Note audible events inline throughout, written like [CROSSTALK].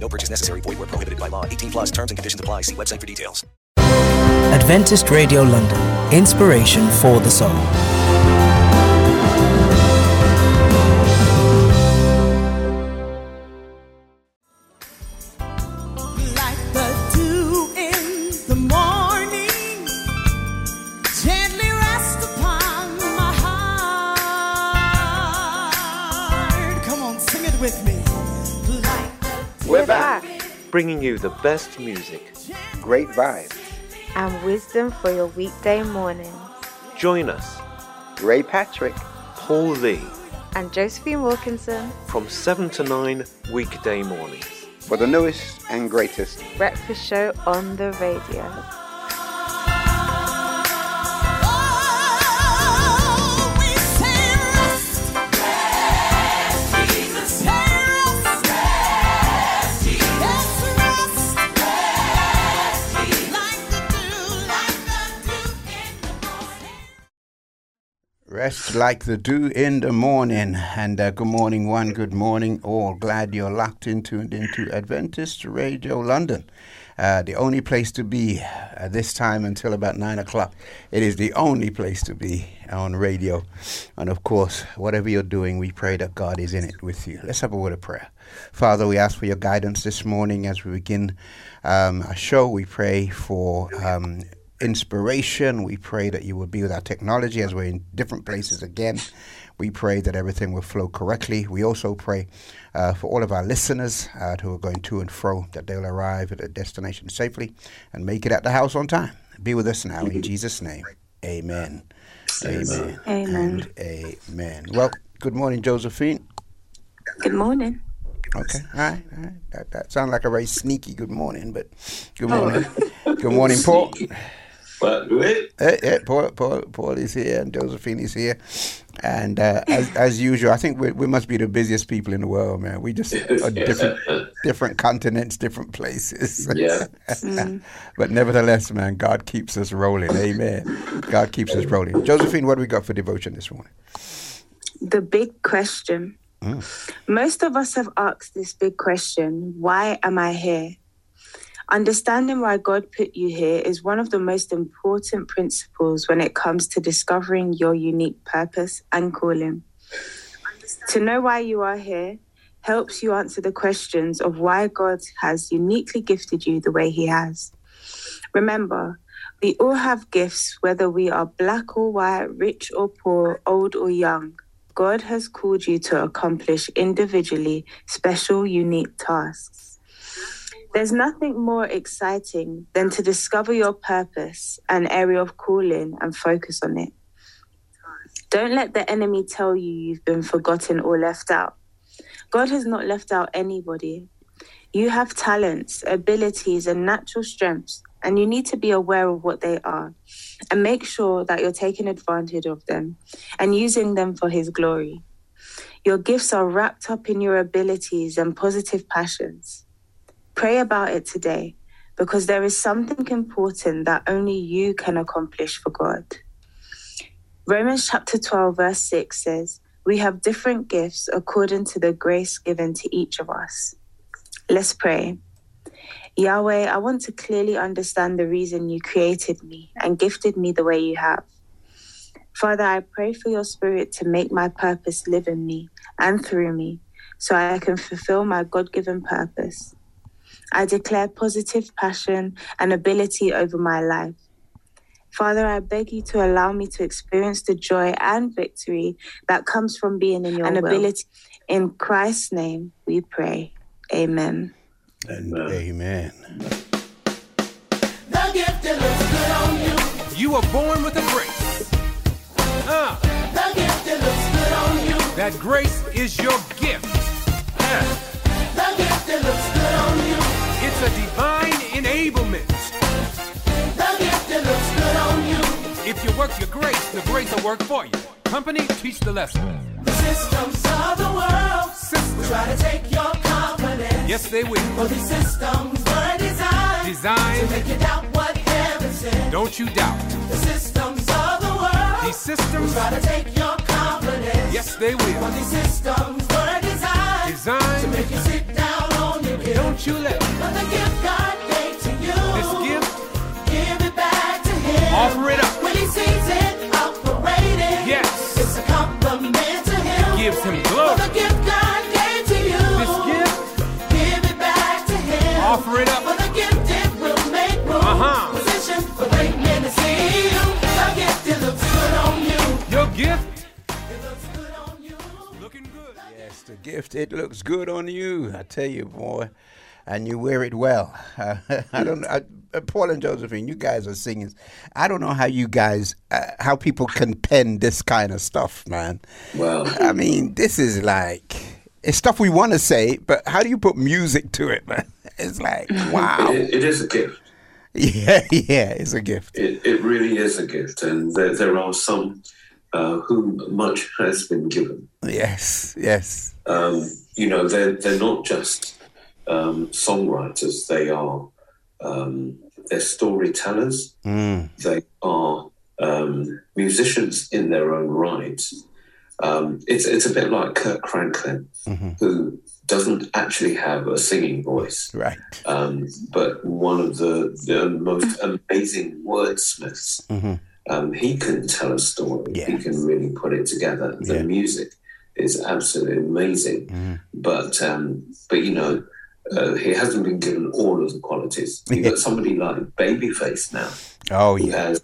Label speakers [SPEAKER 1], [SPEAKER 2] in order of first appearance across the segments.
[SPEAKER 1] No purchase necessary. Void where prohibited by law. 18 plus terms and conditions apply. See website for details.
[SPEAKER 2] Adventist Radio London. Inspiration for the soul.
[SPEAKER 3] Bringing you the best music, great vibes.
[SPEAKER 4] and wisdom for your weekday morning.
[SPEAKER 3] Join us,
[SPEAKER 5] Ray Patrick,
[SPEAKER 3] Paul Lee,
[SPEAKER 4] And Josephine Wilkinson,
[SPEAKER 3] from 7 to 9 weekday mornings.
[SPEAKER 5] for the newest and greatest.
[SPEAKER 4] breakfast show on the radio.
[SPEAKER 6] Rest like the dew in the morning.
[SPEAKER 5] And uh, good morning, one. Good morning, all. Glad you're locked in, tuned into Adventist Radio London. Uh, the only place to be at this time until about nine o'clock. It is the only place to be on radio. And of course, whatever you're doing, we pray that God is in it with you. Let's have a word of prayer. Father, we ask for your guidance this morning as we begin um, our show. We pray for. Um, inspiration. We pray that you will be with our technology as we're in different places again. We pray that everything will flow correctly. We also pray uh, for all of our listeners uh, who are going to and fro that they'll arrive at their destination safely and make it at the house on time. Be with us now in Jesus' name. Amen. Amen.
[SPEAKER 4] Amen.
[SPEAKER 5] And amen. Well, good morning, Josephine.
[SPEAKER 4] Good morning.
[SPEAKER 5] Okay. All right. All right. That, that sounds like a very sneaky good morning, but good morning. good morning, Paul. [LAUGHS] Hey, eh, eh, hey, Paul, Paul, Paul is here and Josephine is here. And uh, as, as usual, I think we, we must be the busiest people in the world, man. We just [LAUGHS] are different, different continents, different places. [LAUGHS]
[SPEAKER 7] Yeah. Mm.
[SPEAKER 5] but nevertheless, man, God keeps us rolling. Amen. God keeps us rolling. Josephine, what do we got for devotion this morning?
[SPEAKER 4] The big question. Mm. Most of us have asked this big question why am I here? Understanding why God put you here is one of the most important principles when it comes to discovering your unique purpose and calling. To know why you are here helps you answer the questions of why God has uniquely gifted you the way He has. Remember, we all have gifts, whether we are black or white, rich or poor, old or young. God has called you to accomplish individually special, unique tasks. There's nothing more exciting than to discover your purpose and area of calling and focus on it. Don't let the enemy tell you you've been forgotten or left out. God has not left out anybody. You have talents, abilities, and natural strengths, and you need to be aware of what they are and make sure that you're taking advantage of them and using them for His glory. Your gifts are wrapped up in your abilities and positive passions. Pray about it today because there is something important that only you can accomplish for God. Romans chapter 12, verse 6 says, We have different gifts according to the grace given to each of us. Let's pray. Yahweh, I want to clearly understand the reason you created me and gifted me the way you have. Father, I pray for your spirit to make my purpose live in me and through me so I can fulfill my God given purpose. I declare positive passion and ability over my life. Father, I beg you to allow me to experience the joy and victory that comes from being in your and
[SPEAKER 7] will.
[SPEAKER 4] ability. In Christ's name, we pray. Amen.
[SPEAKER 5] And amen.
[SPEAKER 6] The gift that looks good on you.
[SPEAKER 8] You were born with a grace. Uh,
[SPEAKER 6] The gift that looks good on you.
[SPEAKER 8] that grace is your gift. Yeah. It's a divine enablement.
[SPEAKER 6] The gift that looks good on you.
[SPEAKER 8] If you work your grace, the grace will work for you. Company, teach the lesson.
[SPEAKER 6] The systems of the world will try to take your confidence.
[SPEAKER 8] Yes, they will.
[SPEAKER 6] For these systems were designed,
[SPEAKER 8] Designed.
[SPEAKER 6] to make you doubt what heaven said.
[SPEAKER 8] Don't you doubt.
[SPEAKER 6] The systems of
[SPEAKER 8] These systems,
[SPEAKER 6] try to take your confidence.
[SPEAKER 8] yes, they will.
[SPEAKER 6] these systems were designed,
[SPEAKER 8] designed to
[SPEAKER 6] make you sit down on your gift.
[SPEAKER 8] Don't you let
[SPEAKER 6] But the gift God gave to you,
[SPEAKER 8] this gift
[SPEAKER 6] give it back to Him.
[SPEAKER 8] offer it up.
[SPEAKER 6] When He sees it operating,
[SPEAKER 8] Yes.
[SPEAKER 6] it's a compliment to Him.
[SPEAKER 8] Gives him
[SPEAKER 6] For
[SPEAKER 8] glory.
[SPEAKER 6] the gift God gave to you,
[SPEAKER 8] This gift,
[SPEAKER 6] give it back to Him.
[SPEAKER 8] offer it up.
[SPEAKER 6] For the gift it will make room.
[SPEAKER 8] Uh-huh.
[SPEAKER 6] Position gift, it looks good on you.
[SPEAKER 5] I tell you, boy. And you wear it well. Uh, [LAUGHS] I don't know. I, uh, Paul and Josephine, you guys are singers. I don't know how you guys, uh, how people can pen this kind of stuff, man.
[SPEAKER 9] Well,
[SPEAKER 5] I mean, this is like, it's stuff we want to say, but how do you put music to it, man? [LAUGHS] It's like, wow.
[SPEAKER 9] it, it is a gift. [LAUGHS]
[SPEAKER 5] Yeah, yeah, it's a gift.
[SPEAKER 9] It, it really is a gift, and there, there are some uh, whom much has been given.
[SPEAKER 5] Yes, yes.
[SPEAKER 9] Um, you know, they're they're not just um, songwriters; they are um, they're storytellers.
[SPEAKER 5] Mm.
[SPEAKER 9] They are um, musicians in their own right. Um, it's it's a bit like Kirk Franklin,
[SPEAKER 5] Mm-hmm.
[SPEAKER 9] who doesn't actually have a singing voice.
[SPEAKER 5] Right.
[SPEAKER 9] um, but one of the, the most amazing wordsmiths.
[SPEAKER 5] Mm-hmm.
[SPEAKER 9] Um, he can tell a story. He can really put it together. The
[SPEAKER 5] Yeah.
[SPEAKER 9] music is absolutely amazing.
[SPEAKER 5] Mm-hmm.
[SPEAKER 9] But um, but you know, uh, he hasn't been given all of the qualities. [LAUGHS] You've got somebody like Babyface now,
[SPEAKER 5] Oh,
[SPEAKER 9] who
[SPEAKER 5] yeah.
[SPEAKER 9] has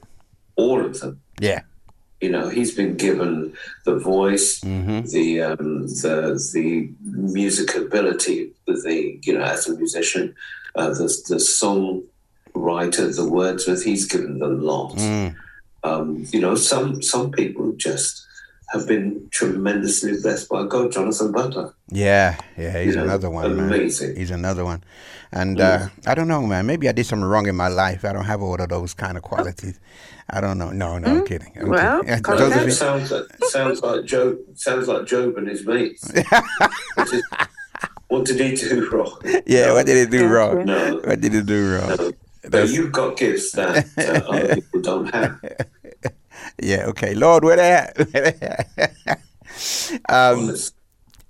[SPEAKER 9] all of them.
[SPEAKER 5] Yeah.
[SPEAKER 9] You know, he's been given the voice,
[SPEAKER 5] Mm-hmm.
[SPEAKER 9] the um, the the music ability, the you know as a musician, uh, the the song writer, the wordsmith. He's given the lot.
[SPEAKER 5] Mm.
[SPEAKER 9] Um, you know, some some people just have been tremendously blessed by God. Jonathan Butler.
[SPEAKER 5] Yeah, yeah, he's
[SPEAKER 9] You know,
[SPEAKER 5] another one,
[SPEAKER 9] amazing.
[SPEAKER 5] man. He's another one. And uh, I don't know, man. Maybe I did something wrong in my life. I don't have all of those kind of qualities. I don't know. No, no, I'm kidding. I'm
[SPEAKER 4] Well,
[SPEAKER 5] kidding. [LAUGHS]
[SPEAKER 4] come
[SPEAKER 9] That
[SPEAKER 5] Josephine?
[SPEAKER 9] sounds like sounds like Job. Sounds like Job and his mates. [LAUGHS] what, did, what did he do wrong?
[SPEAKER 5] Yeah, what did he do wrong?
[SPEAKER 9] No.
[SPEAKER 5] What did he do wrong?
[SPEAKER 9] No. But you've got gifts that uh, [LAUGHS] other people don't have.
[SPEAKER 5] Yeah, okay. Lord, where they at? [LAUGHS] Where they at? um,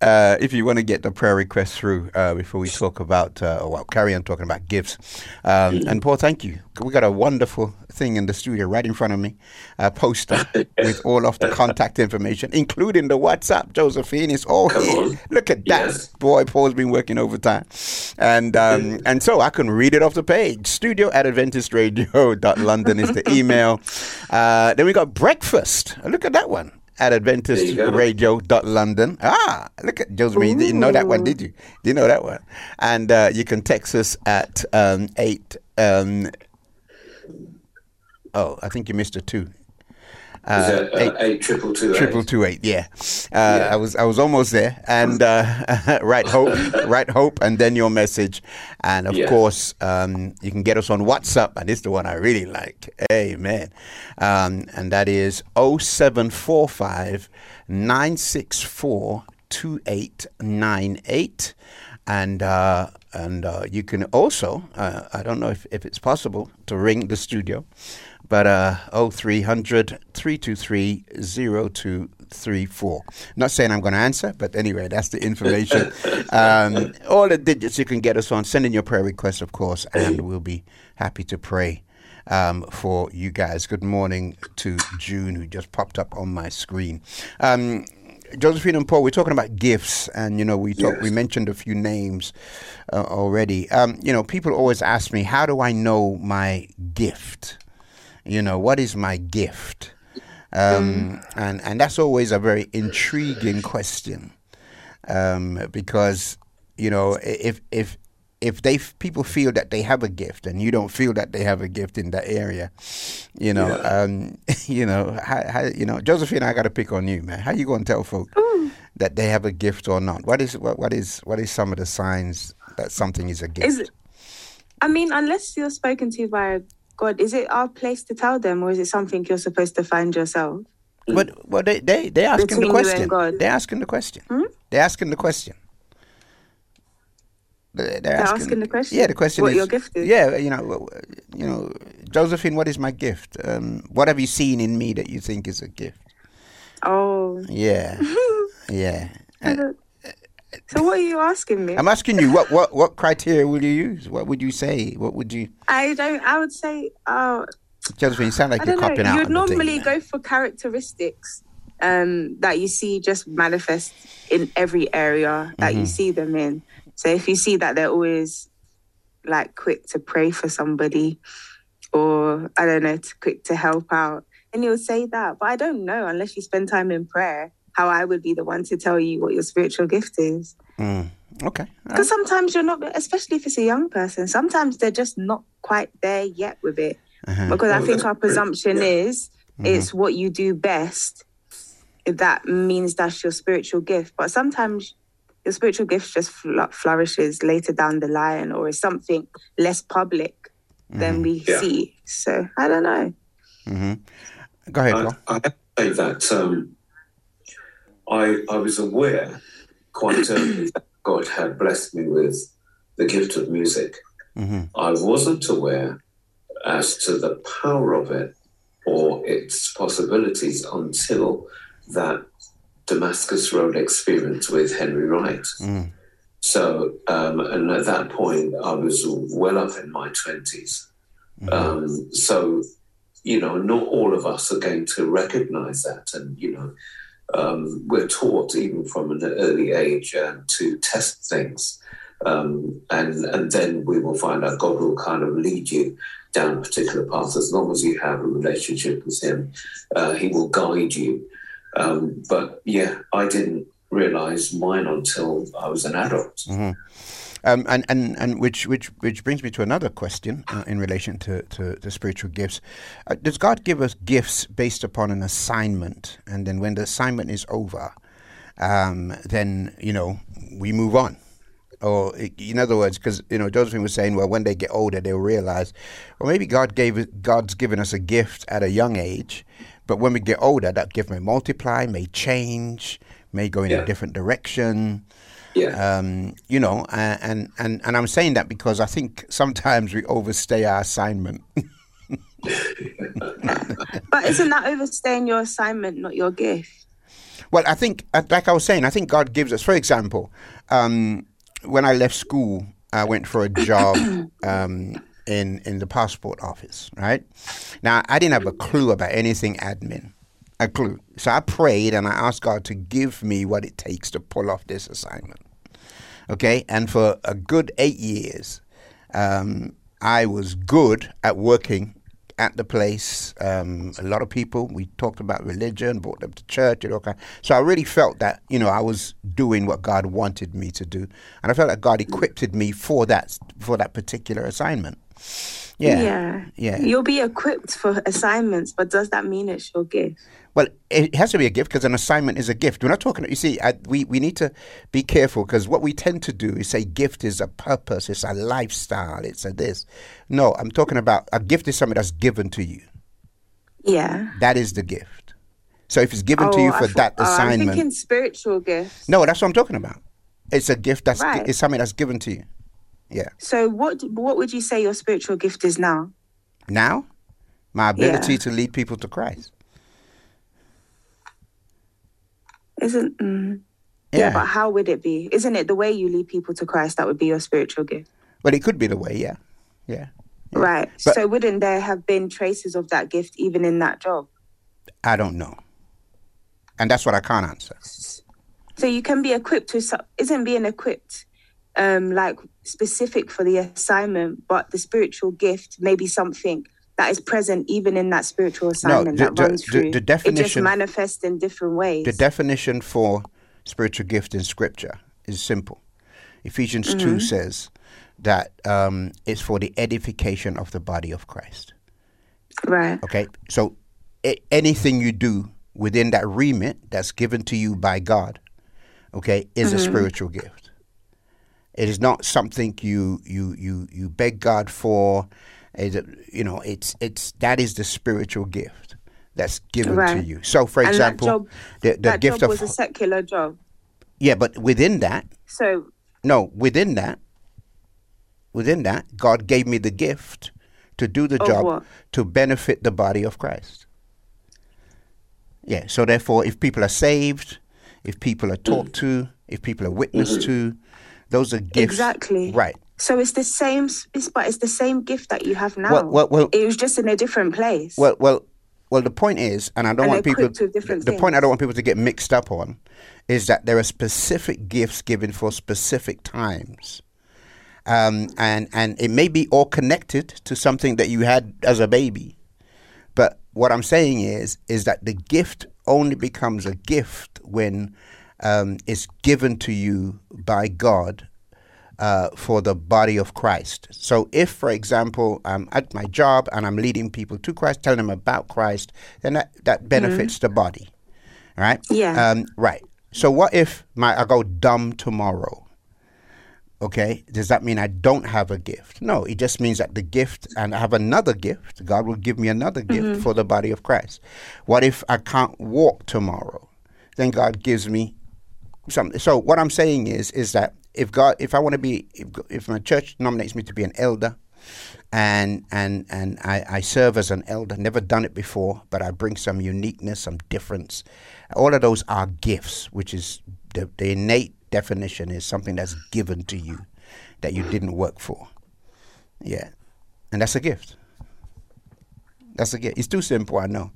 [SPEAKER 5] uh, if you want to get the prayer request through uh, before we talk about, uh, well, carry on talking about gifts. Um, and Paul, thank you. We got a wonderful thing in the studio right in front of me, a poster [LAUGHS] with all of the contact information, including the WhatsApp. Josephine is all
[SPEAKER 9] Come
[SPEAKER 5] here.
[SPEAKER 9] on.
[SPEAKER 5] Look at that.
[SPEAKER 9] Yes.
[SPEAKER 5] Boy, Paul's been working overtime. And um, and so I can read it off the page. Studio at AdventistRadio.London is the [LAUGHS] email. Uh, then we got breakfast. Look at that one. At AdventistRadio.London. Ah, look at Josephine. You didn't know that one, did you? Didn't know that one. And uh, you can text us at um, 8. Um, oh, I think you missed a 2.
[SPEAKER 9] Is it uh, eight triple two eight?
[SPEAKER 5] Triple two eight, yeah. Uh, I was I was almost there, and uh, [LAUGHS] right hope, [LAUGHS] right hope, and then your message, and of
[SPEAKER 9] Yeah.
[SPEAKER 5] course um, you can get us on WhatsApp, and this is the one I really like. Amen, um, and that is 0745 964 2898 and uh, and uh, you can also uh, I don't know if, if it's possible to ring the studio, but uh, 0300 323 0234. Not saying I'm going to answer, but anyway, that's the information. [LAUGHS] um, all the digits you can get us on. Send in your prayer requests, of course, and we'll be happy to pray um, for you guys. Good morning to June, who just popped up on my screen. Um, Josephine and Paul, we're talking about gifts, and you know, we talk, we mentioned a few names uh, already. Um, you know, people always ask me, "How do I know my gift? You know, what is my gift?" Um, And and that's always a very intriguing question, um, because you know, if if if they f- people feel that they have a gift and you don't feel that they have a gift in that area, you know, um, [LAUGHS] you know, how, how, you know, Josephine, I got to pick on you, man. How you going to tell folk that they have a gift or not? What is what, what is what is some of the signs that something is a gift?
[SPEAKER 4] Is it, I mean, unless you're spoken to by God, is it our place to tell them, or is it something you're supposed to find yourself?
[SPEAKER 5] But well, they they they asking the
[SPEAKER 4] you and
[SPEAKER 5] question. They're asking the question. They're asking the question. They're,
[SPEAKER 4] They're asking the question?
[SPEAKER 5] Yeah, the question
[SPEAKER 4] What
[SPEAKER 5] is
[SPEAKER 4] your gift is?
[SPEAKER 5] Yeah, you know, you know, Josephine, what is my gift? Um, what have you seen in me that you think is a gift?
[SPEAKER 4] Oh,
[SPEAKER 5] Yeah, [LAUGHS] yeah. Uh,
[SPEAKER 4] so what are you asking me?
[SPEAKER 5] I'm asking you, what what what criteria will you use? What would you say? What would you,
[SPEAKER 4] I don't. I would say, oh,
[SPEAKER 5] Josephine? You sound like
[SPEAKER 4] I
[SPEAKER 5] you're copping
[SPEAKER 4] know.
[SPEAKER 5] out.
[SPEAKER 4] You'd
[SPEAKER 5] on the thing,
[SPEAKER 4] normally go for characteristics um, that you see just manifest in every area that you
[SPEAKER 5] Mhm.
[SPEAKER 4] see them in. So if you see that they're always like quick to pray for somebody, or I don't know, to, quick to help out, and you'll say that. But I don't know unless you spend time in prayer. How I would be the one to tell you what your spiritual gift is.
[SPEAKER 5] Mm, okay.
[SPEAKER 4] Because sometimes you're not, especially if it's a young person, sometimes they're just not quite there yet with it.
[SPEAKER 5] Uh-huh.
[SPEAKER 4] Because I
[SPEAKER 5] Oh,
[SPEAKER 4] think our presumption is
[SPEAKER 5] Mhm.
[SPEAKER 4] it's what you do best. That means that's your spiritual gift. But sometimes your spiritual gift just fl- flourishes later down the line or is something less public than we
[SPEAKER 9] Yeah.
[SPEAKER 4] see. So I don't know.
[SPEAKER 5] hmm Go ahead,
[SPEAKER 9] I, I say that um, I I was aware quite early [COUGHS] that God had blessed me with the gift of music.
[SPEAKER 5] hmm
[SPEAKER 9] I wasn't aware as to the power of it or its possibilities until that Damascus Road experience with Henry Wright.
[SPEAKER 5] Mm.
[SPEAKER 9] So, um, and at that point, I was well up in my 20s. Um, so, you know, not all of us are going to recognize that. And, you know, um, we're taught even from an early age uh, to test things. Um, and, and then we will find out God will kind of lead you down a particular path. As long as you have a relationship with Him, uh, He will guide you. Um, but yeah, I didn't realize mine until I was an adult.
[SPEAKER 5] hmm Um, and, and, and which, which, which brings me to another question uh, in relation to, to the spiritual gifts. Uh, does God give us gifts based upon an assignment? And then when the assignment is over, um, then, you know, we move on. Or, in other words, because, you know, Josephine was saying, well, when they get older, they'll realize, well, maybe God gave God's given us a gift at a young age, but when we get older, that gift may multiply, may change, may go in
[SPEAKER 9] Yeah.
[SPEAKER 5] a different direction.
[SPEAKER 9] Yeah.
[SPEAKER 5] Um, you know, and, and, and I'm saying that because I think sometimes we overstay our assignment. [LAUGHS]
[SPEAKER 4] But isn't that overstaying your assignment, not your gift?
[SPEAKER 5] Well, I think, uh, like I was saying, I think God gives us, for example, um, when I left school, I went for a job [COUGHS] um, in, in the passport office, right? Now, I didn't have a clue about anything admin, a clue. So I prayed and I asked God to give me what it takes to pull off this assignment. Okay? And for a good eight years, um, I was good at working at the place. Um, a lot of people, we talked about religion, brought them to church, and all kind. So I really felt that, you know, I was doing what God wanted me to do. And I felt that God equipped me for that, for that particular assignment. Yeah.
[SPEAKER 4] Yeah.
[SPEAKER 5] Yeah.
[SPEAKER 4] You'll be equipped for assignments, but does that mean it's your gift?
[SPEAKER 5] Well, it has to be a gift because an assignment is a gift. We're not talking. You see, I, we we need to be careful because what we tend to do is say gift is a purpose, it's a lifestyle, it's a this. No, I'm talking about a gift is something that's given to you.
[SPEAKER 4] Yeah.
[SPEAKER 5] That is the gift. So if it's given to oh,
[SPEAKER 4] you
[SPEAKER 5] for
[SPEAKER 4] thought-
[SPEAKER 5] that
[SPEAKER 4] oh, I'm thinking spiritual gifts.
[SPEAKER 5] no, that's what I'm talking about. It's a gift that's
[SPEAKER 4] Right.
[SPEAKER 5] it's something that's given to you. Yeah.
[SPEAKER 4] So what what would you say your spiritual gift is now?
[SPEAKER 5] Now, my ability
[SPEAKER 4] Yeah.
[SPEAKER 5] to lead people to Christ.
[SPEAKER 4] Isn't mm,
[SPEAKER 5] Yeah.
[SPEAKER 4] yeah. but how would it be? Isn't it the way you lead people to Christ that would be your spiritual gift?
[SPEAKER 5] Well, it could be the way. Yeah. Yeah.
[SPEAKER 4] Right.
[SPEAKER 5] But-
[SPEAKER 4] so wouldn't there have been traces of that gift even in that job?
[SPEAKER 5] I don't know. And that's what I can't answer.
[SPEAKER 4] So you can be equipped with. Isn't being equipped um, like specific for the assignment, but the spiritual gift may be something that is present even in that spiritual assignment
[SPEAKER 5] the-
[SPEAKER 4] that runs
[SPEAKER 5] the-
[SPEAKER 4] through.
[SPEAKER 5] the
[SPEAKER 4] it just manifests in different ways.
[SPEAKER 5] The definition for spiritual gift in Scripture is simple. Ephesians 2
[SPEAKER 4] Mhm.
[SPEAKER 5] says that um, it's for the edification of the body of Christ.
[SPEAKER 4] right.
[SPEAKER 5] Okay? So a- anything you do within that remit that's given to you by God, okay, is a
[SPEAKER 4] Mhm.
[SPEAKER 5] spiritual gift. It is not something you you you you beg God for. Is you know, it's it's that is the spiritual gift that's given to you. So, for
[SPEAKER 4] and
[SPEAKER 5] example,
[SPEAKER 4] that job,
[SPEAKER 5] the, the gift of
[SPEAKER 4] was a secular job.
[SPEAKER 5] yeah, but within that,
[SPEAKER 4] So
[SPEAKER 5] no, within that, within that, God gave me the gift to do the job
[SPEAKER 4] what?
[SPEAKER 5] to benefit the body of Christ. Yeah, so therefore, if people are saved, if people are talked [CLEARS THROAT] to, if people are witnessed to, those are gifts.
[SPEAKER 4] Exactly.
[SPEAKER 5] Right.
[SPEAKER 4] So it's the same, it's, but it's the same gift that you have now.
[SPEAKER 5] Well- well- well-
[SPEAKER 4] it was just in a different place.
[SPEAKER 5] Well, well, well. The point is, and I don't
[SPEAKER 4] And
[SPEAKER 5] want people.
[SPEAKER 4] equipped with different
[SPEAKER 5] the point I don't want people to get mixed up on is that there are specific gifts given for specific times, um, and and it may be all connected to something that you had as a baby. But what I'm saying is, is that the gift only becomes a gift when um, it's given to you by God uh, for the body of Christ. So, if, for example, I'm at my job and I'm leading people to Christ, telling them about Christ, then that, that benefits the body, right?
[SPEAKER 4] Yeah.
[SPEAKER 5] Um, right. So, what if my I go dumb tomorrow? Okay, does that mean I don't have a gift? No, it just means that the gift, and I have another gift. God will give me another gift
[SPEAKER 4] Mhm.
[SPEAKER 5] for the body of Christ. What if I can't walk tomorrow? Then God gives me something. So what I'm saying is, is that if God, if I want to be, if, if my church nominates me to be an elder, and and and I, I serve as an elder, never done it before, but I bring some uniqueness, some difference. All of those are gifts, which is the, the innate definition is something that's given to you that you didn't work for. Yeah, and that's a gift. That's a gift. It's too simple, I know,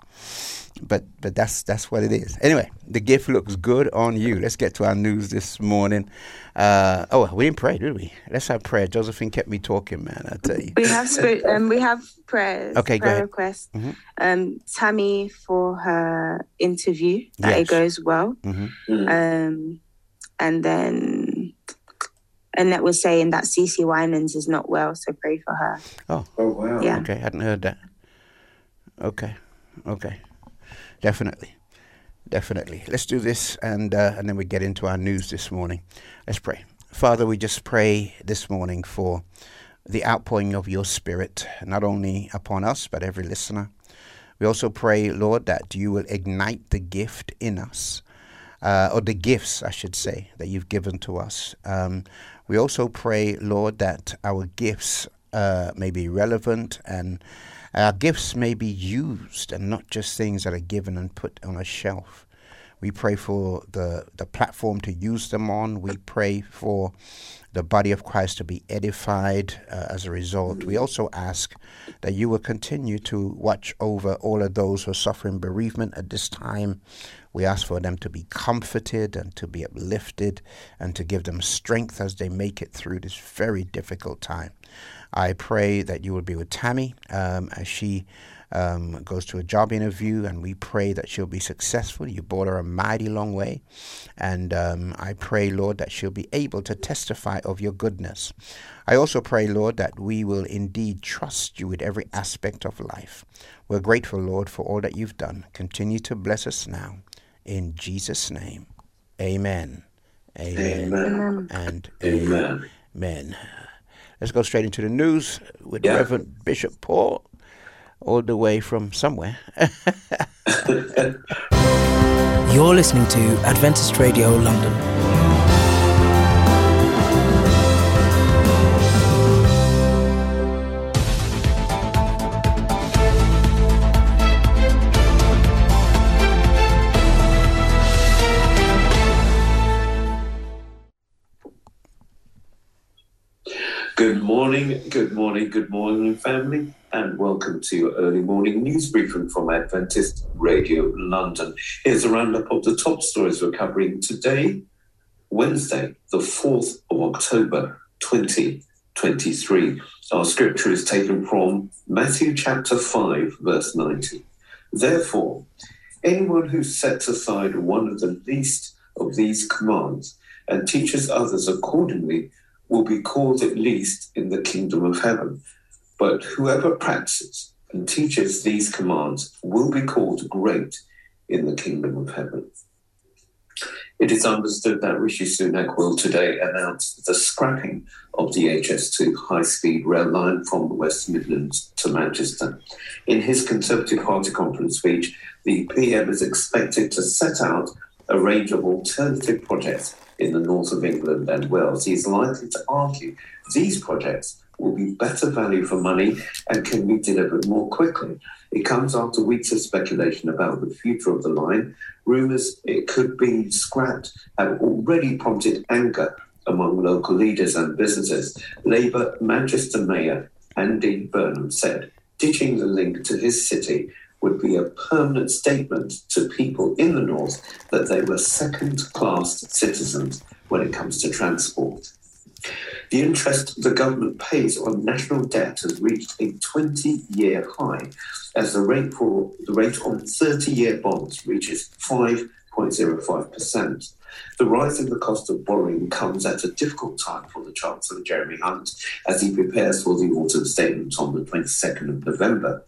[SPEAKER 5] but but that's that's what it is. Anyway, the gift looks good on you. Let's get to our news this morning. Uh, oh, we didn't pray, did we? Let's have prayer. Josephine kept me talking, man. I tell you.
[SPEAKER 4] we have spirit, um, we have prayers.
[SPEAKER 5] Okay, go
[SPEAKER 4] prayer
[SPEAKER 5] ahead.
[SPEAKER 4] requests.
[SPEAKER 5] Mhm.
[SPEAKER 4] Um, Tammy for her interview that
[SPEAKER 5] Yes.
[SPEAKER 4] it goes well.
[SPEAKER 5] Mhm.
[SPEAKER 4] Um, and then Annette was saying that Cece Winans is not well, so pray for her.
[SPEAKER 5] Oh.
[SPEAKER 9] Oh wow.
[SPEAKER 4] Yeah.
[SPEAKER 5] Okay, I hadn't heard that. Okay, okay, definitely, definitely. Let's do this, and uh, and then we get into our news this morning. Let's pray. Father, we just pray this morning for the outpouring of your Spirit, not only upon us but every listener. We also pray, Lord, that you will ignite the gift in us. Uh, or the gifts, I should say, that you've given to us. Um, we also pray, Lord, that our gifts uh, may be relevant and our gifts may be used and not just things that are given and put on a shelf. We pray for the, the platform to use them on. We pray for the body of Christ to be edified uh, as a result. We also ask that you will continue to watch over all of those who are suffering bereavement at this time. We ask for them to be comforted and to be uplifted and to give them strength as they make it through this very difficult time. I pray that you will be with Tammy um, as she um, goes to a job interview, and we pray that she'll be successful. You brought her a mighty long way, and um, I pray, Lord, that she'll be able to testify of your goodness. I also pray, Lord, that we will indeed trust you with every aspect of life. We're grateful, Lord, for all that you've done. Continue to bless us now. In Jesus' name, amen. Amen.
[SPEAKER 9] Amen.
[SPEAKER 5] And
[SPEAKER 9] Amen.
[SPEAKER 5] amen. Let's go straight into the news with
[SPEAKER 9] Yeah.
[SPEAKER 5] Reverend Bishop Paul, all the way from somewhere. [LAUGHS] [LAUGHS]
[SPEAKER 2] You're listening to Adventist Radio London.
[SPEAKER 9] Good morning, good morning, family, and welcome to your early morning news briefing from Adventist Radio London. Here's a roundup of the top stories we're covering today. Wednesday, the 4th of October 2023. Our scripture is taken from Matthew chapter 5, verse 90. Therefore, anyone who sets aside one of the least of these commands and teaches others accordingly will be called at least in the kingdom of heaven. But whoever practices and teaches these commands will be called great in the kingdom of heaven. It is understood that Rishi Sunak will today announce the scrapping of the HS2 high speed rail line from the West Midlands to Manchester. In his Conservative Party conference speech, the PM is expected to set out a range of alternative projects in the north of England and Wales. He is likely to argue these projects will be better value for money and can be delivered more quickly. It comes after weeks of speculation about the future of the line. Rumours it could be scrapped have already prompted anger among local leaders and businesses. Labour Manchester Mayor Andy Burnham said ditching the link to his city would be a permanent statement to people in the north that they were second class citizens when it comes to transport. The interest the government pays on national debt has reached a 20 year high as the rate for the rate on 30 year bonds reaches 5.05%. The rise in the cost of borrowing comes at a difficult time for the Chancellor Jeremy Hunt as he prepares for the autumn statement on the 22nd of November.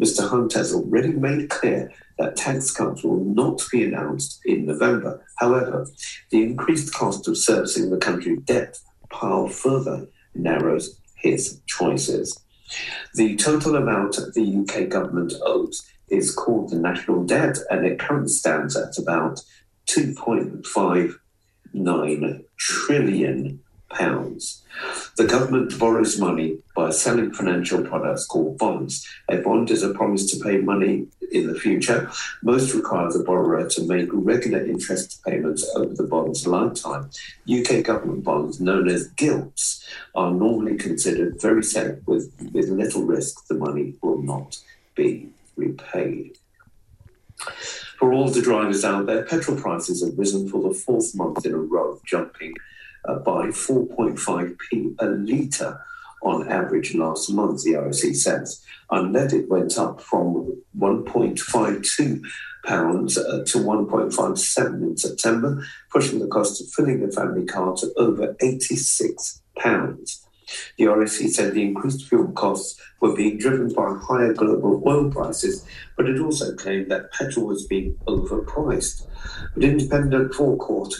[SPEAKER 9] Mr. Hunt has already made clear that tax cuts will not be announced in November. However, the increased cost of servicing the country's debt pile further narrows his choices. The total amount the UK government owes is called the national debt, and it currently stands at about 2.59 trillion pounds. The government borrows money by selling financial products called bonds. A bond is a promise to pay money in the future. Most require the borrower to make regular interest payments over the bond's lifetime. UK government bonds, known as gilts, are normally considered very safe with, with little risk the money will not be repaid. For all the drivers out there, petrol prices have risen for the fourth month in a row, jumping uh, by 4.5p a litre on average last month, the RAC says. Unleaded went up from 1.52 pounds uh, to 1.57 in September, pushing the cost of filling a family car to over 86 pounds. The RAC said the increased fuel costs were being driven by higher global oil prices, but it also claimed that petrol was being overpriced. But independent forecourt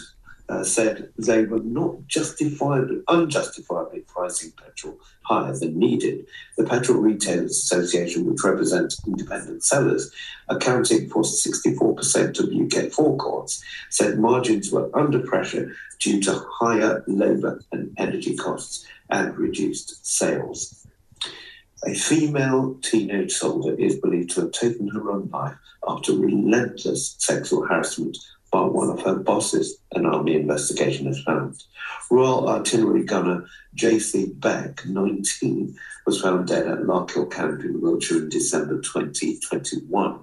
[SPEAKER 9] uh, said they were not justifiably, unjustifiably pricing petrol higher than needed. The Petrol Retailers Association, which represents independent sellers, accounting for 64% of UK forecourts, said margins were under pressure due to higher labour and energy costs and reduced sales. A female teenage soldier is believed to have taken her own life after relentless sexual harassment by one of her bosses, an army investigation has found. Royal Artillery gunner Jaysley Beck, 19, was found dead at Larkhill Camp in Wiltshire in December 2021.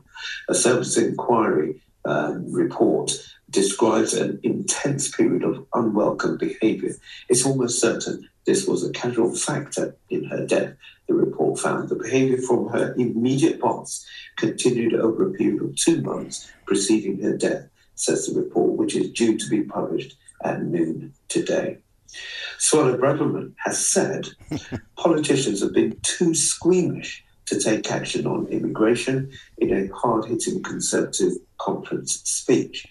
[SPEAKER 9] A service inquiry uh, report describes an intense period of unwelcome behaviour. It's almost certain this was a casual factor in her death. The report found the behaviour from her immediate boss continued over a period of two months preceding her death, says the report, which is due to be published at noon today. Suella Braverman has said [LAUGHS] politicians have been too squeamish to take action on immigration in a hard hitting Conservative conference speech.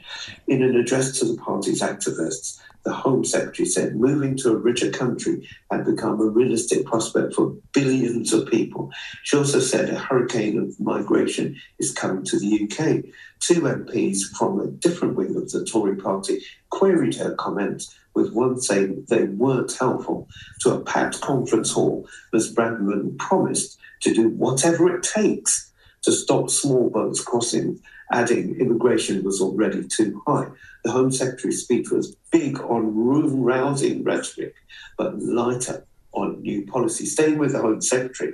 [SPEAKER 9] In an address to the party's activists, the Home Secretary said moving to a richer country had become a realistic prospect for billions of people. She also said a hurricane of migration is coming to the UK. Two MPs from a different wing of the Tory party queried her comments, with one saying they weren't helpful. To a packed conference hall, Ms. Braverman promised to do whatever it takes to stop small boats crossing, adding immigration was already too high. The Home Secretary's speech was big on room rousing rhetoric, but lighter on new policy. Staying with the Home Secretary,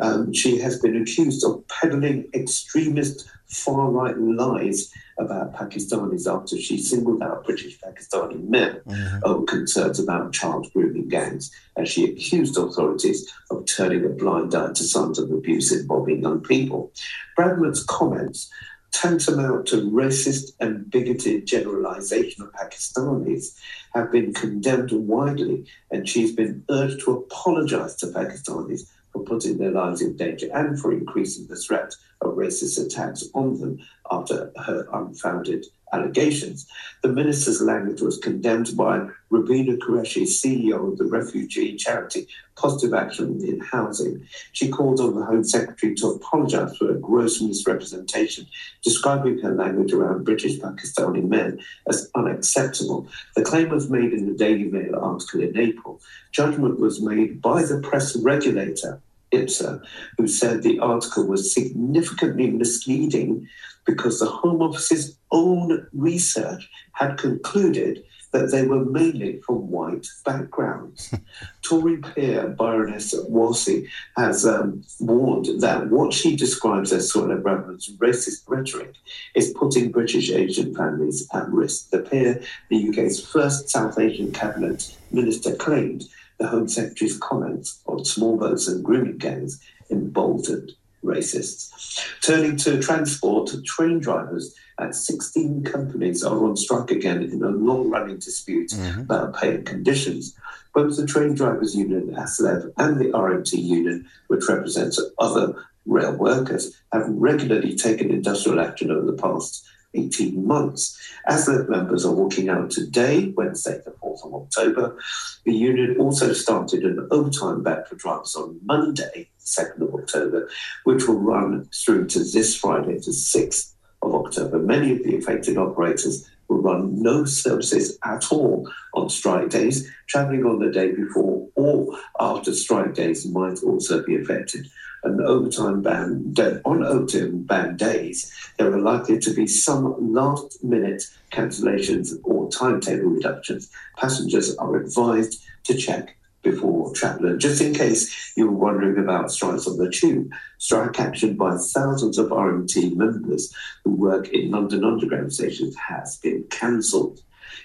[SPEAKER 9] um, she has been accused of peddling extremist far right lies about Pakistanis after she singled out British Pakistani men mm-hmm. over concerns about child grooming gangs, and she accused authorities of turning a blind eye to signs of abuse involving young people. Braverman's comments tantamount to racist and bigoted generalization of Pakistanis have been condemned widely, and she's been urged to apologize to Pakistanis for putting their lives in danger and for increasing the threat of racist attacks on them after her unfounded allegations. The minister's language was condemned by Robina Qureshi, CEO of the refugee charity Positive Action in Housing. She called on the Home Secretary to apologise for a gross misrepresentation, describing her language around British Pakistani men as unacceptable. The claim was made in the Daily Mail article in April. Judgment was made by the press regulator, IPSO, who said the article was significantly misleading because the Home Office's own research had concluded that they were mainly from white backgrounds. [LAUGHS] Tory peer Baroness Warsi has um, warned that what she describes as Suella Braverman's racist rhetoric is putting British Asian families at risk. The peer, the UK's first South Asian cabinet minister, claimed the Home Secretary's comments on small boats and grooming gangs emboldened racists. Turning to transport, train drivers at 16 companies are on strike again in a long running dispute mm-hmm. about pay and conditions. Both the Train Drivers Union, ASLEF, and the RMT Union, which represents other rail workers, have regularly taken industrial action over the past 18 months. ASLEF members are walking out today, Wednesday, the 4th of October. The union also started an overtime ban for drivers on Monday, the 2nd of October, which will run through to this Friday, the 6th of October. Many of the affected operators will run no services at all on strike days. Travelling on the day before or after strike days might also be affected. An overtime ban on overtime ban days, there are likely to be some last minute cancellations or timetable reductions. Passengers are advised to check before travelling. Just in case you were wondering about strikes on the tube, strike action by thousands of RMT members who work in London Underground stations has been cancelled.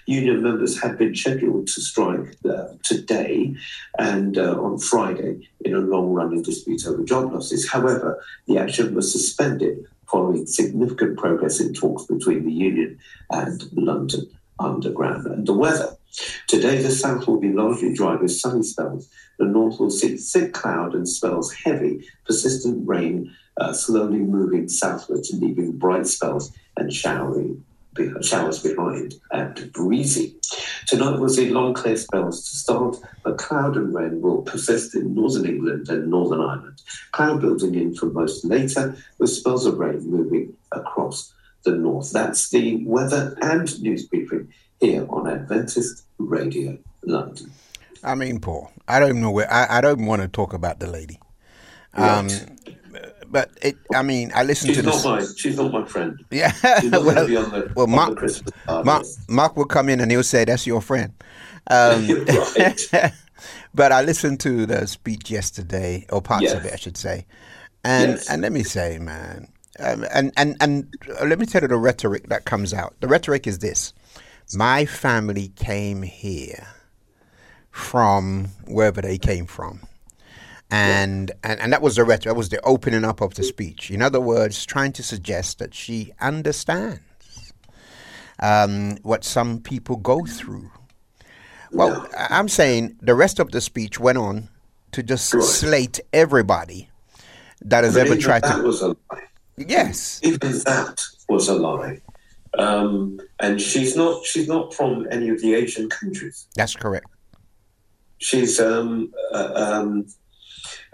[SPEAKER 9] Union members had been scheduled to strike uh, today and uh, on Friday in a long running dispute over job losses. However, the action was suspended following significant progress in talks between the union and London Underground. And the weather. Today, the south will be largely dry with sunny spells. The north will see thick cloud and spells heavy, persistent rain uh, slowly moving southwards, leaving bright spells and showering showers behind and breezy. Tonight we'll see long clear spells to start, but cloud and rain will persist in northern England and Northern Ireland. Cloud building in for most later, with spells of rain moving across the north. That's the weather and news briefing here on Adventist Radio London.
[SPEAKER 5] I mean, Paul, I don't know where, I, I don't want to talk about the lady. Um, but it, I mean, I listened
[SPEAKER 9] She's
[SPEAKER 5] to
[SPEAKER 9] not
[SPEAKER 5] this.
[SPEAKER 9] my she's not my friend.
[SPEAKER 5] Yeah.
[SPEAKER 9] Not
[SPEAKER 5] well,
[SPEAKER 9] the,
[SPEAKER 5] well, Mark, Mark. Mark will come in and he'll say, that's your friend. Um, [LAUGHS] [LAUGHS] but I listened to the speech yesterday, or parts of it, I should say. And,
[SPEAKER 9] Yes.
[SPEAKER 5] and let me say, man, um, and, and, and let me tell you the rhetoric that comes out. The rhetoric is this My family came here from wherever they came from. And, and and that was the rhetoric. That was the opening up of the speech. In other words, trying to suggest that she understands um, what some people go through. Well, I'm saying the rest of the speech went on to just slate everybody that has
[SPEAKER 9] But
[SPEAKER 5] ever tried
[SPEAKER 9] that
[SPEAKER 5] to.
[SPEAKER 9] was a lie.
[SPEAKER 5] Yes.
[SPEAKER 9] Even that was a lie. Um, and she's not she's not from any of the Asian countries.
[SPEAKER 5] That's correct.
[SPEAKER 9] She's um, uh, um,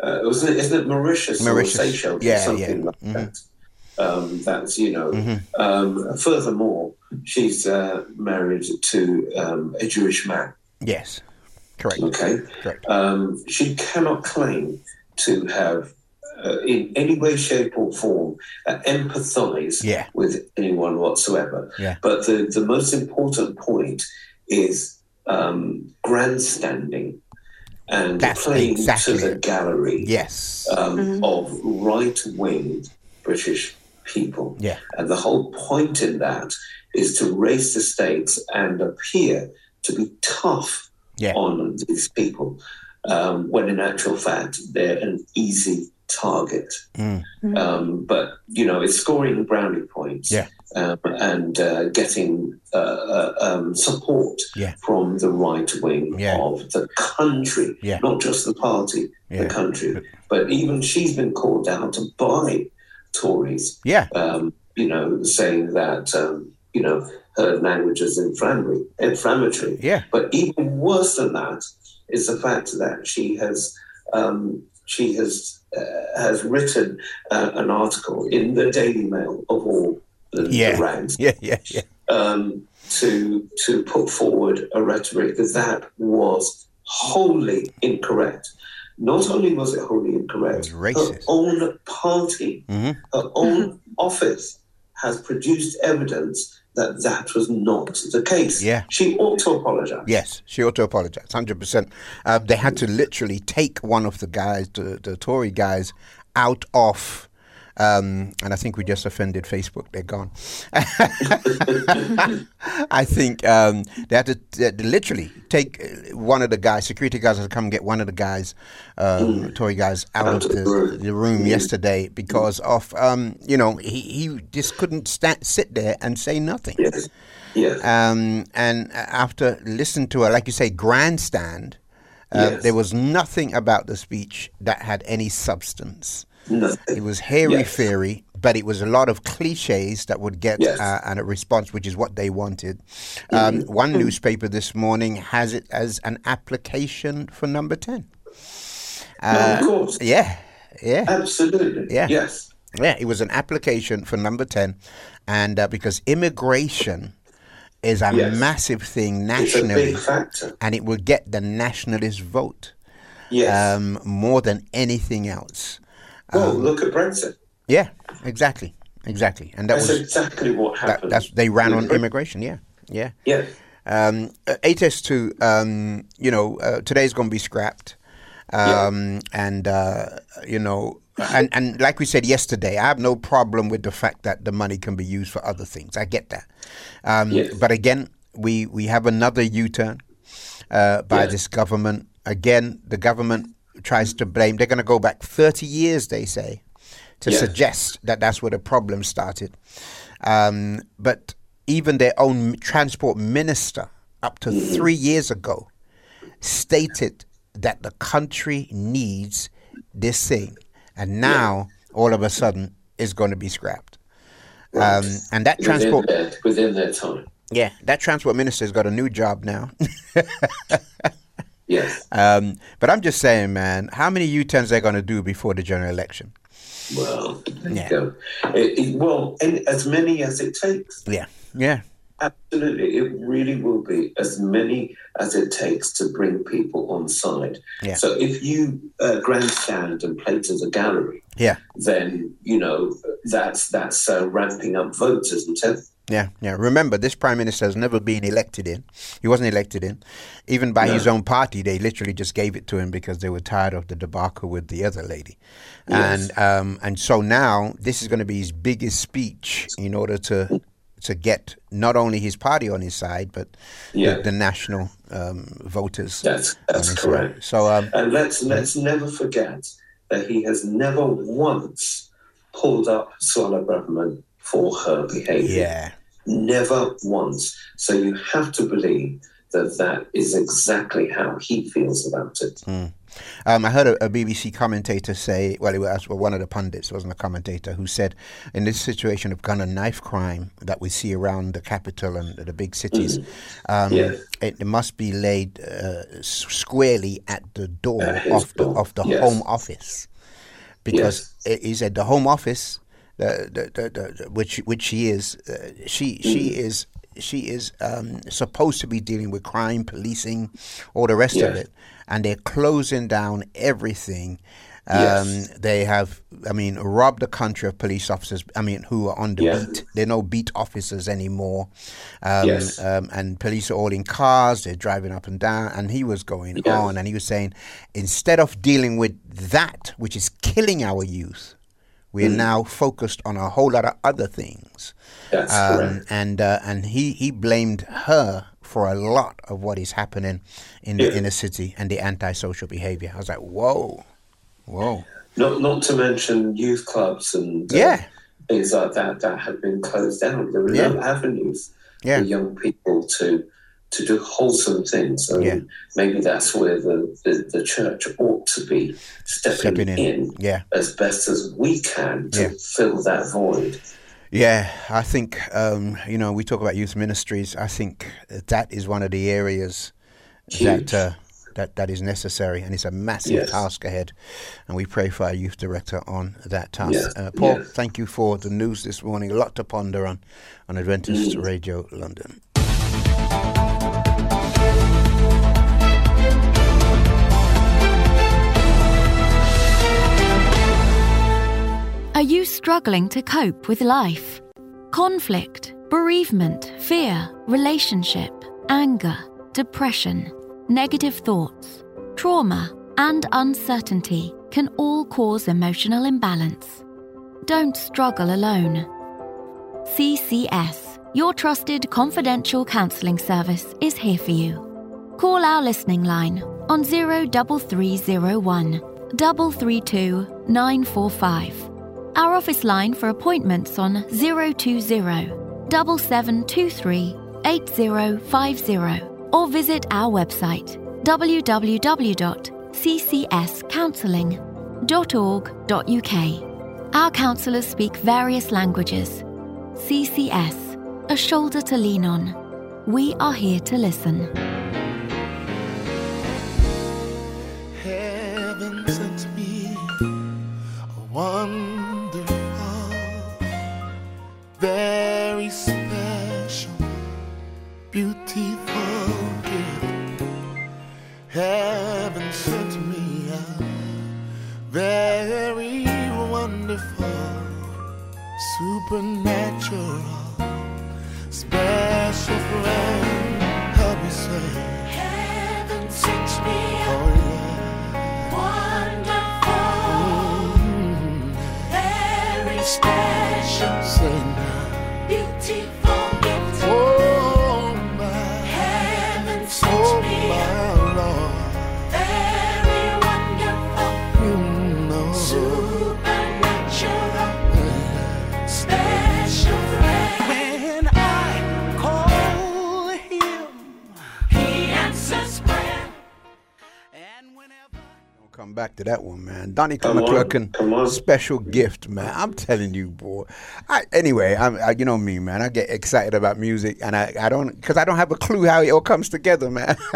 [SPEAKER 9] uh, wasn't it, isn't it Mauritius,
[SPEAKER 5] Mauritius.
[SPEAKER 9] or Seychelles
[SPEAKER 5] Yeah,
[SPEAKER 9] or something
[SPEAKER 5] yeah.
[SPEAKER 9] like that? Um, that's you know.
[SPEAKER 5] Mm-hmm.
[SPEAKER 9] Um, furthermore, she's uh, married to um, a Jewish man.
[SPEAKER 5] Yes. Correct.
[SPEAKER 9] Okay.
[SPEAKER 5] Correct.
[SPEAKER 9] Um, she cannot claim to have, uh, in any way, shape, or form, uh, empathise
[SPEAKER 5] Yeah.
[SPEAKER 9] with anyone whatsoever.
[SPEAKER 5] Yeah.
[SPEAKER 9] But the, the most important point is um, grandstanding and
[SPEAKER 5] That's
[SPEAKER 9] playing
[SPEAKER 5] exactly
[SPEAKER 9] to the gallery
[SPEAKER 5] Yes.
[SPEAKER 9] um, of right wing British people.
[SPEAKER 5] Yeah.
[SPEAKER 9] And the whole point in that is to raise the stakes and appear to be tough
[SPEAKER 5] Yeah.
[SPEAKER 9] on these people, um, when in actual fact they're an easy target.
[SPEAKER 5] Mm.
[SPEAKER 9] Um, but you know, it's scoring brownie points
[SPEAKER 5] Yeah.
[SPEAKER 9] Um, and uh, getting uh, uh, um, support
[SPEAKER 5] Yeah.
[SPEAKER 9] from the right wing
[SPEAKER 5] Yeah.
[SPEAKER 9] of the country,
[SPEAKER 5] Yeah.
[SPEAKER 9] not just the party, the country. But even she's been called out by Tories,
[SPEAKER 5] Yeah.
[SPEAKER 9] um, you know, saying that um, you know her language is inflammatory. inflammatory.
[SPEAKER 5] Yeah.
[SPEAKER 9] But even worse than that is the fact that she has um, she has uh, has written uh, an article in the Daily Mail of all the,
[SPEAKER 5] Yeah.
[SPEAKER 9] ranks [LAUGHS]
[SPEAKER 5] Yeah. Yeah. Yeah.
[SPEAKER 9] um, to to put forward a rhetoric that that was wholly incorrect. Not only was it wholly incorrect, her own party,
[SPEAKER 5] Mhm.
[SPEAKER 9] her own office has produced evidence that that was not the case.
[SPEAKER 5] Yeah.
[SPEAKER 9] She ought to apologize.
[SPEAKER 5] Yes, she ought to apologize, hundred percent. Uh, they had to literally take one of the guys, the, the Tory guys, out of. Um, and I think we just offended Facebook. They're gone. [LAUGHS] I think um, they had to they had to literally take uh, one of the guys, security guys, had to come and get one of the guys, um, Tory guys, out, of the, the room yesterday because of um, you know he, he just couldn't sit there and say nothing.
[SPEAKER 9] Yes. Yes.
[SPEAKER 5] Um, and after listening to her, like you say, grandstand, uh,
[SPEAKER 9] Yes.
[SPEAKER 5] there was nothing about the speech that had any substance. It was hairy
[SPEAKER 9] Yes.
[SPEAKER 5] fairy, but it was a lot of cliches that would get
[SPEAKER 9] Yes.
[SPEAKER 5] uh, and a response, which is what they wanted. Um,
[SPEAKER 9] Mm-hmm.
[SPEAKER 5] One newspaper this morning has it as an application for number 10.
[SPEAKER 9] No, of course.
[SPEAKER 5] Yeah, yeah.
[SPEAKER 9] Absolutely.
[SPEAKER 5] Yeah.
[SPEAKER 9] Yes.
[SPEAKER 5] Yeah, it was an application for number 10. And uh, because immigration is a
[SPEAKER 9] Yes.
[SPEAKER 5] massive thing
[SPEAKER 9] It's a
[SPEAKER 5] nationally,
[SPEAKER 9] big factor.
[SPEAKER 5] and it will get the nationalist vote
[SPEAKER 9] Yes.
[SPEAKER 5] um, more than anything else.
[SPEAKER 9] Well,
[SPEAKER 5] Um,
[SPEAKER 9] look at Brexit.
[SPEAKER 5] yeah, exactly, exactly. And that
[SPEAKER 9] That's
[SPEAKER 5] was
[SPEAKER 9] exactly what
[SPEAKER 5] that,
[SPEAKER 9] happened.
[SPEAKER 5] that's they ran on immigration. Yeah, yeah.
[SPEAKER 9] Yeah.
[SPEAKER 5] Um, uh, HS2, um, you know, uh, today's going to be scrapped. Um, And, uh, you know, and, and like we said yesterday, I have no problem with the fact that the money can be used for other things. I get that. Um,
[SPEAKER 9] Yes.
[SPEAKER 5] But again, we, we have another U turn uh, by
[SPEAKER 9] Yeah.
[SPEAKER 5] this government. Again, the government tries to blame. They're going to go back 30 years, they say, to
[SPEAKER 9] Yes.
[SPEAKER 5] suggest that that's where the problem started. Um, but even their own transport minister, up to three years ago, stated that the country needs this thing, and now all of a sudden it's going to be scrapped. Um, and that
[SPEAKER 9] Within
[SPEAKER 5] transport,
[SPEAKER 9] their, within their time.
[SPEAKER 5] yeah, that transport minister's got a new job now. [LAUGHS]
[SPEAKER 9] Yes.
[SPEAKER 5] um, but I'm just saying, man, how many U-turns they're going to do before the general election?
[SPEAKER 9] Well, there
[SPEAKER 5] Yeah.
[SPEAKER 9] you go. It, it, well, and as many as it takes.
[SPEAKER 5] Yeah, yeah,
[SPEAKER 9] Absolutely. It really will be as many as it takes to bring people on side.
[SPEAKER 5] Yeah.
[SPEAKER 9] So if you uh, grandstand and play to the gallery,
[SPEAKER 5] yeah,
[SPEAKER 9] then, you know, that's, that's uh, ramping up voters isn't it?
[SPEAKER 5] Yeah, yeah. Remember, this prime minister has never been elected in. He wasn't elected in, even by
[SPEAKER 9] No.
[SPEAKER 5] his own party. They literally just gave it to him because they were tired of the debacle with the other lady,
[SPEAKER 9] Yes.
[SPEAKER 5] and um, and so now this is going to be his biggest speech in order to to get not only his party on his side but
[SPEAKER 9] Yeah.
[SPEAKER 5] the, the national um, voters.
[SPEAKER 9] That's, that's correct.
[SPEAKER 5] side. So um,
[SPEAKER 9] And let's let's never forget that he has never once pulled up Suella Braverman for her behaviour.
[SPEAKER 5] yeah,
[SPEAKER 9] Never once. So you have to believe that that is exactly how he feels about it.
[SPEAKER 5] Um, I heard a, a BBC commentator say, well, it was one of the pundits, it wasn't a commentator, who said, in this situation of gun and knife crime that we see around the capital and the big cities, um,
[SPEAKER 9] Yeah.
[SPEAKER 5] it, it must be laid uh, squarely at the door
[SPEAKER 9] At
[SPEAKER 5] of the of the
[SPEAKER 9] yes.
[SPEAKER 5] Home Office, because he he said the Home Office, the, the, the, the, which which she is, uh, she she
[SPEAKER 9] Mm.
[SPEAKER 5] is she is um, supposed to be dealing with crime, policing, all the rest of it, and they're closing down everything. Um,
[SPEAKER 9] Yes.
[SPEAKER 5] They have, I mean, robbed the country of police officers. I mean, who are on the
[SPEAKER 9] Yeah.
[SPEAKER 5] beat. They're no beat officers anymore. Um,
[SPEAKER 9] Yes.
[SPEAKER 5] um, and police are all in cars. They're driving up and down. And he was going on, and he was saying, instead of dealing with that, which is killing our youth, we are
[SPEAKER 9] Mm.
[SPEAKER 5] now focused on a whole lot of other things.
[SPEAKER 9] That's
[SPEAKER 5] Um,
[SPEAKER 9] correct.
[SPEAKER 5] and uh, and he, he blamed her for a lot of what is happening in the
[SPEAKER 9] Yeah.
[SPEAKER 5] inner city and the antisocial behavior. I was like, whoa, whoa.
[SPEAKER 9] Not not to mention youth clubs and uh,
[SPEAKER 5] Yeah.
[SPEAKER 9] things like that that have been closed down. There are
[SPEAKER 5] Yeah.
[SPEAKER 9] no avenues
[SPEAKER 5] Yeah.
[SPEAKER 9] for young people to to do wholesome things. So
[SPEAKER 5] Yeah.
[SPEAKER 9] maybe that's where the, the, the church ought to be stepping,
[SPEAKER 5] Stepping in. Yeah.
[SPEAKER 9] as best as we can to
[SPEAKER 5] Yeah.
[SPEAKER 9] fill that void.
[SPEAKER 5] Yeah, I think um, you know we talk about youth ministries. I think that is one of the areas
[SPEAKER 9] Huge.
[SPEAKER 5] that uh, that that is necessary, and it's a massive
[SPEAKER 9] Yes.
[SPEAKER 5] task ahead. And we pray for our youth director on that task.
[SPEAKER 9] Yes,
[SPEAKER 5] Uh, Paul,
[SPEAKER 9] yes.
[SPEAKER 5] thank you for the news this morning. A lot to ponder on on Adventist
[SPEAKER 9] Mm.
[SPEAKER 5] Radio London.
[SPEAKER 7] Are you struggling to cope with life? Conflict, bereavement, fear, relationship, anger, depression, negative thoughts, trauma, and uncertainty can all cause emotional imbalance. Don't struggle alone. CCS, your trusted confidential counselling service, is here for you. Call our listening line on 03301 332 945. Our office line for appointments on 020 7723 8050 or visit our website www.ccscounselling.org.uk. Our counsellors speak various languages. CCS, a shoulder to lean on. We are here to listen.
[SPEAKER 6] Heaven sent me a supernatural, special friend. Help me say, Heaven sent me oh, yeah.
[SPEAKER 10] Wonderful,
[SPEAKER 6] mm-hmm.
[SPEAKER 10] very special,
[SPEAKER 5] come back to that one, man. Donnie
[SPEAKER 9] Come on,
[SPEAKER 5] McClurkin,
[SPEAKER 9] come on.
[SPEAKER 5] special gift, man. I'm telling you, boy. I, anyway, I'm, I, you know me, man. I get excited about music, and I, I don't, because I don't have a clue how it all comes together, man. [LAUGHS]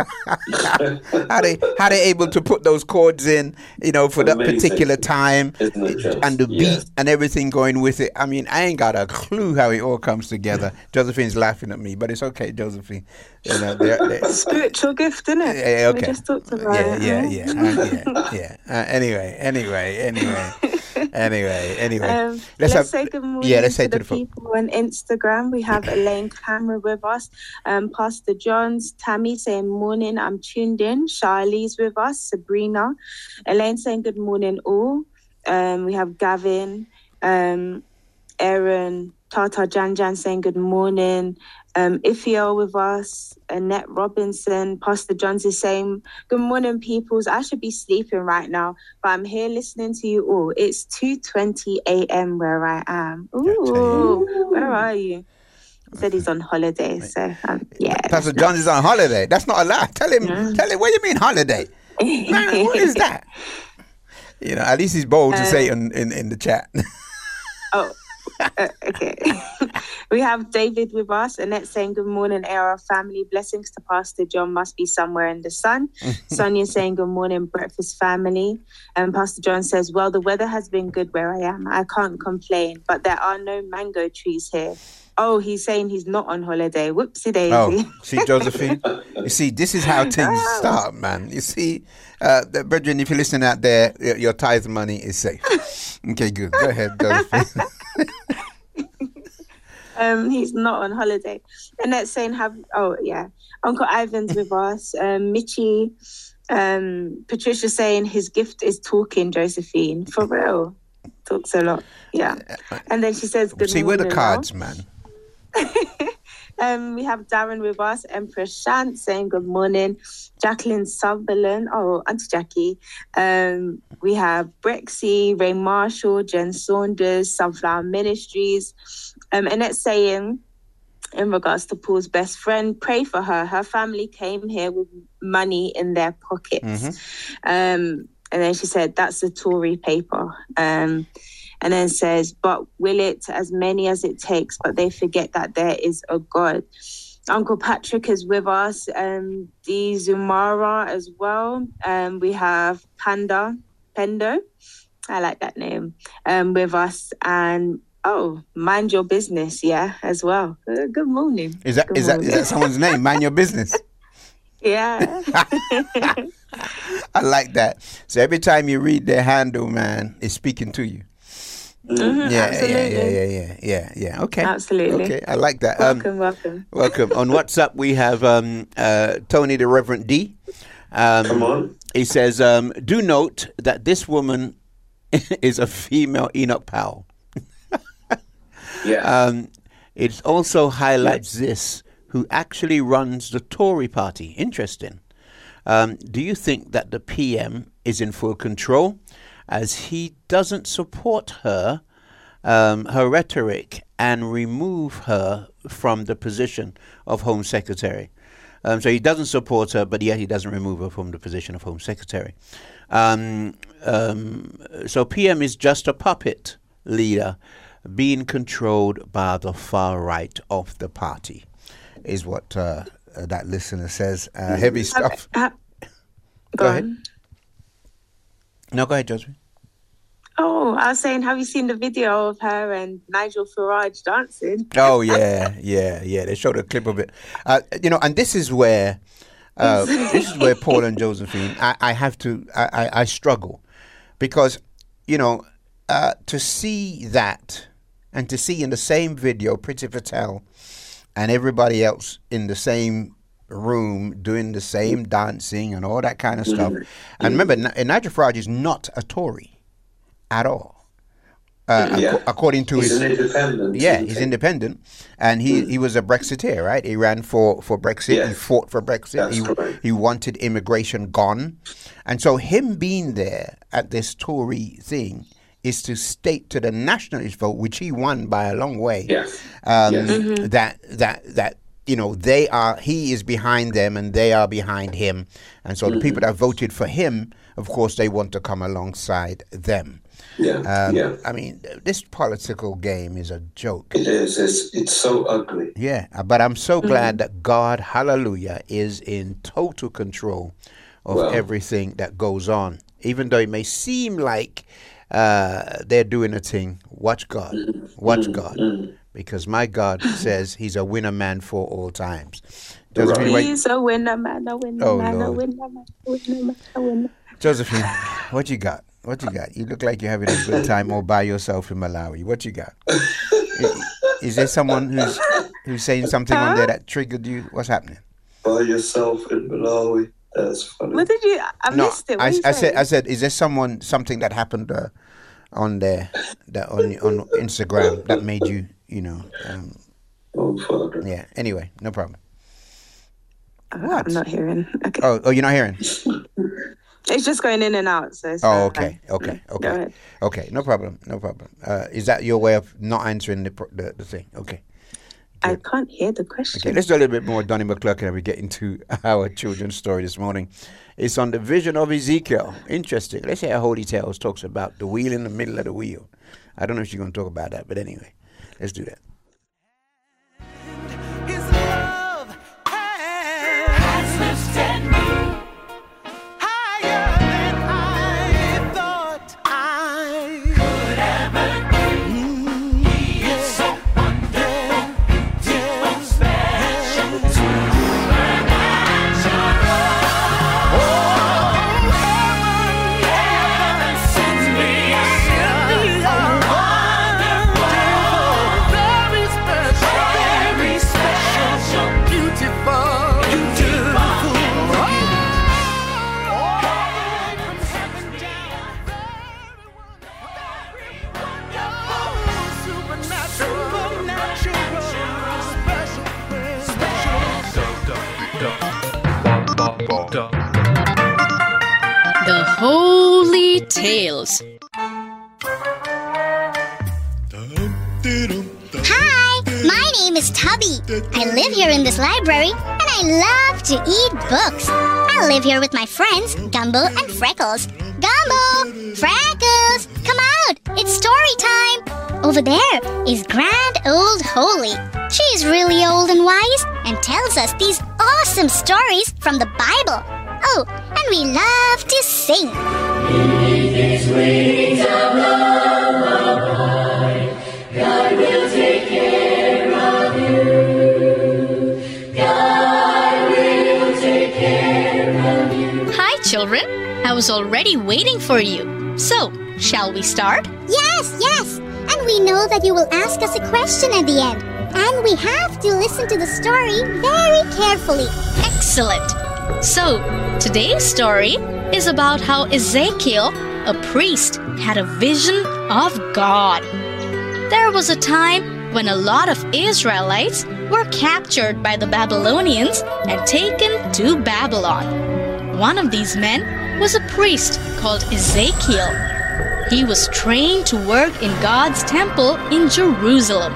[SPEAKER 5] how they, how they able to put those chords in, you know, for that particular time,
[SPEAKER 9] Isn't it just?
[SPEAKER 5] and the beat
[SPEAKER 9] Yeah.
[SPEAKER 5] and everything going with it. I mean, I ain't got a clue how it all comes together. [LAUGHS] Josephine's laughing at me, but it's okay, Josephine. You know, they're, they're, [LAUGHS]
[SPEAKER 4] Spiritual gift, isn't it?
[SPEAKER 5] yeah,
[SPEAKER 4] We just talked about
[SPEAKER 5] yeah,
[SPEAKER 4] it.
[SPEAKER 5] yeah,
[SPEAKER 4] huh?
[SPEAKER 5] yeah, uh, yeah, yeah. Uh, anyway, anyway, anyway, [LAUGHS] anyway, anyway.
[SPEAKER 4] Um,
[SPEAKER 5] let's
[SPEAKER 4] let's
[SPEAKER 5] have,
[SPEAKER 4] say good morning
[SPEAKER 5] yeah, let's say
[SPEAKER 4] to the
[SPEAKER 5] the
[SPEAKER 4] people on Instagram. We have [CLEARS THROAT] Elaine Cameron with us, um, Pastor Johns, Tammy saying morning, I'm tuned in. Charlie's with us, Sabrina, Elaine saying good morning all. Um, we have Gavin, um, Aaron, Tata Jan Jan saying good morning. Um, Ifio with us, Annette Robinson, Pastor Johns is saying, Good morning, peoples. I should be sleeping right now, but I'm here listening to you all. It's 2.20 a.m. where I am. Ooh, where are you? He said he's on holiday, so um, yeah.
[SPEAKER 5] Pastor John is on holiday. That's not a lie. Tell him. Tell him. What do you mean holiday? Man, what is [LAUGHS] that? You know, at least he's bold to say in, in, in the chat.
[SPEAKER 4] Oh, Uh, [LAUGHS] okay. [LAUGHS] we have David with us. Annette saying, Good morning, AR family. Blessings to Pastor John. Must be somewhere in the sun. [LAUGHS] Sonia saying, Good morning, breakfast family. And Pastor John says, Well, the weather has been good where I am. I can't complain, but there are no mango trees here. Oh, he's saying he's not on holiday. Whoopsie daisy.
[SPEAKER 5] Oh, see, Josephine. you see, this is how things start, man. You see, uh, the- brethren, if you're listening out there, your, your tithe money is safe. Okay, good. Go ahead, Josephine. [LAUGHS]
[SPEAKER 4] Um, he's not on holiday. And that's saying have oh yeah. Uncle Ivan's with [LAUGHS] us. Um Mitchie, um, Patricia saying his gift is talking, Josephine. For real. Talks a lot. Yeah. And then she says good
[SPEAKER 5] see, where the cards, man. [LAUGHS]
[SPEAKER 4] Um, we have Darren with us, Empress Shant saying good morning, Jacqueline Sutherland, oh, Auntie Jackie. Um, we have Brexy, Ray Marshall, Jen Saunders, Sunflower Ministries. Um, and it's saying, in regards to Paul's best friend, pray for her. Her family came here with money in their pockets. Um, and then she said, that's a Tory paper. Um, and then says, but will it as many as it takes, but they forget that there is a God. Uncle Patrick is with us, um, Dee Zumara as well. Um, we have Panda, Pendo, I like that name, um, with us. And oh, mind your business, yeah, as well. Uh, good morning.
[SPEAKER 5] Is that
[SPEAKER 4] Good
[SPEAKER 5] is that is that someone's name? Mind your business. [LAUGHS] [LAUGHS]
[SPEAKER 4] Yeah. [LAUGHS]
[SPEAKER 5] I like that. So every time you read their handle, man, it's speaking to you.
[SPEAKER 4] Mhm,
[SPEAKER 5] yeah,
[SPEAKER 4] absolutely.
[SPEAKER 5] yeah, yeah, yeah, yeah, yeah, yeah. Okay,
[SPEAKER 4] Absolutely.
[SPEAKER 5] Okay, I like that. Um,
[SPEAKER 4] Welcome, welcome.
[SPEAKER 5] welcome. On WhatsApp, we have um, uh, Tony the Reverend D. Um,
[SPEAKER 9] Come on.
[SPEAKER 5] He says, um, "Do note that this woman [LAUGHS] is a female Enoch Powell." [LAUGHS]
[SPEAKER 9] Yeah.
[SPEAKER 5] Um, it also highlights this, who actually runs the Tory party. Interesting. Um, do you think that the PM is in full control, as he doesn't support her, um, her rhetoric, and remove her from the position of Home Secretary? Um, so he doesn't support her, but yet he doesn't remove her from the position of Home Secretary. Um, um, so PM is just a puppet leader being controlled by the far right of the party, is what uh, that listener says. Uh, heavy stuff.
[SPEAKER 4] Uh,
[SPEAKER 5] Go ahead. No, go ahead, Josephine.
[SPEAKER 4] Oh, I was saying, have you seen the video of her and Nigel Farage dancing?
[SPEAKER 5] Oh yeah, yeah, yeah. They showed a clip of it. Uh, you know, and this is where uh, [LAUGHS] this is where Paul and Josephine. I, I have to. I, I, I struggle because you know uh, to see that and to see in the same video Priti Patel and everybody else in the same room doing the same dancing and all that kind of stuff. And remember, Nigel Farage is not a Tory at all. Uh,
[SPEAKER 9] Yeah.
[SPEAKER 5] acco- according to
[SPEAKER 9] He's
[SPEAKER 5] his
[SPEAKER 9] an independent,
[SPEAKER 5] yeah, he's independent, and he, he was a Brexiteer, right? He ran for, for Brexit. He fought for Brexit.
[SPEAKER 9] That's
[SPEAKER 5] he
[SPEAKER 9] correct.
[SPEAKER 5] he wanted immigration gone, and so him being there at this Tory thing is to state to the nationalist vote, which he won by a long way,
[SPEAKER 9] Yes.
[SPEAKER 5] um,
[SPEAKER 9] Yes. Mhm.
[SPEAKER 5] that that that you know they are he is behind them and they are behind him, and so the people
[SPEAKER 9] Mm-hmm.
[SPEAKER 5] that voted for him, of course, they want to come alongside them.
[SPEAKER 9] Yeah.
[SPEAKER 5] Um,
[SPEAKER 9] yeah.
[SPEAKER 5] I mean, this political game is a joke.
[SPEAKER 9] It is. It's, it's so ugly.
[SPEAKER 5] Yeah, uh, but I'm so glad that God, hallelujah, is in total control of everything that goes on. Even though it may seem like uh, they're doing a thing, watch God. Watch God. Because my God [LAUGHS] says he's a winner man for all times. Josephine, what,
[SPEAKER 4] He's a winner, man, a winner,
[SPEAKER 5] Oh,
[SPEAKER 4] man, a winner, man, a winner, man, a winner.
[SPEAKER 5] Josephine, what you got? What you got? You look like you're having a good time all by yourself in Malawi. What you got? I- Is there someone who's who's saying something on there that triggered you? What's happening?
[SPEAKER 9] By yourself in Malawi. That's funny.
[SPEAKER 4] What did you? I
[SPEAKER 5] no,
[SPEAKER 4] missed it. What
[SPEAKER 5] I,
[SPEAKER 4] did you
[SPEAKER 5] I
[SPEAKER 4] say?
[SPEAKER 5] said, I said, is there someone, something that happened uh, on there, that on on Instagram that made you, you know? Um,
[SPEAKER 9] oh, Father.
[SPEAKER 5] Yeah. Anyway, no problem.
[SPEAKER 4] Uh, I'm not hearing. Okay.
[SPEAKER 5] Oh, oh, you're not hearing? [LAUGHS]
[SPEAKER 4] It's just going in and out. So it's
[SPEAKER 5] Oh,
[SPEAKER 4] fine.
[SPEAKER 5] okay, okay,
[SPEAKER 4] Go
[SPEAKER 5] okay,
[SPEAKER 4] ahead.
[SPEAKER 5] okay. No problem, no problem. Uh, is that your way of not answering the the, the thing? Okay.
[SPEAKER 4] I can't hear the question.
[SPEAKER 5] Okay, let's do a little bit more Donnie McClurkin and we get into [LAUGHS] our children's story this morning. It's on the vision of Ezekiel. Interesting. Let's hear how Holy Tales talks about the wheel in the middle of the wheel. I don't know if she's going to talk about that, but anyway, let's do that.
[SPEAKER 11] Tales.
[SPEAKER 12] Hi, my name is Tubby. I live here in this library and I love to eat books. I live here with my friends Gumbo and Freckles. Gumbo! Freckles! Come out! It's story time! Over there is Grand Old Holy. She is really old and wise and tells us these awesome stories from the Bible. Oh, and we love to sing.
[SPEAKER 10] God will take care of you. God will take care of you.
[SPEAKER 13] Hi, children. I was already waiting for you. So, shall we start?
[SPEAKER 12] Yes, yes. And we know that you will ask us a question at the end. And we have to listen to the story very carefully.
[SPEAKER 13] Excellent. So, today's story is about how Ezekiel, a priest, had a vision of God. There was a time when a lot of Israelites were captured by the Babylonians and taken to Babylon. One of these men was a priest called Ezekiel. He was trained to work in God's temple in Jerusalem.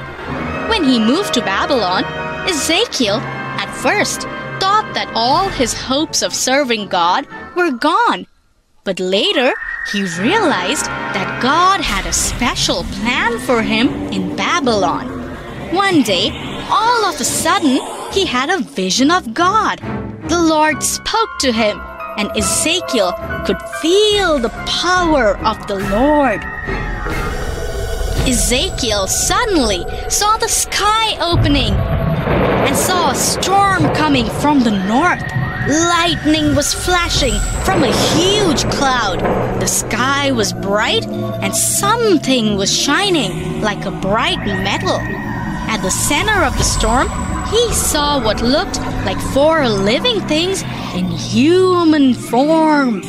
[SPEAKER 13] When he moved to Babylon, Ezekiel, at first, thought that all his hopes of serving God were gone. But later, he realized that God had a special plan for him in Babylon. One day, all of a sudden, he had a vision of God. The Lord spoke to him, and Ezekiel could feel the power of the Lord. Ezekiel suddenly saw the sky opening and saw a storm coming from the north. Lightning was flashing from a huge cloud. The sky was bright and something was shining like a bright metal. At the center of the storm, he saw what looked like four living things in human form.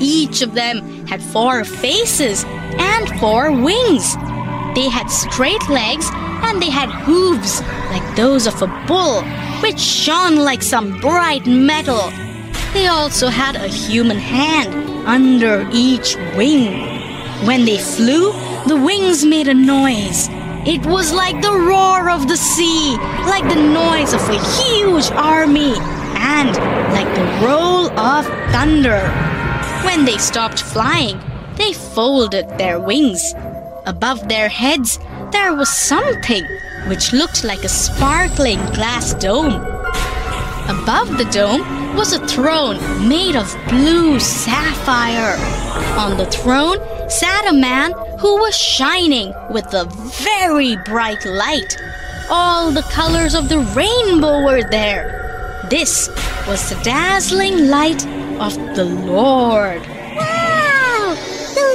[SPEAKER 13] Each of them had four faces and four wings. They had straight legs and they had hooves like those of a bull, which shone like some bright metal. They also had a human hand under each wing. When they flew, the wings made a noise. It was like the roar of the sea, like the noise of a huge army, and like the roll of thunder. When they stopped flying, they folded their wings. Above their heads, there was something which looked like a sparkling glass dome. Above the dome was a throne made of blue sapphire. On the throne sat a man who was shining with a very bright light. All the colors of the rainbow were there. This was the dazzling light of the Lord.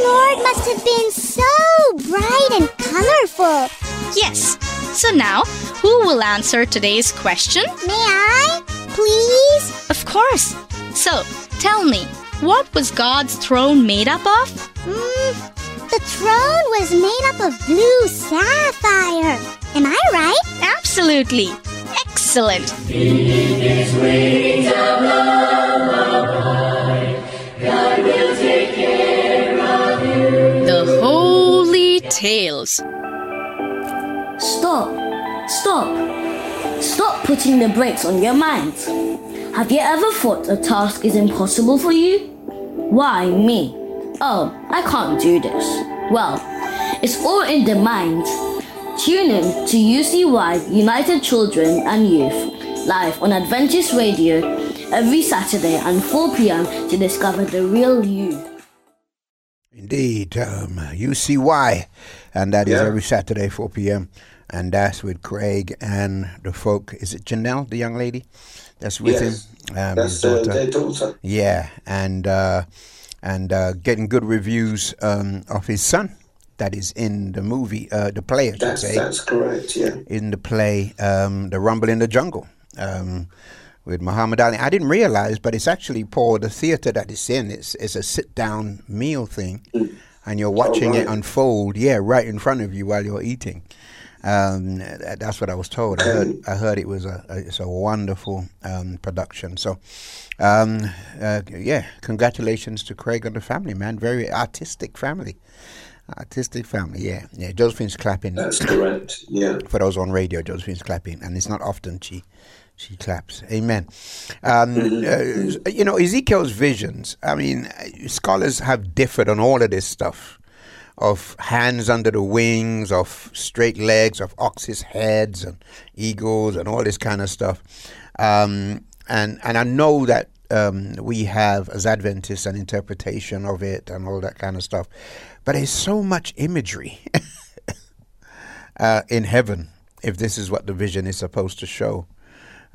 [SPEAKER 12] Wow! The Lord must have been so bright and colorful.
[SPEAKER 13] Yes. So now, who will answer today's question?
[SPEAKER 12] May I? Please?
[SPEAKER 13] Of course. So, tell me, what was God's throne made up of?
[SPEAKER 12] Mm, the throne was made up of blue sapphire. Am I right?
[SPEAKER 13] Absolutely. Excellent.
[SPEAKER 11] Tales.
[SPEAKER 14] Stop! Stop! Stop putting the brakes on your mind. Have you ever thought a task is impossible for you? Why me? Oh, I can't do this. Well, It's all in the mind. Tune in to UCY United Children and Youth live on Adventist Radio every Saturday at 4 p.m. to discover the real you.
[SPEAKER 5] Indeed, um, UCY, and that is
[SPEAKER 9] Yeah.
[SPEAKER 5] every Saturday, 4 p.m. And that's with Craig and the folk. Is it Janelle, the young lady that's with
[SPEAKER 9] Yes.
[SPEAKER 5] him? Um,
[SPEAKER 9] That's
[SPEAKER 5] his
[SPEAKER 9] uh, their daughter.
[SPEAKER 5] Yeah, and uh, and uh, getting good reviews um, of his son that is in the movie, uh, the play, I should
[SPEAKER 9] That's
[SPEAKER 5] say.
[SPEAKER 9] that's correct. Yeah.
[SPEAKER 5] in the play um, The Rumble in the Jungle um, with Muhammad Ali. I didn't realize, but it's actually, Paul, the theater that it's in, it's, it's a sit down meal thing. And you're watching it
[SPEAKER 9] right.
[SPEAKER 5] unfold, yeah, right in front of you while you're eating. Um, that's what I was told. I heard, I heard it was a, a it's a wonderful um, production. So, um, uh, yeah, congratulations to Craig and the family, man. Very artistic family, artistic family. Yeah, yeah. Josephine's clapping.
[SPEAKER 9] That's correct. Yeah.
[SPEAKER 5] For those on radio, Josephine's clapping, and it's not often she she claps. Amen. Um, uh, you know Ezekiel's visions. I mean, scholars have differed on all of this stuff. Of hands under the wings, of straight legs, of oxes' heads, and eagles, and all this kind of stuff. Um, and and I know that um, we have as Adventists an interpretation of it and all that kind of stuff, but there's so much imagery [LAUGHS] uh, in heaven if this is what the vision is supposed to show.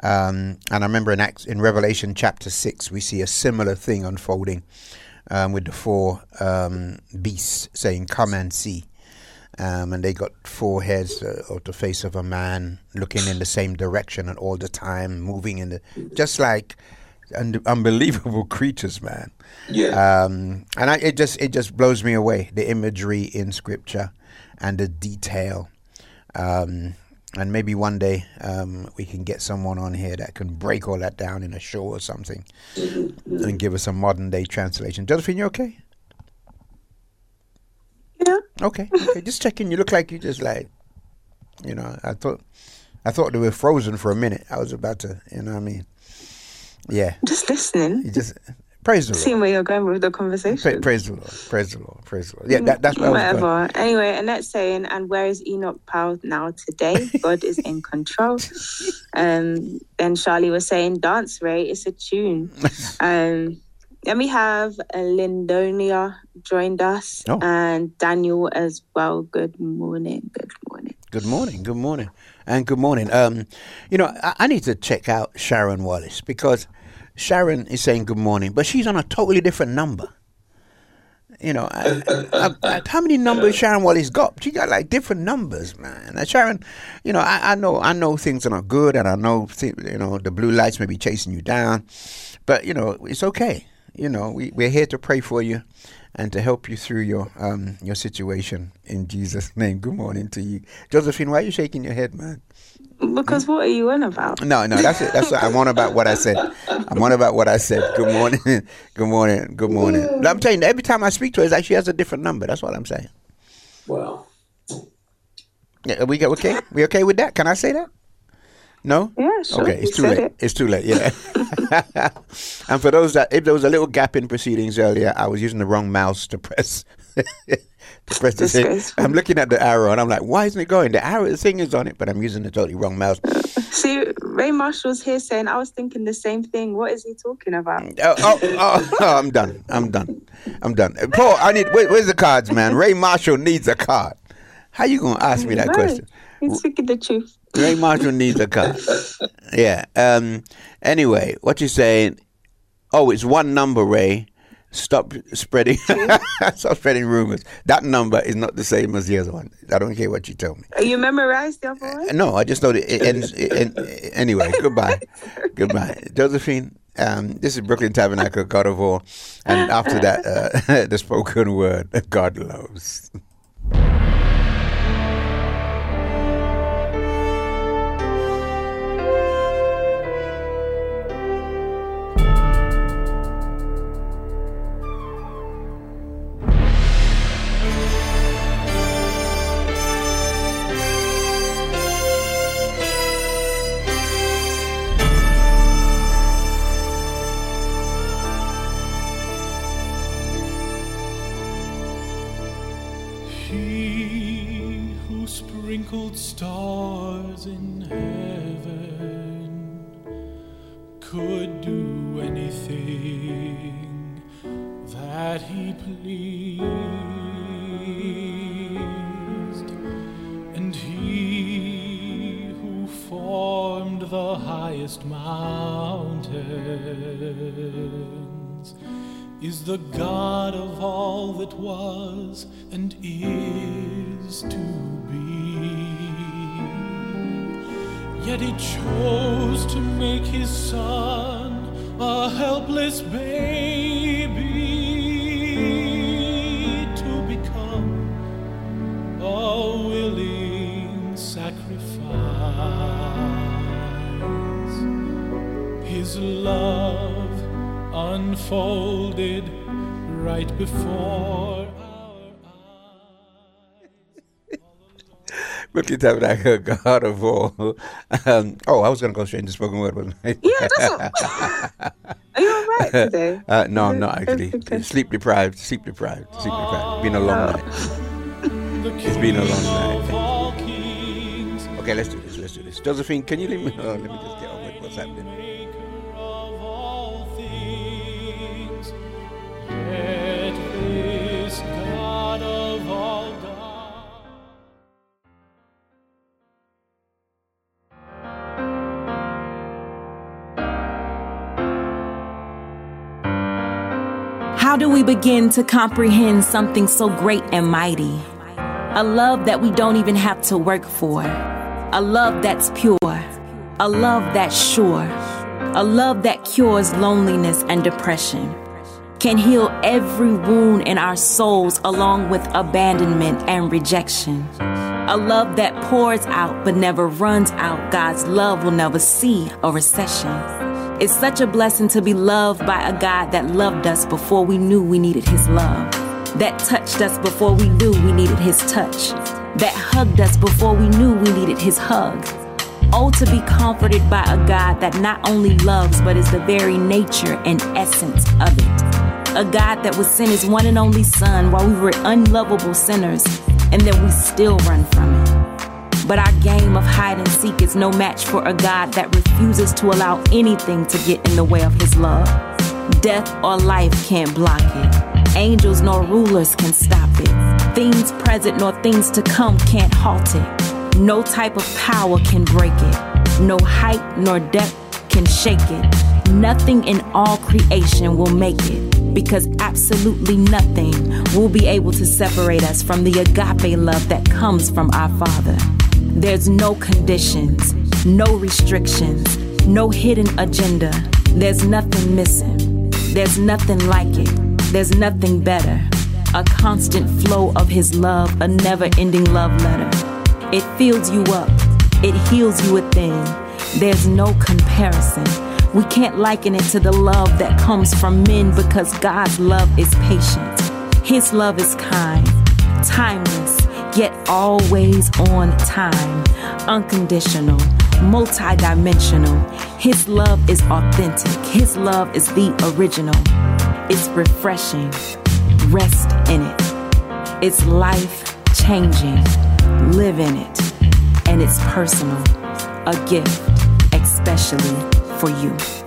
[SPEAKER 5] Um, and I remember in Acts, in Revelation chapter six, we see a similar thing unfolding um, with the four um, beasts saying, "Come and see." Um, and they got four heads uh, of the face of a man, looking in the same direction and all the time, moving in the just like un- unbelievable [LAUGHS] creatures, man.
[SPEAKER 9] Yeah.
[SPEAKER 5] Um, and I, it just it just blows me away the imagery in scripture and the detail. Um, and maybe one day um, we can get someone on here that can break all that down in a show or something and give us a modern day translation. Josephine, you okay?
[SPEAKER 4] Yeah.
[SPEAKER 5] Okay. Okay. just checking. You look like you just like, you know. I thought, I thought they were frozen for a minute. I was about to, you know what I mean? Yeah.
[SPEAKER 4] Just listening.
[SPEAKER 5] You just praise the Lord.
[SPEAKER 4] Seeing where you're going with the conversation.
[SPEAKER 5] Pra- praise the Lord. Praise the Lord. Praise the Lord. Yeah, that, that's what I was going.
[SPEAKER 4] Whatever. Anyway, Annette's saying, and where is Enoch Powell now today? God is in control. [LAUGHS] Um, then Charlie was saying, dance, Ray, it's a tune. [LAUGHS] Um, then we have uh, Lindonia joined us
[SPEAKER 5] Oh.
[SPEAKER 4] and Daniel as well. Good morning. Good morning.
[SPEAKER 5] Good morning. Good morning. And good morning. Um, you know, I, I need to check out Sharon Wallace because Sharon is saying good morning, but she's on a totally different number. You know, I, I, I, how many numbers Sharon Wallace got? She got like different numbers, man. Sharon, you know, I, know, I know things are not good, and I know, thi- you know, the blue lights may be chasing you down, but you know, it's okay. You know, we, we're here to pray for you and to help you through your um your situation in Jesus' name. Good morning to you, Josephine. Why are you shaking your head, man?
[SPEAKER 4] Because what are you on about?
[SPEAKER 5] No, no, that's it. That's what I'm on about what I said. I'm on about what I said. Good morning, [LAUGHS] good morning, good morning. I'm telling you, every time I speak to her, it's like she has a different number. That's what I'm saying.
[SPEAKER 9] Well,
[SPEAKER 5] Yeah, are we go- okay? We okay with that? Can I say that? No.
[SPEAKER 4] Yeah, sure.
[SPEAKER 5] Okay, it's
[SPEAKER 4] You
[SPEAKER 5] too late.
[SPEAKER 4] it.
[SPEAKER 5] It's too late. Yeah. [LAUGHS] and for those that, if there was a little gap in proceedings earlier, I was using the wrong mouse to press. [LAUGHS] to thing. I'm looking at the arrow and I'm like, why isn't it going? The arrow, the thing is on it, but I'm using the totally wrong mouse. [LAUGHS]
[SPEAKER 4] See, Ray Marshall's here saying, I was thinking the same thing. What is he talking about? [LAUGHS]
[SPEAKER 5] Oh, oh, oh, oh, I'm done. I'm done. I'm done. Uh, Paul, I need. Where, where's the cards, man? Ray Marshall needs a card. How you gonna ask me that
[SPEAKER 4] No,
[SPEAKER 5] question?
[SPEAKER 4] He's speaking the truth.
[SPEAKER 5] Ray Marshall needs a card. [LAUGHS] Yeah. Um. Anyway, what you saying? Oh, it's one number, Ray. Stop spreading. [LAUGHS] Stop spreading rumors. That number is not the same as the other one. I don't care what you tell me.
[SPEAKER 4] You memorized the other one?
[SPEAKER 5] No, I just know that it ends. It, anyway, goodbye, goodbye, Josephine. Um, this is Brooklyn Tabernacle, God of All, and after that, uh, [LAUGHS] the spoken word, God loves.
[SPEAKER 15] Stars in heaven could do anything that he pleased, and he who formed the highest mountains is the God of all that was and is to be. Yet he chose to make his son a helpless baby to become a willing sacrifice. His love unfolded right before
[SPEAKER 5] Look at that, like a God of all. Um, oh, I was going to go straight into spoken word, wasn't I?
[SPEAKER 4] Yeah, that's all. Are you all right today? [LAUGHS]
[SPEAKER 5] Uh, no, I'm not actually. Sleep deprived, sleep deprived, sleep deprived. Been a long night. It's been a long night. Okay, let's do this, let's do this. Josephine, can you leave me? Oh, let me just get on with what's happening.
[SPEAKER 16] How do we begin to comprehend something so great and mighty? A love that we don't even have to work for. A love that's pure. A love that's sure. A love that cures loneliness and depression. Can heal every wound in our souls along with abandonment and rejection. A love that pours out but never runs out. God's love will never see a recession. It's such a blessing to be loved by a God that loved us before we knew we needed His love, that touched us before we knew we needed His touch, that hugged us before we knew we needed His hug. Oh, to be comforted by a God that not only loves but is the very nature and essence of it. A God that would send His one and only Son while we were unlovable sinners, and then we still run from it. But our game of hide and seek is no match for a God that refuses to allow anything to get in the way of his love. Death or life can't block it. Angels nor rulers can stop it. Things present nor things to come can't halt it. No type of power can break it. No height nor depth can shake it. Nothing in all creation will make it. Because absolutely nothing will be able to separate us from the agape love that comes from our Father. There's no conditions, no restrictions, no hidden agenda. There's nothing missing. There's nothing like it. There's nothing better. A constant flow of His love, a never ending love letter. It fills you up, it heals you within. There's no comparison. We can't liken it to the love that comes from men because God's love is patient. His love is kind, timeless, always on time, unconditional, multidimensional. His love is authentic. His love is the original. It's refreshing. Rest in it. It's life changing. Live in it. And it's personal. A gift, especially for you.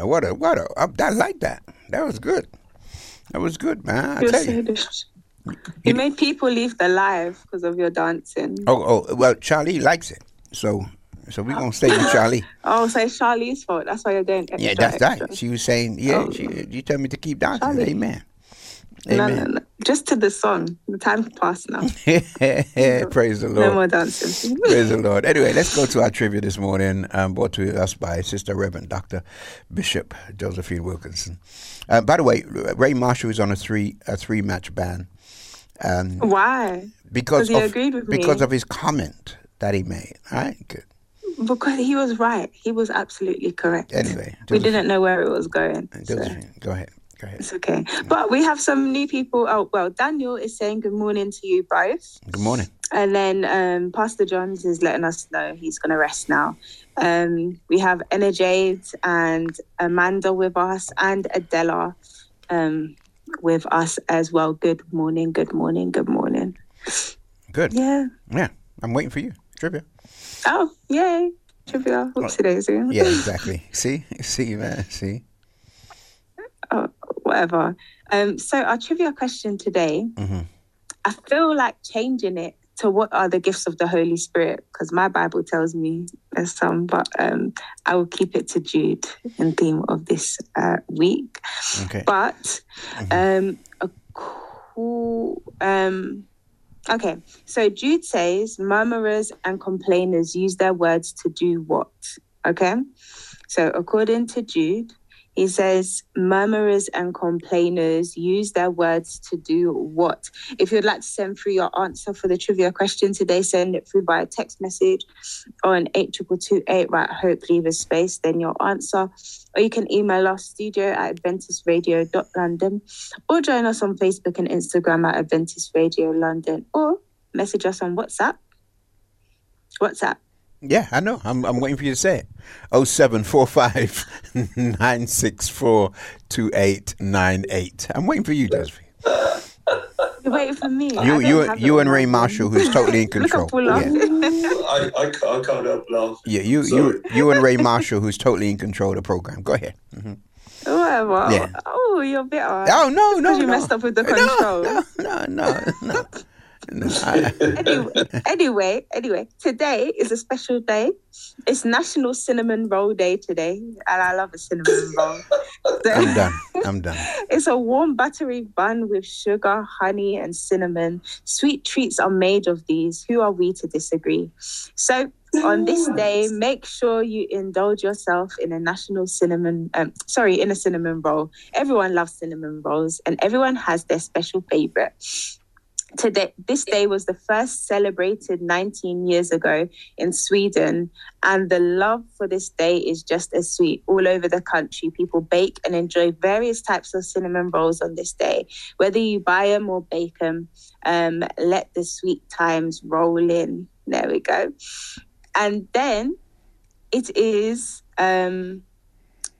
[SPEAKER 5] Man. What a what a I, I like that. That was good. That was good, man. I tell you.
[SPEAKER 4] You made people leave their life because of your dancing.
[SPEAKER 5] Oh oh well, Charlie likes it. So so we're gonna stay with [LAUGHS] Charlie.
[SPEAKER 4] Oh, so it's Charlie's fault. That's why you're doing extra.
[SPEAKER 5] Yeah, that's
[SPEAKER 4] extra.
[SPEAKER 5] right. She was saying, yeah,
[SPEAKER 4] Oh.
[SPEAKER 5] she, you tell me to keep dancing.
[SPEAKER 4] Charlie.
[SPEAKER 5] Amen.
[SPEAKER 4] No, no, no. Just to the song. The time's passed now. [LAUGHS]
[SPEAKER 5] Praise the Lord.
[SPEAKER 4] No more dancing. [LAUGHS]
[SPEAKER 5] Praise the Lord. Anyway, let's go to our trivia this morning, um, brought to us by Sister Reverend Dr. Bishop Josephine Wilkinson. Uh, by the way, Ray Marshall is on a three a three match ban. Um,
[SPEAKER 4] Why?
[SPEAKER 5] because
[SPEAKER 4] he
[SPEAKER 5] of,
[SPEAKER 4] agreed with
[SPEAKER 5] because
[SPEAKER 4] me.
[SPEAKER 5] of his comment that he made. All right, good.
[SPEAKER 4] Because he was right. He was absolutely correct.
[SPEAKER 5] Anyway,
[SPEAKER 4] we didn't know where it was going. so
[SPEAKER 5] go ahead. Ahead.
[SPEAKER 4] It's okay. But we have some new people. Oh, well, Daniel is saying good morning to you both.
[SPEAKER 5] Good morning.
[SPEAKER 4] And then um, Pastor Johns is letting us know he's going to rest now. Um, we have Enerjade and Amanda with us and Adela um, with us as well. Good morning, good morning, good morning.
[SPEAKER 5] Good.
[SPEAKER 4] Yeah.
[SPEAKER 5] Yeah. I'm waiting for you. Trivia.
[SPEAKER 4] Oh, yay. Trivia. Whoopsie daisy.
[SPEAKER 5] Yeah, [LAUGHS] exactly. See? See, man. See?
[SPEAKER 4] Oh, whatever. Um, so our trivia question today,
[SPEAKER 5] Mm-hmm.
[SPEAKER 4] I feel like changing it to what are the gifts of the Holy Spirit? Because my Bible tells me there's some, but um, I will keep it to Jude in theme of this uh, week.
[SPEAKER 5] Okay.
[SPEAKER 4] But um, a cool. Um, okay, so Jude says murmurers and complainers use their words to do what? Okay, so according to Jude, he says murmurers and complainers use their words to do what? If you'd like to send through your answer for the trivia question today, send it through by a text message on 82228, right? Hope leave a space, then your answer. Or you can email us studio at adventisradio.london or join us on Facebook and Instagram at Adventist Radio London or message us on WhatsApp. WhatsApp.
[SPEAKER 5] Yeah, I know. I'm, I'm waiting for you to say it. Oh seven four five [LAUGHS] nine six four two eight nine eight. I'm waiting for you, Josephine. [LAUGHS]
[SPEAKER 4] You're waiting for me.
[SPEAKER 5] You you you and Ray. Marshall, who's totally in [LAUGHS]
[SPEAKER 4] Look, I
[SPEAKER 5] control.
[SPEAKER 4] pull up.
[SPEAKER 5] Yeah,
[SPEAKER 9] I, I, can't, I can't help laugh.
[SPEAKER 5] yeah. You you you and Ray Marshall, who's totally in control of the program. Go ahead. hmm
[SPEAKER 4] Whatever.
[SPEAKER 5] Yeah.
[SPEAKER 4] Oh, you're bitter.
[SPEAKER 5] Oh no no
[SPEAKER 4] Because you
[SPEAKER 5] no.
[SPEAKER 4] messed up with the control.
[SPEAKER 5] No no no. no. I-
[SPEAKER 4] anyway, anyway, anyway, today is a special day. It's National Cinnamon Roll Day today, and I love a cinnamon roll. So- [LAUGHS]
[SPEAKER 5] I'm done. I'm done.
[SPEAKER 4] It's a warm buttery bun with sugar, honey, and cinnamon. Sweet treats are made of these. Who are we to disagree? So, on this day, make sure you indulge yourself in a national cinnamon, um, sorry, in a cinnamon roll. Everyone loves cinnamon rolls, and everyone has their special favorite. Today, this day was the first celebrated 19 years ago in Sweden, and the love for this day is just as sweet all over the country. People bake and enjoy various types of cinnamon rolls on this day, whether you buy them or bake them. Um, let the sweet times roll in. There we go. And then it is um,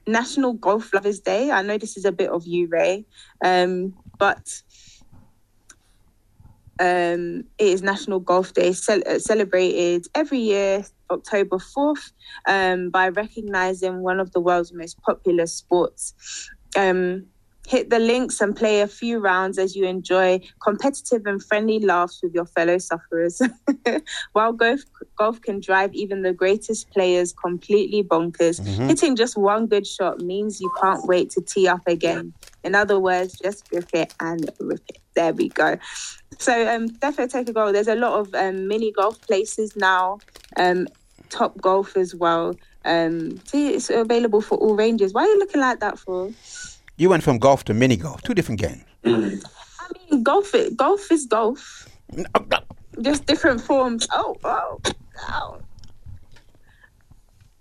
[SPEAKER 4] National Golf Lovers Day. I know this is a bit of you, Ray, um, but um, it is National Golf Day, cel- uh, celebrated every year, October 4th, um, by recognizing one of the world's most popular sports. Um, hit the links and play a few rounds as you enjoy competitive and friendly laughs with your fellow sufferers. [LAUGHS] While golf, golf can drive even the greatest players completely bonkers,
[SPEAKER 17] Mhm.
[SPEAKER 4] hitting just one good shot means you can't wait to tee up again. In other words, just rip it and rip it. There we go. So um, definitely take a goal. There's a lot of um, mini golf places now, um, top golf as well. Um, see, it's available for all ranges. Why are you looking like that for?
[SPEAKER 5] You went from golf to mini golf, two different games.
[SPEAKER 4] I mean, golf, it, golf is golf. Just different forms. Oh, oh, oh.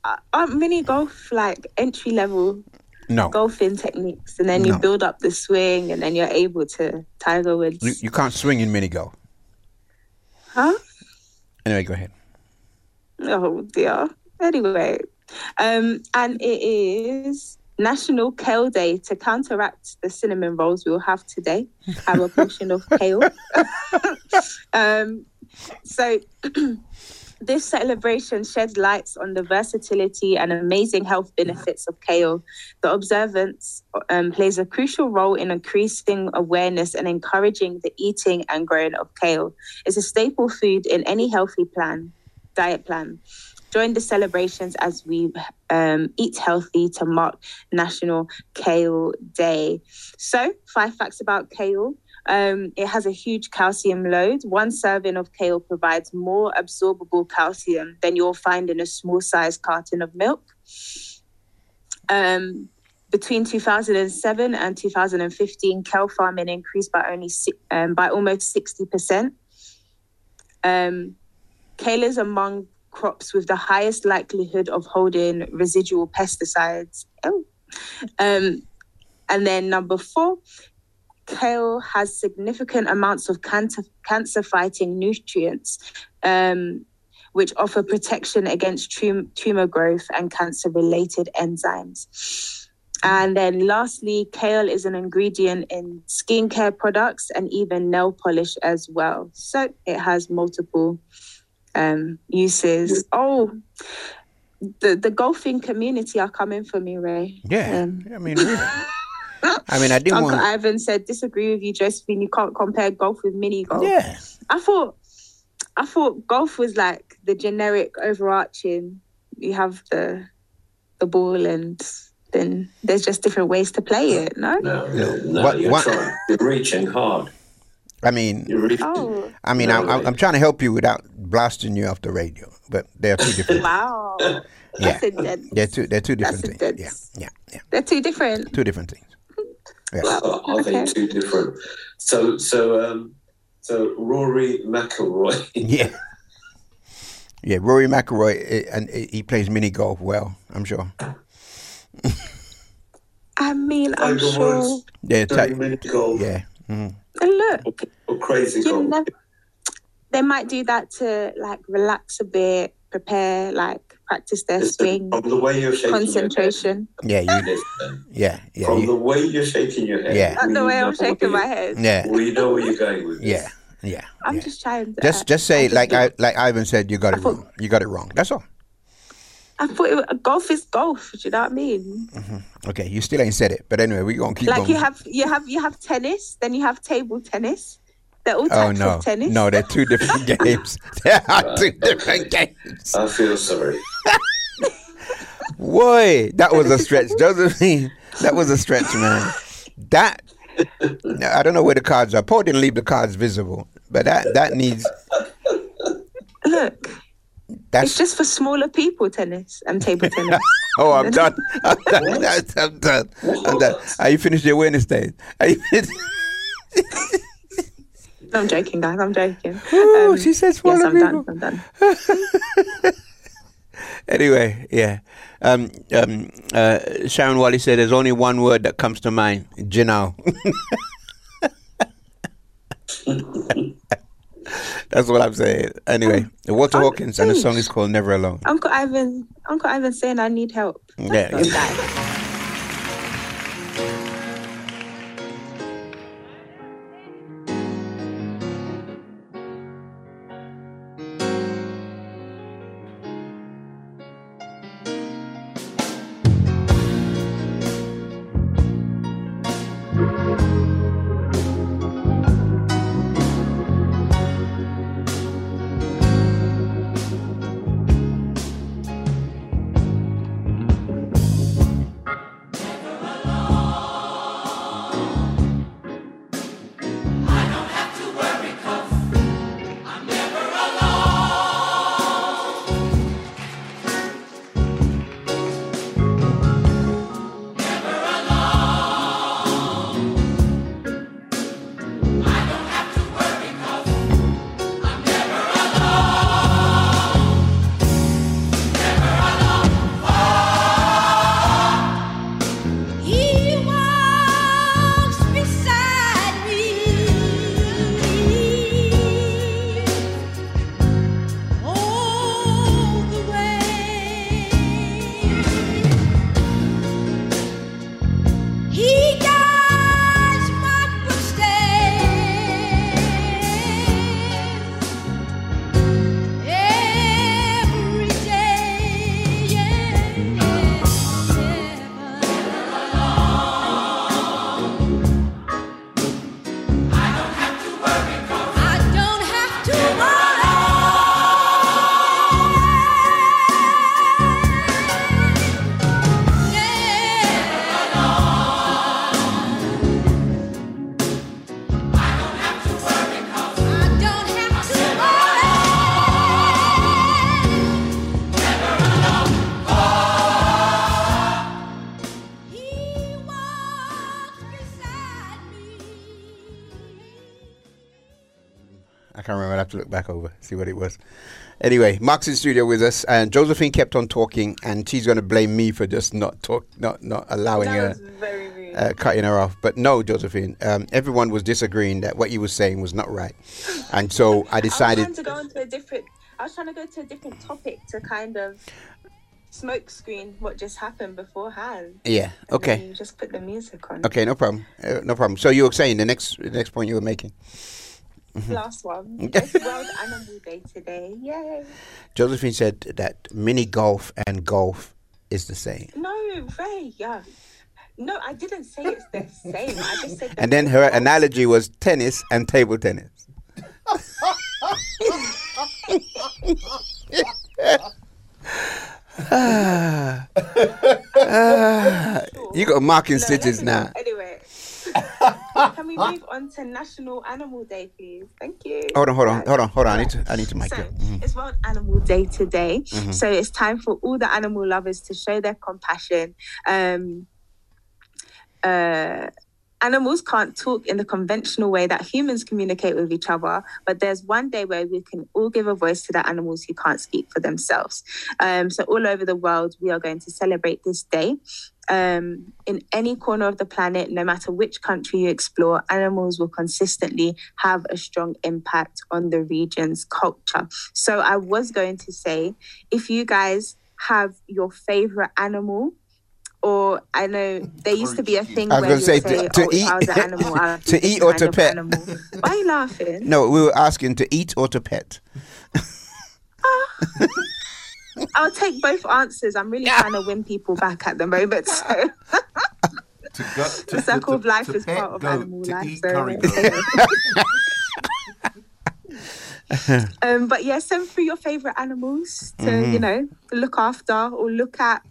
[SPEAKER 4] Uh, aren't mini golf like entry level
[SPEAKER 5] No,
[SPEAKER 4] golfing techniques, and then you
[SPEAKER 5] No.
[SPEAKER 4] build up the swing, and then you're able to Tiger Woods,
[SPEAKER 5] you, you can't swing in mini golf.
[SPEAKER 4] huh?
[SPEAKER 5] Anyway, go ahead.
[SPEAKER 4] Oh dear. Anyway, um, and it is National Kale Day to counteract the cinnamon rolls we'll have today. Have [LAUGHS] a portion of kale. [LAUGHS] um, so. [CLEARS THROAT] This celebration sheds lights on the versatility and amazing health benefits of kale. The observance um, plays a crucial role in increasing awareness and encouraging the eating and growing of kale. It's a staple food in any healthy plan, diet plan. Join the celebrations as we um, eat healthy to mark National Kale Day. So, five facts about kale. Um, it has a huge calcium load. One serving of kale provides more absorbable calcium than you'll find in a small sized carton of milk. Um, between 2007 and 2015, kale farming increased by only um, by almost 60%. Um, kale is among crops with the highest likelihood of holding residual pesticides. Oh. Um, and then number four, kale has significant amounts of cancer cancer fighting nutrients, um, which offer protection against tum- tumor growth and cancer related enzymes. And then lastly, kale is an ingredient in skincare products and even nail polish as well. So it has multiple um, uses. Oh, the, the golfing community are coming for me, Ray.
[SPEAKER 5] Yeah.
[SPEAKER 4] Um,
[SPEAKER 5] I mean, really. [LAUGHS] I mean, I didn't
[SPEAKER 4] Uncle
[SPEAKER 5] want.
[SPEAKER 4] Ivan said, disagree with you, Josephine. You can't compare golf with mini golf.
[SPEAKER 5] Yeah.
[SPEAKER 4] I thought, I thought golf was like the generic overarching. You have the, the ball, and then there's just different ways to play it. No.
[SPEAKER 9] No, no, no
[SPEAKER 5] What-
[SPEAKER 9] you're
[SPEAKER 5] what-
[SPEAKER 9] trying. You're reaching hard.
[SPEAKER 5] I mean,
[SPEAKER 4] Oh.
[SPEAKER 5] I mean, I'm, I'm, I'm trying to help you without blasting you off the radio, but they're two different.
[SPEAKER 4] Wow.
[SPEAKER 5] yeah,
[SPEAKER 4] That's intense.
[SPEAKER 5] they're two. They're two different
[SPEAKER 4] That's
[SPEAKER 5] things. Yeah, yeah, yeah,
[SPEAKER 4] They're two different.
[SPEAKER 5] two different things. Yeah.
[SPEAKER 9] Are, are they two different? So, so, um, so Rory McIlroy. [LAUGHS]
[SPEAKER 5] Yeah. Yeah, Rory McIlroy, eh, and eh, he plays mini golf well. I'm sure.
[SPEAKER 4] I mean, I'm
[SPEAKER 9] Tiger
[SPEAKER 4] sure.
[SPEAKER 9] Woods
[SPEAKER 5] Yeah,
[SPEAKER 9] doing mini golf
[SPEAKER 5] yeah. mhm.
[SPEAKER 4] And look,
[SPEAKER 9] or crazy
[SPEAKER 4] you
[SPEAKER 9] golf.
[SPEAKER 4] never, they might do that to like relax a bit, prepare, like practice their swing,
[SPEAKER 9] From the way you're shaking
[SPEAKER 4] concentration.
[SPEAKER 5] Yeah,
[SPEAKER 9] your
[SPEAKER 5] you.
[SPEAKER 9] head, listen,
[SPEAKER 5] Yeah, yeah,
[SPEAKER 9] from
[SPEAKER 5] you,
[SPEAKER 9] the way you're shaking your head,
[SPEAKER 5] Yeah.
[SPEAKER 4] Not the way I'm shaking my head.
[SPEAKER 5] yeah,
[SPEAKER 9] you- We know where you're going with this.
[SPEAKER 5] yeah, yeah.
[SPEAKER 4] I'm
[SPEAKER 5] yeah.
[SPEAKER 4] just trying to.
[SPEAKER 5] Just, just say like I, like Ivan said, you got it wrong. You got it wrong. That's all.
[SPEAKER 4] I thought it, was- golf is golf. Do you know what I mean? Mm-hmm.
[SPEAKER 5] Okay, you still ain't said it, but anyway, we gonna keep
[SPEAKER 4] like
[SPEAKER 5] going.
[SPEAKER 4] you have, you have, you have tennis, then you have table tennis. They're all
[SPEAKER 5] oh
[SPEAKER 4] types
[SPEAKER 5] no,
[SPEAKER 4] of tennis.
[SPEAKER 5] no, they're two different [LAUGHS] games. [LAUGHS] They are two different games.
[SPEAKER 9] I feel sorry. [LAUGHS]
[SPEAKER 5] Boy, that was a stretch, Josephine. That was a stretch, man. That I don't know where the cards are. Paul didn't leave the cards visible, but that that needs.
[SPEAKER 4] Look,
[SPEAKER 5] That's
[SPEAKER 4] it's just for smaller people, tennis and table [LAUGHS] tennis.
[SPEAKER 5] oh, [LAUGHS] I'm done. I'm done. I'm done. I'm done. Are you finished your Wednesday? Are you finished? [LAUGHS]
[SPEAKER 4] I'm joking, guys. I'm joking.
[SPEAKER 5] Ooh,
[SPEAKER 4] Um,
[SPEAKER 5] she says
[SPEAKER 4] yes, I'm
[SPEAKER 5] people.
[SPEAKER 4] done. I'm done.
[SPEAKER 5] Anyway, yeah. Um, um, uh, Sharon Wally said there's only one word that comes to mind: Janelle. That's what I'm saying. Anyway, um, Walter Hawkins, and the song is called "Never Alone."
[SPEAKER 4] Uncle Ivan, Uncle Ivan saying I need help.
[SPEAKER 5] Yeah. [LAUGHS] can't remember. I have to look back over see what it was. Anyway, Mark's in studio with us, and Josephine kept on talking, and she's going to blame me for just not talk, not not allowing her. uh, cutting her off. But no, Josephine, um, everyone was disagreeing that what you were saying was not right, and so [LAUGHS] I
[SPEAKER 4] I was
[SPEAKER 5] decided.
[SPEAKER 4] trying to go to a different. I was trying to go to a different topic to kind of smoke screen what just happened beforehand.
[SPEAKER 5] Yeah. Okay.
[SPEAKER 4] just put the music on.
[SPEAKER 5] Okay. No problem. Uh, no problem. So you were saying the next the next point you were making. Mhm.
[SPEAKER 4] Last one. [LAUGHS] It's World Animal Day today. Yay!
[SPEAKER 5] Josephine said that mini golf and golf is the same.
[SPEAKER 4] No, Ray. Yeah. No, I didn't say it's the same. I just said.
[SPEAKER 5] And then her analogy was tennis and table tennis. [LAUGHS] [LAUGHS] Ah. Ah. you got marking stitches now.
[SPEAKER 4] Anyway, can we move on to National Animal Day, please? Thank you.
[SPEAKER 5] Hold on, hold on, hold on, hold on. I need to, I need to mic
[SPEAKER 4] So,
[SPEAKER 5] it. Mhm.
[SPEAKER 4] it's World Animal Day today.
[SPEAKER 5] Mhm.
[SPEAKER 4] So it's time for all the animal lovers to show their compassion. Um, uh, animals can't talk in the conventional way that humans communicate with each other, but there's one day where we can all give a voice to the animals who can't speak for themselves. Um, so all over the world, we are going to celebrate this day. Um, in any corner of the planet, no matter which country you explore, animals will consistently have a strong impact on the region's culture. So I was going to say, if you guys have your favorite animal, or I know there used to be a thing
[SPEAKER 5] I was
[SPEAKER 4] where you
[SPEAKER 5] say
[SPEAKER 4] say,
[SPEAKER 5] to
[SPEAKER 4] oh, if I was
[SPEAKER 5] eat-
[SPEAKER 4] an [LAUGHS] animal,
[SPEAKER 5] to eat or to pet.
[SPEAKER 4] animal. Why are you laughing?
[SPEAKER 5] No, we were asking to eat or to pet. [LAUGHS]
[SPEAKER 4] I'll take both answers. I'm really trying to win people back at the moment. So
[SPEAKER 17] To go, to, [LAUGHS]
[SPEAKER 4] the circle of life is part of animal life. So [LAUGHS] um, but yeah, send through your favorite animals to
[SPEAKER 5] Mm-hmm.
[SPEAKER 4] you know look after or look at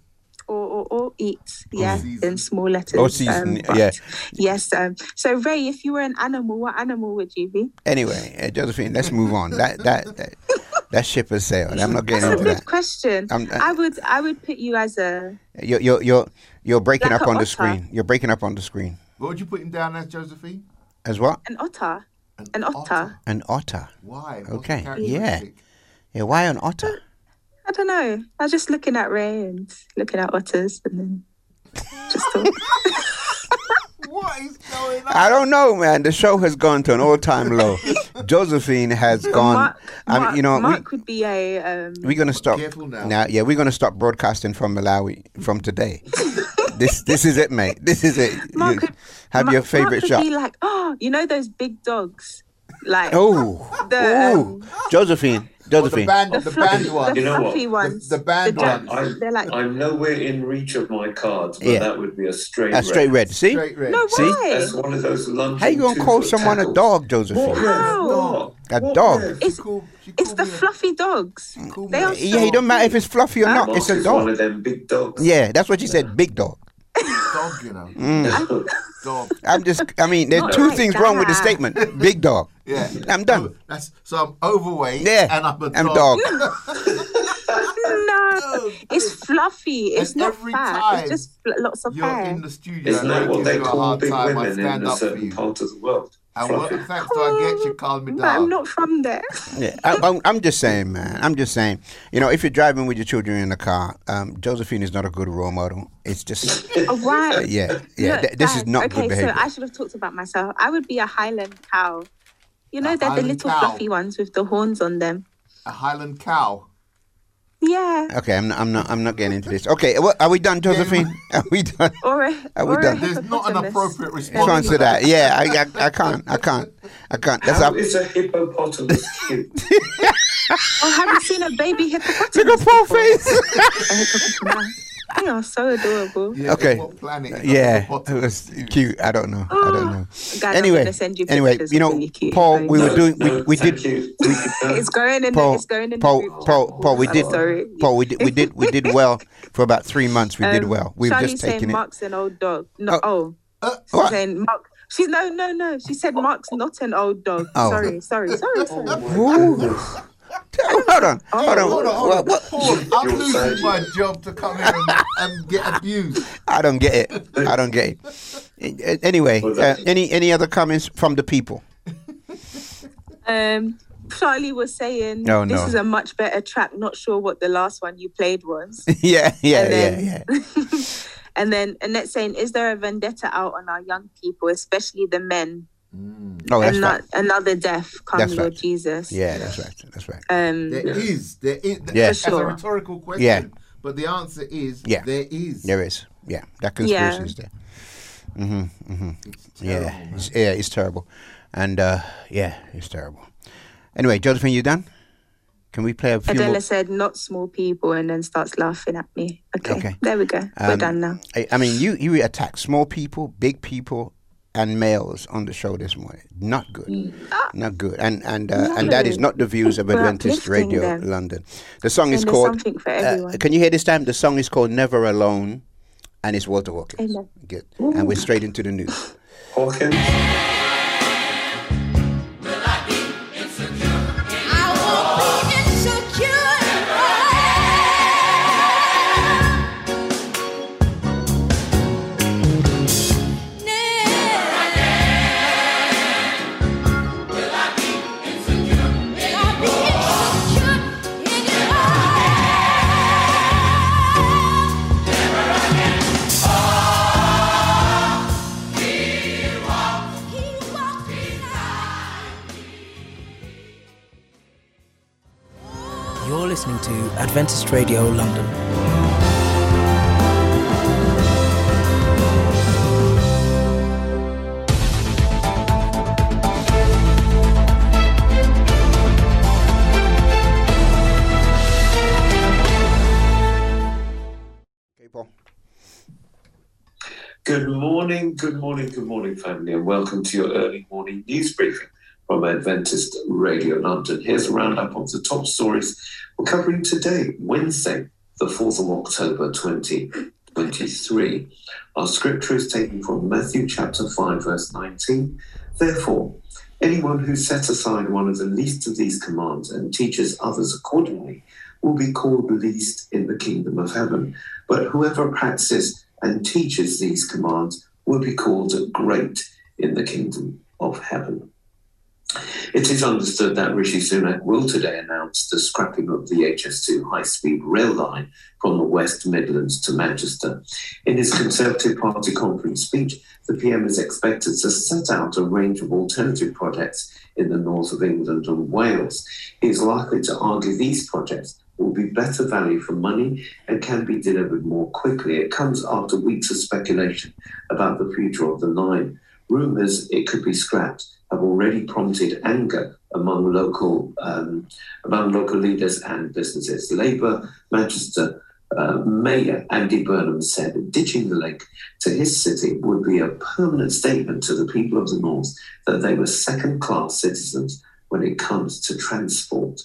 [SPEAKER 4] or or, or eat. Yeah, in small letters.
[SPEAKER 5] Or season,
[SPEAKER 4] um,
[SPEAKER 5] yeah.
[SPEAKER 4] Yes. Um, so Ray, if you were an animal, what animal would you be?
[SPEAKER 5] Anyway, uh, Josephine, let's move on. That that that, that ship has sailed. I'm not getting
[SPEAKER 4] That's a
[SPEAKER 5] into
[SPEAKER 4] good
[SPEAKER 5] that.
[SPEAKER 4] question.
[SPEAKER 5] I'm- uh,
[SPEAKER 4] I would I would put you as a
[SPEAKER 5] You're you're you're, you're breaking
[SPEAKER 4] Like
[SPEAKER 5] up
[SPEAKER 4] a
[SPEAKER 5] on the screen. You're breaking up on the screen.
[SPEAKER 17] What would you put him down as, Josephine?
[SPEAKER 5] As what?
[SPEAKER 4] an otter. An otter.
[SPEAKER 5] An otter.
[SPEAKER 17] Why? What's
[SPEAKER 5] Okay. Yeah. Yeah. Why an otter?
[SPEAKER 4] I don't know. I was just looking at Ray and looking at otters and then just thought. [LAUGHS]
[SPEAKER 17] What is going on?
[SPEAKER 5] I don't know, man. The show has gone to an all-time low. [LAUGHS] Josephine has gone.
[SPEAKER 4] Mark,
[SPEAKER 5] I mean, you know,
[SPEAKER 4] Mark would be a um,
[SPEAKER 5] we, we're gonna stop
[SPEAKER 17] Careful now.
[SPEAKER 5] Yeah, we're gonna stop broadcasting from Malawi from today. [LAUGHS] this this is it, mate. This is it.
[SPEAKER 4] Mark
[SPEAKER 5] You
[SPEAKER 4] could-
[SPEAKER 5] have
[SPEAKER 4] Mark-
[SPEAKER 5] your favorite
[SPEAKER 4] Mark
[SPEAKER 5] shot.
[SPEAKER 4] Be like, oh, you know those big dogs, like
[SPEAKER 5] Oh,
[SPEAKER 4] the um,
[SPEAKER 5] ooh, Josephine, Josephine.
[SPEAKER 17] band,
[SPEAKER 4] the,
[SPEAKER 17] the [LAUGHS]
[SPEAKER 4] fluffy,
[SPEAKER 17] band one.
[SPEAKER 4] the
[SPEAKER 9] You know what?
[SPEAKER 4] ones,
[SPEAKER 17] The, the band
[SPEAKER 4] the
[SPEAKER 17] one.
[SPEAKER 4] jacks.
[SPEAKER 9] I,
[SPEAKER 4] They're like
[SPEAKER 9] I'm nowhere in reach of my cards, but
[SPEAKER 5] Yeah.
[SPEAKER 9] that would be a straight
[SPEAKER 5] A straight red. See,
[SPEAKER 17] Straight red.
[SPEAKER 4] no
[SPEAKER 5] See?
[SPEAKER 4] why?
[SPEAKER 9] That's one of those lunging
[SPEAKER 5] how you gonna call
[SPEAKER 9] two-foot
[SPEAKER 5] someone a dog, Josephine?
[SPEAKER 9] What red?
[SPEAKER 4] How?
[SPEAKER 5] A
[SPEAKER 9] What
[SPEAKER 5] dog.
[SPEAKER 9] red?
[SPEAKER 4] It's
[SPEAKER 17] Cool. She
[SPEAKER 4] it's the
[SPEAKER 17] a-
[SPEAKER 4] fluffy dogs. They are
[SPEAKER 17] a-
[SPEAKER 4] so
[SPEAKER 5] Yeah, it don't matter if it's fluffy or not.
[SPEAKER 9] Mark
[SPEAKER 5] It's a
[SPEAKER 9] is one
[SPEAKER 5] dog.
[SPEAKER 9] of them big dogs.
[SPEAKER 5] Yeah, that's what you said. Big dog.
[SPEAKER 17] Dog, you know.
[SPEAKER 5] Mm.
[SPEAKER 17] Dog.
[SPEAKER 5] I'm just. I mean, there's
[SPEAKER 4] Not
[SPEAKER 5] two
[SPEAKER 4] like
[SPEAKER 5] things wrong with the statement. Big dog.
[SPEAKER 17] Yeah.
[SPEAKER 5] I'm done.
[SPEAKER 17] That's so I'm overweight.
[SPEAKER 5] Yeah,
[SPEAKER 17] And I'm a
[SPEAKER 5] I'm
[SPEAKER 17] dog. [LAUGHS]
[SPEAKER 4] no, it's fluffy. It's
[SPEAKER 17] And
[SPEAKER 4] not
[SPEAKER 17] every
[SPEAKER 4] fat.
[SPEAKER 17] time
[SPEAKER 4] It's just lots of
[SPEAKER 17] You're
[SPEAKER 4] hair.
[SPEAKER 17] in the studio.
[SPEAKER 9] Isn't that what they call big women in a certain part of the world?
[SPEAKER 17] And what,
[SPEAKER 9] Fluffy.
[SPEAKER 17] thanks [LAUGHS] to I get you called me
[SPEAKER 4] But
[SPEAKER 17] dog.
[SPEAKER 4] I'm not from there.
[SPEAKER 5] Yeah, I, I'm, I'm just saying, man. I'm just saying. You know, if you're driving with your children in the car, um, Josephine is not a good role model. It's just,
[SPEAKER 4] Oh, why?
[SPEAKER 5] yeah, yeah.
[SPEAKER 4] Look,
[SPEAKER 5] th- this is not
[SPEAKER 4] okay,
[SPEAKER 5] good behavior.
[SPEAKER 4] so I should have talked about myself. I would be a Highland cow. You know,
[SPEAKER 17] A
[SPEAKER 4] they're the little
[SPEAKER 17] cow?
[SPEAKER 4] fluffy ones with the horns on them.
[SPEAKER 17] A Highland cow.
[SPEAKER 4] Yeah.
[SPEAKER 5] okay, I'm not, I'm not. I'm not getting into this. Okay, what, are we done, Josephine? [LAUGHS] Are we done?
[SPEAKER 4] Or a,
[SPEAKER 5] Are we
[SPEAKER 4] or
[SPEAKER 5] done?
[SPEAKER 17] There's not an appropriate response.
[SPEAKER 5] answer that. Yeah, I, I, I can't. I can't. I can't. That's
[SPEAKER 9] How
[SPEAKER 5] up.
[SPEAKER 9] is a hippopotamus cute? [LAUGHS]
[SPEAKER 4] Oh, have you seen a baby hippopotamus?
[SPEAKER 5] Look at Paul
[SPEAKER 4] before?
[SPEAKER 5] face. [LAUGHS]
[SPEAKER 4] A hippopotamus. They are so adorable.
[SPEAKER 17] Yeah,
[SPEAKER 5] Okay.
[SPEAKER 17] What planet?
[SPEAKER 5] Yeah, it was cute. I don't know. I don't know.
[SPEAKER 4] Guys, I'm
[SPEAKER 5] Anyway,
[SPEAKER 4] send you
[SPEAKER 5] anyway, you know,
[SPEAKER 4] really cute
[SPEAKER 5] Paul, we were doing. We,
[SPEAKER 9] No,
[SPEAKER 5] we
[SPEAKER 9] thank
[SPEAKER 5] did.
[SPEAKER 9] you.
[SPEAKER 4] It's going in.
[SPEAKER 5] Paul,
[SPEAKER 4] the, it's going in.
[SPEAKER 5] Paul,
[SPEAKER 4] the
[SPEAKER 5] Paul. Paul, we
[SPEAKER 4] I'm
[SPEAKER 5] did.
[SPEAKER 4] Sorry.
[SPEAKER 5] Paul, we did. We did. We did well for about three months. We did
[SPEAKER 4] Um,
[SPEAKER 5] well. We've
[SPEAKER 4] Charlie's
[SPEAKER 5] just
[SPEAKER 4] saying
[SPEAKER 5] taken it.
[SPEAKER 4] Mark's an old dog. No, oh, she's
[SPEAKER 5] What?
[SPEAKER 4] saying Mark. She's no, no, no. She said Mark's not an old dog.
[SPEAKER 5] Oh.
[SPEAKER 4] Sorry, sorry, sorry, sorry.
[SPEAKER 5] Ooh. Hold on. Hold on.
[SPEAKER 17] Hold on, hold on.
[SPEAKER 5] What- what-
[SPEAKER 17] Paul, I'm losing my job to come here and, and get abused. [LAUGHS]
[SPEAKER 5] I don't get it. I don't get it. A- a- Anyway, uh, any any other comments from the people?
[SPEAKER 4] Um, Charlie was saying
[SPEAKER 5] Oh,
[SPEAKER 4] this is a much better track. Not sure what the last one you played was.
[SPEAKER 5] yeah, yeah,
[SPEAKER 4] And
[SPEAKER 5] yeah, yeah.
[SPEAKER 4] And then [LAUGHS] Annette saying, is there a vendetta out on our young people, especially the men?
[SPEAKER 5] Oh, that's
[SPEAKER 4] and
[SPEAKER 5] right.
[SPEAKER 4] another death come,
[SPEAKER 5] That's
[SPEAKER 4] Lord
[SPEAKER 5] right.
[SPEAKER 4] Jesus.
[SPEAKER 5] Yeah, that's right. That's right.
[SPEAKER 4] Um,
[SPEAKER 17] There is. There is.
[SPEAKER 5] Yeah.
[SPEAKER 17] That's
[SPEAKER 5] sure.
[SPEAKER 17] a rhetorical question.
[SPEAKER 5] Yeah.
[SPEAKER 17] But the answer is
[SPEAKER 5] Yeah.
[SPEAKER 17] there is.
[SPEAKER 5] There is. Yeah, that conspiracy
[SPEAKER 4] Yeah.
[SPEAKER 5] is there. Mm-hmm, mm-hmm. Yeah, it's, yeah, it's terrible, and uh, yeah, it's terrible. Anyway, Josephine, you done? Can we play a few
[SPEAKER 4] Adela
[SPEAKER 5] more?
[SPEAKER 4] said, not small people, and then starts laughing at me. Okay,
[SPEAKER 5] Okay.
[SPEAKER 4] there we go. We're
[SPEAKER 5] Um,
[SPEAKER 4] done now.
[SPEAKER 5] I, I mean, you you attack small people, big people, and males on the show this morning. Not good. Not good. And and uh, and that is not the views of Adventist Radio
[SPEAKER 4] them.
[SPEAKER 5] London. The song is
[SPEAKER 4] And there's
[SPEAKER 5] called. uh, can you hear this time? The song is called "Never Alone," and it's Walter Hawkins.
[SPEAKER 4] Amen.
[SPEAKER 5] Good. And we're straight into the news.
[SPEAKER 9] Hawkins.
[SPEAKER 2] Adventist Radio London.
[SPEAKER 9] Good morning, good morning, good morning, family, and welcome to your early morning news briefing from Adventist Radio London. Here's a roundup of the top stories we're covering today, Wednesday, the 4th of October 2023. Our scripture is taken from Matthew chapter 5, verse 19. Therefore, anyone who sets aside one of the least of these commands and teaches others accordingly will be called least in the kingdom of heaven. But whoever practices and teaches these commands will be called great in the kingdom of heaven. It is understood that Rishi Sunak will today announce the scrapping of the HS2 high speed rail line from the West Midlands to Manchester. In his Conservative Party conference speech, the PM is expected to set out a range of alternative projects in the north of England and Wales. He is likely to argue these projects will be better value for money and can be delivered more quickly. It comes after weeks of speculation about the future of the line. Rumours it could be scrapped have already prompted anger among local um, among local leaders and businesses. Labour Manchester uh, Mayor Andy Burnham said ditching the link to his city would be a permanent statement to the people of the north that they were second class citizens when it comes to transport.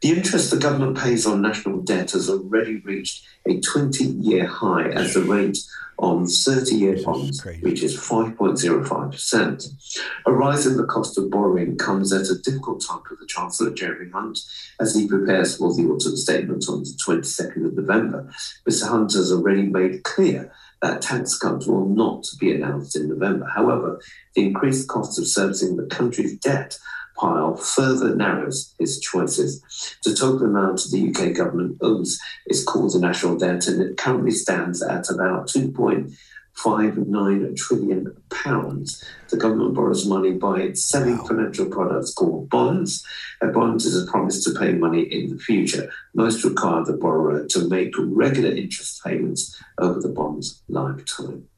[SPEAKER 9] The interest the government pays on national debt has already reached a 20 year high as the rate on 30 year bonds which is 5.05%. A rise in the cost of borrowing comes at a difficult time for the Chancellor, Jeremy Hunt, as he prepares for the autumn statement on the 22nd of November. Mr. Hunt has already made clear that tax cuts will not be announced in November. However, the increased cost of servicing the country's debt pile further narrows his choices. The total amount the UK government owes is called the national debt, and it currently stands at about 2.59 trillion pounds. The government borrows money by selling financial products called bonds. A bond is a promise to pay money in the future. Most require the borrower to make regular interest payments over the bond's lifetime.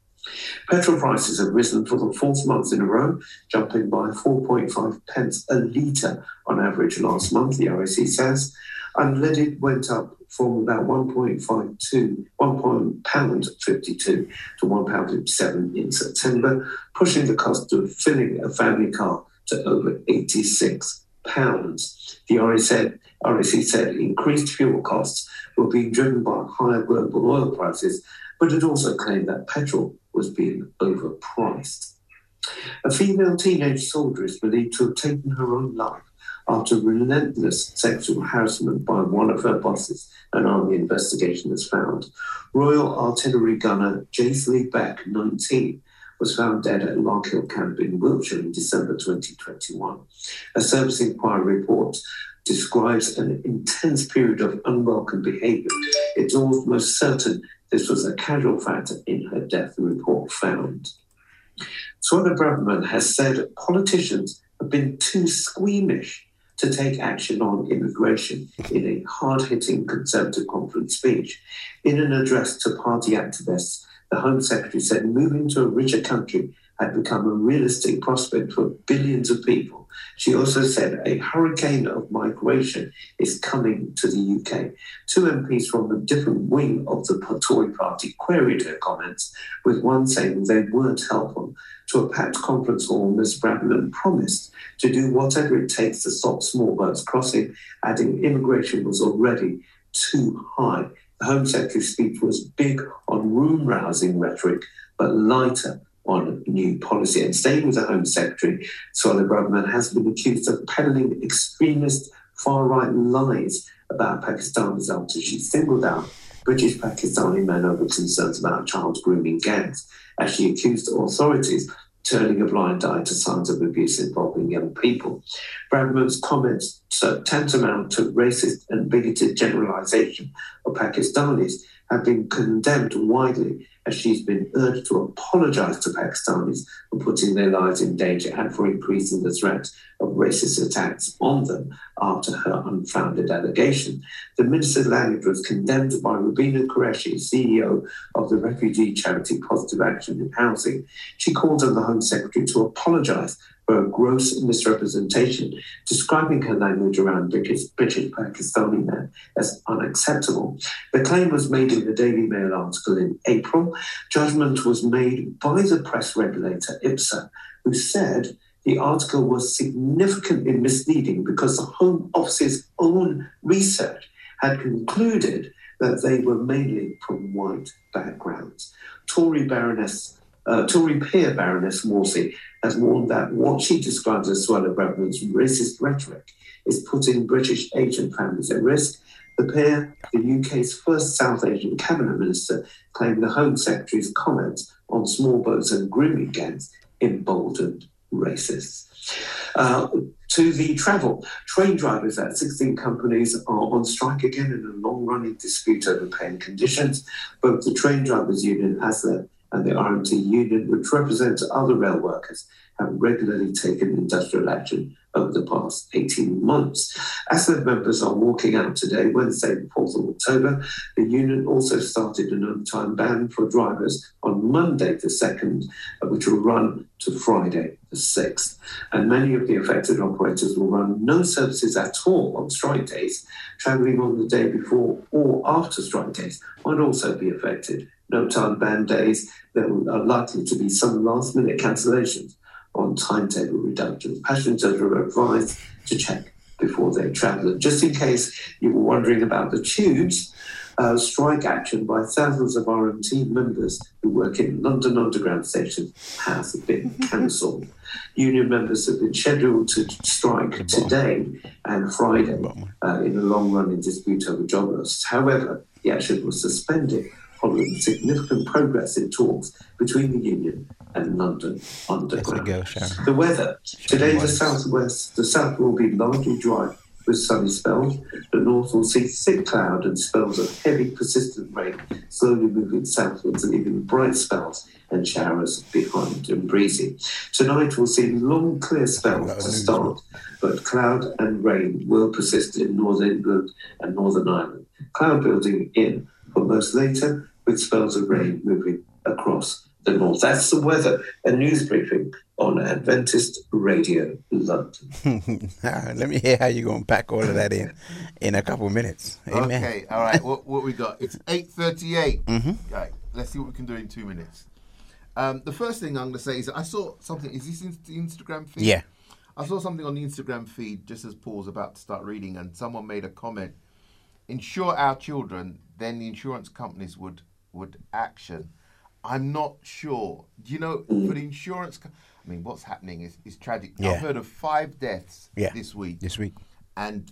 [SPEAKER 9] Petrol prices have risen for the fourth month in a row, jumping by 4.5 pence a litre on average last month, the RAC says. Unleaded went up from about 1.52, 1 pound 52 to 1 pound 57 in September, pushing the cost of filling a family car to over 86 pounds. The RAC RAC said increased fuel costs were being driven by higher global oil prices, but it also claimed that petrol was being overpriced. A female teenage soldier is believed to have taken her own life after relentless sexual harassment by one of her bosses, an army investigation has found. Royal Artillery gunner Jaysley Beck, 19, was found dead at Larkhill Camp in Wiltshire in December 2021. A service inquiry report describes an intense period of unwelcome behaviour. It's almost certain This was a casual factor in her death, the report found. Suella Braverman has said politicians have been too squeamish to take action on immigration in a hard hitting Conservative conference speech. In an address to party activists, the Home Secretary said moving to a richer country had become a realistic prospect for billions of people. She also said a hurricane of migration is coming to the UK. Two MPs from a different wing of the Tory party queried her comments, with one saying they weren't helpful. To a packed conference hall, Ms. Braverman promised to do whatever it takes to stop small boats crossing, adding immigration was already too high. The Home Secretary's speech was big on room rousing rhetoric, but lighter on new policy. And staying with the Home Secretary, Suella Braverman has been accused of peddling extremist far right lies about Pakistanis after she singled out British Pakistani men over concerns about child grooming gangs, as she accused authorities turning a blind eye to signs of abuse involving young people. Braverman's comments tantamount to racist and bigoted generalization of Pakistanis have been condemned widely as she's been urged to apologize to Pakistanis for putting their lives in danger and for increasing the threat of racist attacks on them after her unfounded allegation. The minister's language was condemned by Robina Qureshi, CEO of the refugee charity Positive Action in Housing. She called on the Home Secretary to apologize for a gross misrepresentation, describing her language around British, Pakistani men as unacceptable. The claim was made in the Daily Mail article in April. Judgment was made by the press regulator IPSO, who said the article was significantly misleading because the Home Office's own research had concluded that they were mainly from white backgrounds. Tory Baroness uh, Tory peer Baroness Warsi has warned that what she describes as Suella Braverman's racist rhetoric is putting British Asian families at risk. The peer, the UK's first South Asian cabinet minister, claimed the Home Secretary's comments on small boats and grooming gangs emboldened racists. Uh, to the travel, train drivers at 16 companies are on strike again in a long running dispute over pay and conditions. Both the Train Drivers Union ASLEF and the RMT union, which represents other rail workers, have regularly taken industrial action over the past 18 months. As their members are walking out today, Wednesday, the 4th of October, the union also started an overtime ban for drivers on Monday, the 2nd, uh, which will run to Friday, the 6th. And many of the affected operators will run no services at all on strike days. Travelling on the day before or after strike days might also be affected no time ban days, there are likely to be some last minute cancellations on timetable reductions. Passengers are advised to check before they travel. And just in case you were wondering about the tubes, uh, strike action by thousands of RMT members who work in London Underground stations has been [LAUGHS] cancelled. Union members have been scheduled to strike today and Friday uh, in a long running dispute over job loss. However, the action was suspended following significant progress in talks between the union and London Underground.
[SPEAKER 5] Go,
[SPEAKER 9] The weather. Today, the southwest, the south will be largely dry with sunny spells. The north will see thick cloud and spells of heavy, persistent rain, slowly moving southwards, leaving bright spells and showers behind and breezy. Tonight we'll see long, clear spells to start, but cloud and rain will persist in northern England and Northern Ireland. Cloud building in for most later, with spells of rain moving across the north. That's the weather. A news briefing on Adventist Radio London. [LAUGHS]
[SPEAKER 5] Let me hear how you're going to pack all of that in in a couple of minutes. Amen.
[SPEAKER 17] Okay, all right. what, what we got? It's eight thirty-eight.
[SPEAKER 5] Mhm.
[SPEAKER 17] Right. Let's see what we can do in two minutes. Um, the first thing I'm going to say is I saw something. Is this in the Instagram feed?
[SPEAKER 5] Yeah.
[SPEAKER 17] I saw something on the Instagram feed just as Paul's about to start reading, and someone made a comment. Insure our children, then the insurance companies would would action. I'm not sure. Do you know for the insurance? Co- I mean, what's happening is, is tragic.
[SPEAKER 5] Yeah.
[SPEAKER 17] I've heard of five deaths
[SPEAKER 5] Yeah.
[SPEAKER 17] this week.
[SPEAKER 5] This week.
[SPEAKER 17] and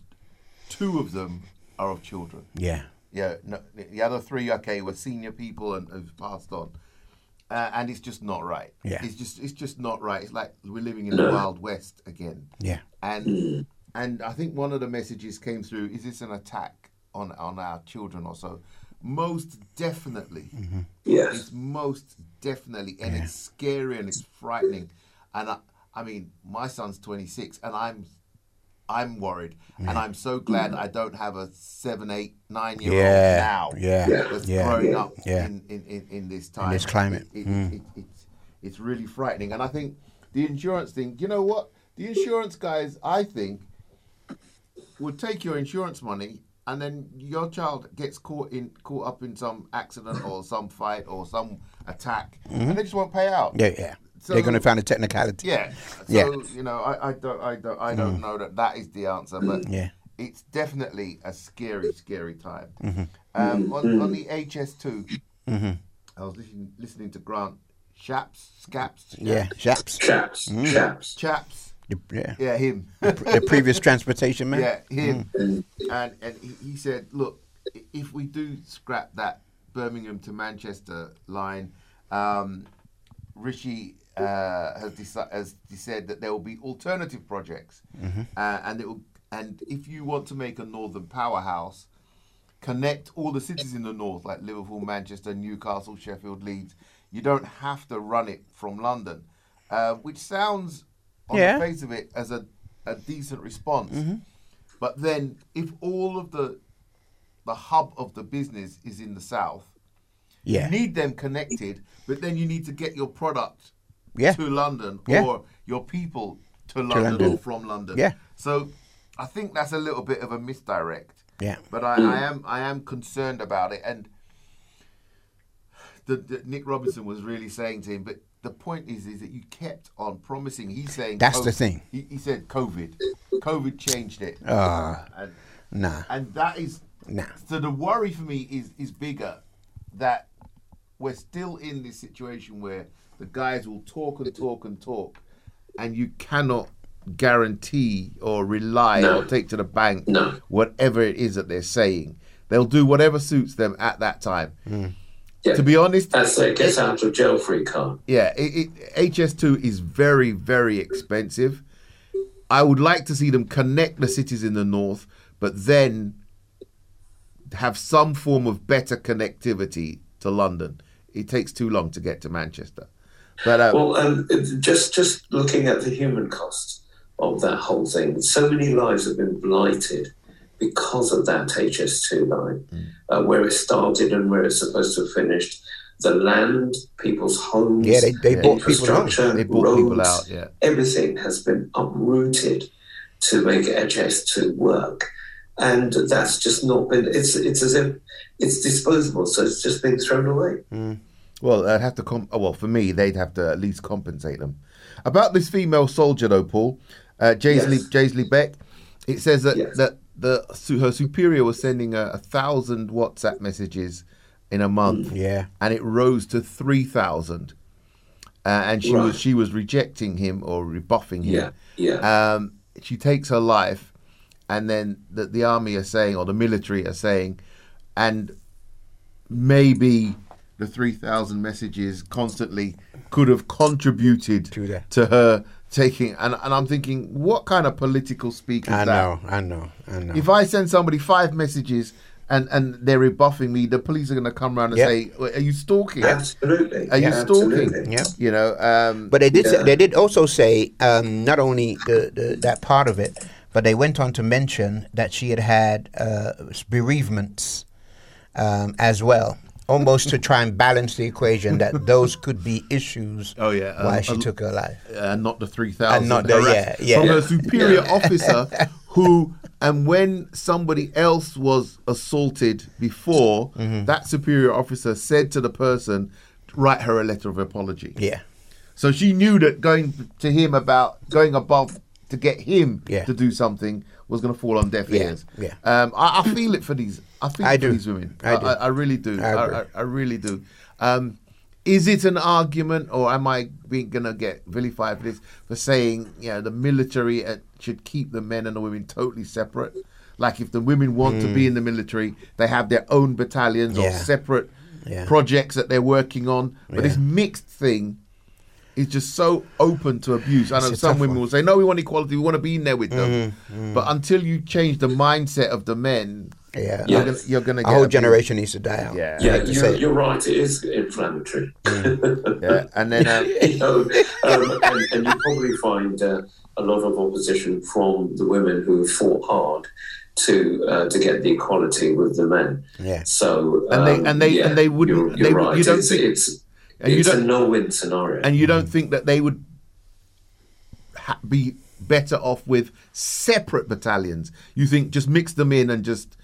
[SPEAKER 17] two of them are of children.
[SPEAKER 5] Yeah.
[SPEAKER 17] Yeah, no, the other three, okay, were senior people and have passed on, uh, and it's just not right.
[SPEAKER 5] Yeah.
[SPEAKER 17] it's just it's just not right. It's like we're living in the wild west again.
[SPEAKER 5] Yeah.
[SPEAKER 17] and and I think one of the messages came through: is this an attack on on our children or so? most definitely.
[SPEAKER 9] Yes.
[SPEAKER 17] It's most definitely, and it's scary and it's frightening. And I, I mean, my son's 26, and I'm, I'm worried, and I'm so glad I don't have a seven, eight, nine year
[SPEAKER 5] Yeah,
[SPEAKER 17] old now.
[SPEAKER 5] yeah, Yeah.
[SPEAKER 17] that's
[SPEAKER 5] yeah,
[SPEAKER 17] growing
[SPEAKER 5] yeah,
[SPEAKER 17] up
[SPEAKER 5] yeah.
[SPEAKER 17] In, in, in, in this
[SPEAKER 5] In
[SPEAKER 17] time,
[SPEAKER 5] this climate.
[SPEAKER 17] It, it,
[SPEAKER 5] Mm.
[SPEAKER 17] it, it's, it's really frightening, and I think the insurance thing. You know what? The insurance guys, I think, would take your insurance money and then your child gets caught in caught up in some accident or some fight or some attack
[SPEAKER 5] Mhm.
[SPEAKER 17] and they just won't pay out.
[SPEAKER 5] Yeah, yeah.
[SPEAKER 17] So-
[SPEAKER 5] They're going to find a technicality.
[SPEAKER 17] Yeah. So
[SPEAKER 5] Yeah.
[SPEAKER 17] you know, I, I don't I don't I don't
[SPEAKER 5] Mm.
[SPEAKER 17] know that that is the answer, but
[SPEAKER 5] Yeah.
[SPEAKER 17] it's definitely a scary, scary time.
[SPEAKER 5] Mhm.
[SPEAKER 17] Um, on, on the HS2,
[SPEAKER 5] Mhm.
[SPEAKER 17] I was listening, listening to Grant Shapps, Scaps,
[SPEAKER 5] Yeah, Chaps.
[SPEAKER 9] Chaps,
[SPEAKER 5] Mm.
[SPEAKER 9] chaps.
[SPEAKER 5] The- yeah.
[SPEAKER 17] Yeah, him.
[SPEAKER 5] The, the previous transportation man. [LAUGHS]
[SPEAKER 17] Yeah, him.
[SPEAKER 5] Mm.
[SPEAKER 17] And and he, he said, look, if we do scrap that Birmingham to Manchester line, um, Rishi uh, has, deci- has said that there will be alternative projects,
[SPEAKER 5] Mhm.
[SPEAKER 17] uh, and it will. And if you want to make a northern powerhouse, connect all the cities in the north, like Liverpool, Manchester, Newcastle, Sheffield, Leeds. You don't have to run it from London, uh, which sounds on
[SPEAKER 5] Yeah.
[SPEAKER 17] the face of it as a, a decent response.
[SPEAKER 5] Mhm.
[SPEAKER 17] But then, if all of the the hub of the business is in the south,
[SPEAKER 5] Yeah.
[SPEAKER 17] you need them connected. But then you need to get your product
[SPEAKER 5] Yeah.
[SPEAKER 17] to London
[SPEAKER 5] Yeah.
[SPEAKER 17] or your people to London,
[SPEAKER 5] London.
[SPEAKER 17] or from London.
[SPEAKER 5] Yeah.
[SPEAKER 17] So I think that's a little bit of a misdirect.
[SPEAKER 5] Yeah.
[SPEAKER 17] But I, I am I am concerned about it, and the, the Nick Robinson was really saying to him, but the point is, is that you kept on promising. He's saying
[SPEAKER 5] That's the thing.
[SPEAKER 17] He, he said COVID, COVID changed it.
[SPEAKER 5] Ah,
[SPEAKER 17] and,
[SPEAKER 5] nah.
[SPEAKER 17] and that is
[SPEAKER 5] Nah.
[SPEAKER 17] So the worry for me is is bigger that we're still in this situation where the guys will talk and talk and talk, and you cannot guarantee or rely
[SPEAKER 9] No.
[SPEAKER 17] or take to the bank
[SPEAKER 9] No.
[SPEAKER 17] whatever it is that they're saying. They'll do whatever suits them at that time.
[SPEAKER 9] Yeah.
[SPEAKER 17] To be honest,
[SPEAKER 9] That's a get out of jail free card.
[SPEAKER 17] yeah, it, it, HS2 is very, very expensive. I would like to see them connect the cities in the north, but then have some form of better connectivity to London. It takes too long to get to Manchester. But uh,
[SPEAKER 9] well, um, just just looking at the human cost of that whole thing, so many lives have been blighted because of that HS2 line,
[SPEAKER 17] Mm.
[SPEAKER 9] uh, where it started and where it's supposed to have finished. The land, people's homes,
[SPEAKER 5] Yeah, they- they bought people's homes.
[SPEAKER 9] infrastructure,
[SPEAKER 17] They bought people
[SPEAKER 9] roads,
[SPEAKER 17] out, yeah.
[SPEAKER 9] everything has been uprooted to make HS2 work. And that's just not been. It's it's as if it's disposable, so it's just been thrown away.
[SPEAKER 17] Well, I'd have to. Com- oh, well, for me, they'd have to at least compensate them. About this female soldier, though, Paul, uh, Jaysley
[SPEAKER 9] Yes.
[SPEAKER 17] Jaysley Beck, it says that that the her superior was sending a, a thousand WhatsApp messages in a month.
[SPEAKER 5] Yeah.
[SPEAKER 17] and it rose to three thousand, uh, and she
[SPEAKER 9] Right.
[SPEAKER 17] was she was rejecting him or rebuffing him.
[SPEAKER 9] Yeah,
[SPEAKER 17] Um, she takes her life, and then the, the army are saying, or the military are saying, and maybe the 3,000 messages constantly could have contributed
[SPEAKER 5] To
[SPEAKER 17] to her taking. And, and I'm thinking, what kind of political speak is
[SPEAKER 5] I
[SPEAKER 17] that?
[SPEAKER 5] know, I know, I know.
[SPEAKER 17] If I send somebody five messages and, and they're rebuffing me, the police are going to come around and
[SPEAKER 5] Yep.
[SPEAKER 17] say, "Well, "Are you stalking?
[SPEAKER 9] Absolutely.
[SPEAKER 17] Are you stalking?"
[SPEAKER 5] Yeah.
[SPEAKER 17] You know. Um,
[SPEAKER 5] But they did. Say,
[SPEAKER 9] Yeah.
[SPEAKER 5] they did also say um, not only the, the that part of it, but they went on to mention that she had had uh, bereavements um, as well, almost to try and balance the equation that [LAUGHS] those could be issues.
[SPEAKER 17] Oh yeah,
[SPEAKER 5] why
[SPEAKER 17] um,
[SPEAKER 5] she
[SPEAKER 17] a-
[SPEAKER 5] took her life.
[SPEAKER 17] uh, not the three thousand.
[SPEAKER 5] And not the- yeah, yeah.
[SPEAKER 17] From her superior
[SPEAKER 5] Yeah. [LAUGHS]
[SPEAKER 17] officer, who and when somebody else was assaulted before,
[SPEAKER 5] Mhm.
[SPEAKER 17] that superior officer said to the person, "Write her a letter of apology."
[SPEAKER 5] Yeah.
[SPEAKER 17] So she knew that going to him about going above to get him
[SPEAKER 5] Yeah.
[SPEAKER 17] to do something was going to fall on deaf
[SPEAKER 5] Yeah,
[SPEAKER 17] ears.
[SPEAKER 5] yeah.
[SPEAKER 17] Um, I, I feel it for these. I feel
[SPEAKER 5] I do.
[SPEAKER 17] these women.
[SPEAKER 5] I do.
[SPEAKER 17] I, I really do.
[SPEAKER 5] I
[SPEAKER 17] I. Really do. Um, is it an argument, or am I being gonna get vilified for this for saying you know the military uh, should keep the men and the women totally separate? Like if the women want to be in the military, they have their own battalions or
[SPEAKER 5] Mm.
[SPEAKER 17] Separate
[SPEAKER 5] Yeah.
[SPEAKER 17] projects that they're working on. But this mixed thing is just so open to abuse. I know some women
[SPEAKER 5] one.
[SPEAKER 17] will say, "No, we want equality. We want to be in there with them."
[SPEAKER 5] Mhm,
[SPEAKER 17] But until you change the mindset of the men,
[SPEAKER 5] Yeah,
[SPEAKER 17] You're gonna- you're gonna
[SPEAKER 5] a
[SPEAKER 17] get
[SPEAKER 5] whole
[SPEAKER 17] a big-
[SPEAKER 5] generation needs to die out.
[SPEAKER 17] Yeah.
[SPEAKER 5] I
[SPEAKER 9] Yeah,
[SPEAKER 5] hate
[SPEAKER 9] you're,
[SPEAKER 5] say
[SPEAKER 9] you're right. It is inflammatory. [LAUGHS]
[SPEAKER 17] yeah, and then um, [LAUGHS]
[SPEAKER 9] you know, um, and, and you probably find uh, a lot of opposition from the women who fought hard to uh, to get the equality with the men.
[SPEAKER 5] Yeah.
[SPEAKER 9] So
[SPEAKER 17] And they-
[SPEAKER 9] um,
[SPEAKER 17] and they-
[SPEAKER 9] yeah,
[SPEAKER 17] and they wouldn't-
[SPEAKER 9] You're, you're
[SPEAKER 17] would-
[SPEAKER 9] right.
[SPEAKER 17] you don't
[SPEAKER 9] it's,
[SPEAKER 17] think-
[SPEAKER 9] it's
[SPEAKER 17] and you
[SPEAKER 9] it's a no-win scenario.
[SPEAKER 17] and you don't think that they would ha- be better off with separate battalions? You think just mix them in and just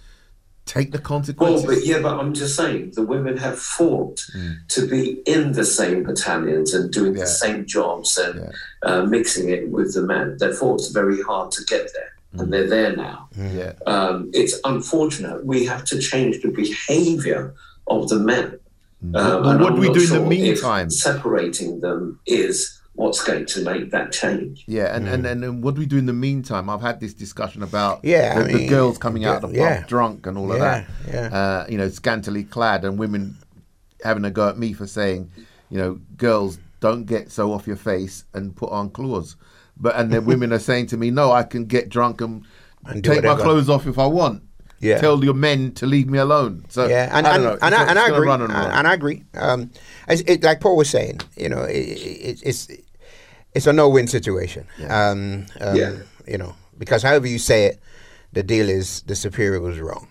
[SPEAKER 17] take the consequences.
[SPEAKER 9] Well, but yeah, but I'm just saying the women have fought to be in the same battalions and doing the same jobs and uh, mixing it with the men. They fought very hard to get there, and they're there now.
[SPEAKER 17] yeah.
[SPEAKER 9] Um, it's unfortunate. We have to change the behaviour of the men. Um,
[SPEAKER 17] But what do we do in the meantime?
[SPEAKER 9] separating them is what's going to make that change.
[SPEAKER 17] Yeah, and, and, and and what do we do in the meantime? I've had this discussion about
[SPEAKER 5] Yeah,
[SPEAKER 17] the,
[SPEAKER 5] I
[SPEAKER 17] the girls coming out of the pub
[SPEAKER 5] yeah.
[SPEAKER 17] drunk and all of
[SPEAKER 5] Yeah,
[SPEAKER 17] that.
[SPEAKER 5] yeah.
[SPEAKER 17] Uh, you know, scantily clad, and women having a go at me for saying, you know, girls don't get so off your face and put on clothes. But and then women are saying to me, no, I can get drunk and,
[SPEAKER 5] And
[SPEAKER 17] take my clothes off if I want.
[SPEAKER 5] Yeah.
[SPEAKER 17] Tell your men to leave me alone. So
[SPEAKER 5] yeah, and
[SPEAKER 17] I
[SPEAKER 5] and, and, I, and I agree,
[SPEAKER 17] and
[SPEAKER 5] and,
[SPEAKER 17] run.
[SPEAKER 5] and I agree. Um, it's, it, like Paul was saying, you know, it, it, it's it's a no-win situation. Um, um,
[SPEAKER 9] Yeah.
[SPEAKER 5] You know, because however you say it, the deal is the superior was wrong.